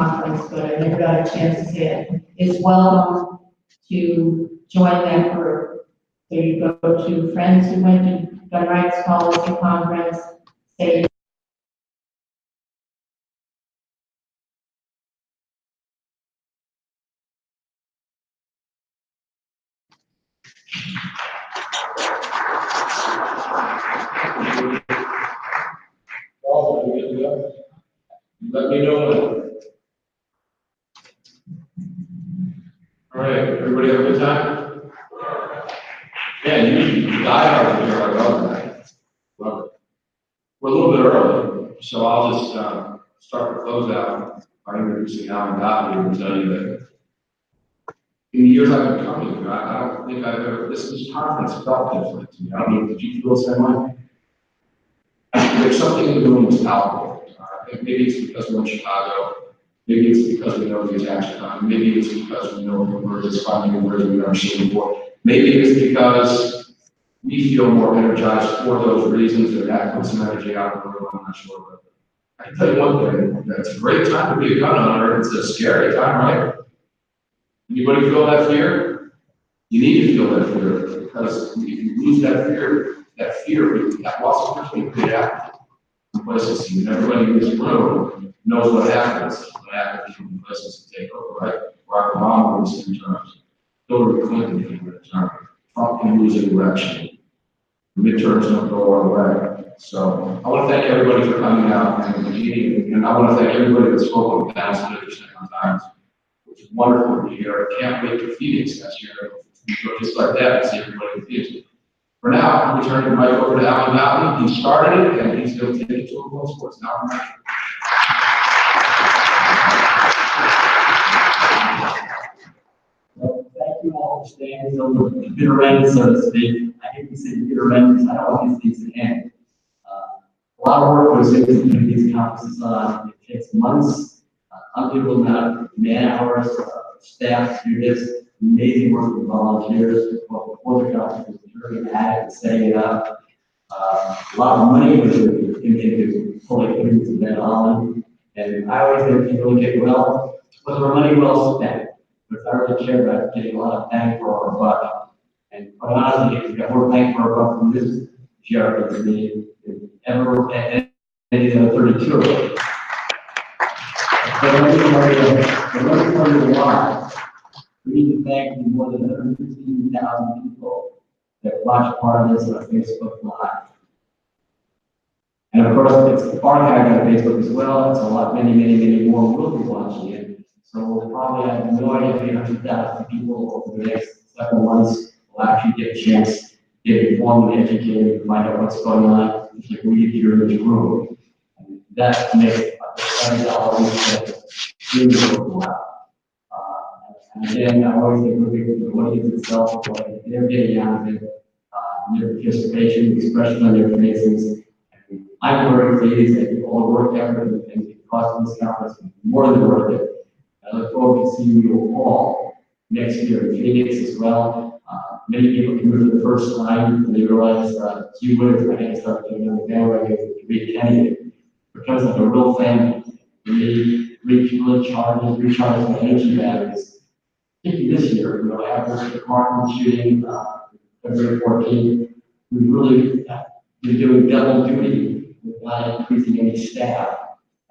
Speaker 21: conference, but I never got a chance to see it, is welcome to join that group. So you go to Friends who went to Gun Rights Policy Conference, say
Speaker 9: Let me know. All right, everybody have a good time? Yeah, you die here, I love that. Love it. We're a little bit early, so I'll just, uh, start to close out by introducing Alan Gottlieb and tell you that in the years I've been coming here, I, I don't think I've ever, this, this conference felt different to me. I don't know, did you feel the same way? There's something in the room that's palpable. Maybe it's because we're in Chicago. Maybe it's because we know the action time. Maybe it's because we know the word is funding and where we've never seen before. Maybe it's because we feel more energized for those reasons and that puts some energy out in the room. I'm not sure. But I can tell you one thing, it's a great time to be a gun owner. It's a scary time, right? Anybody feel that fear? You need to feel that fear because if you lose that fear, that fear, that loss of create apathy. Complacency, and everybody in this room knows what happens when and complacency take over, right? Barack Obama was in terms, Hillary Clinton can return, Trump can lose a election. Midterms don't go our way. So I want to thank everybody for coming out and meeting, and I want to thank everybody that spoke on the panel some additional times. It was wonderful to hear. I can't wait to Phoenix next year. Just like that and see everybody in Phoenix. For now, I'm turning the mic over to Alan Mountain. He started it and he's going to take it to a close for us. Now, I'm
Speaker 15: Thank you all for staying till the bitter end, so to speak. I hate to say bitter end, because I want these things to end. Uh, A lot of work goes into putting these conferences on. It takes months, uh, unbelievable amount of man hours, uh, staff to do this, amazing work with volunteers, both before the conference, during, at, and setting it up. Uh, A lot of money was into into fully putting this event on. And I always think people look at, well, was our money well spent? But I really care about getting a lot of bang for our buck. And quite honestly, we got more bang for our buck from this GRP than we ever, and, and it's a thirty-two. But let me tell you, but let me tell you why. Thank the more than hundred fifteen thousand people that watch part of this on Facebook Live. And of course, it's archived on Facebook as well, it's a lot, many, many, many more will be watching it. So we'll probably have no idea, hundred thousand people over the next several months will actually get a chance, to get informed and educated, and find out what's going on, like we did here in this room. And That makes really worthwhile. Uh, And again, I always think we're big, the audience itself, what they're getting out of uh, their participation, the expression on their faces. I'm very pleased that all the work effort and cost of this conference more than worth it. I look forward to seeing you all next year in Phoenix as well. Uh, many people came here for the first time and they realized, uh, gee whiz, I gotta start on the bandwagon to be a candidate. Because of a real family, we refuel charges, recharge my energy batteries. Particularly this year, you know, after the Martin shooting, uh, February fourteenth, we really uh, been doing double duty without increasing any staff.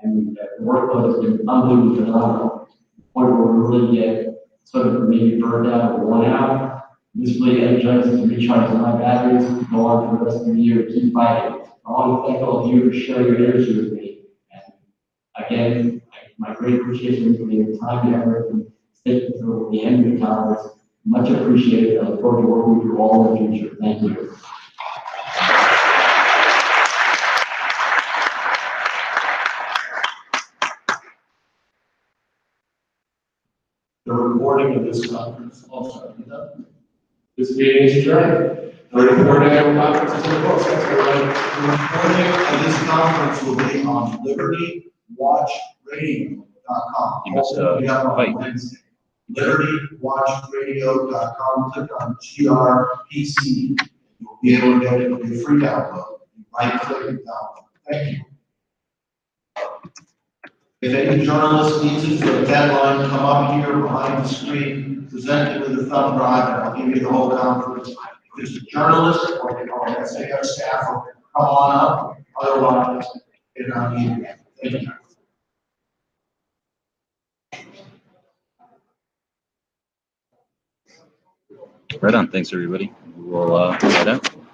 Speaker 15: And uh, the workload has been unbelievably phenomenal point where we really get sort of maybe burned out or worn out. This really energizes and recharges my batteries to go on for the rest of the year keep fighting. I want to thank all of you for sharing your energy with me. And again, my great appreciation for the time and effort sticking through the end of the conference. Much appreciated. I look forward to working with you all in the future. Thank you.
Speaker 5: The recording of this conference also.
Speaker 9: This meeting is adjourned. The Thirty-four annual conference is in the books. Thanks, everybody.
Speaker 22: The recording of this conference will be on libertywatchradio.com.
Speaker 8: You must, uh,
Speaker 22: We have on. Wednesday. Libertywatchradio.com, click on GRPC. And you'll be able to get it, it'll free download. Right click and download. Thank you. If any journalist needs it for a deadline, come up here behind the screen, present it with a thumb drive, and I'll give you the whole conference. If it's a journalist, or, or let's say a staffer, come on up, otherwise, you're not needed. Thank you.
Speaker 8: Right on. Thanks, everybody. We'll, uh, head out.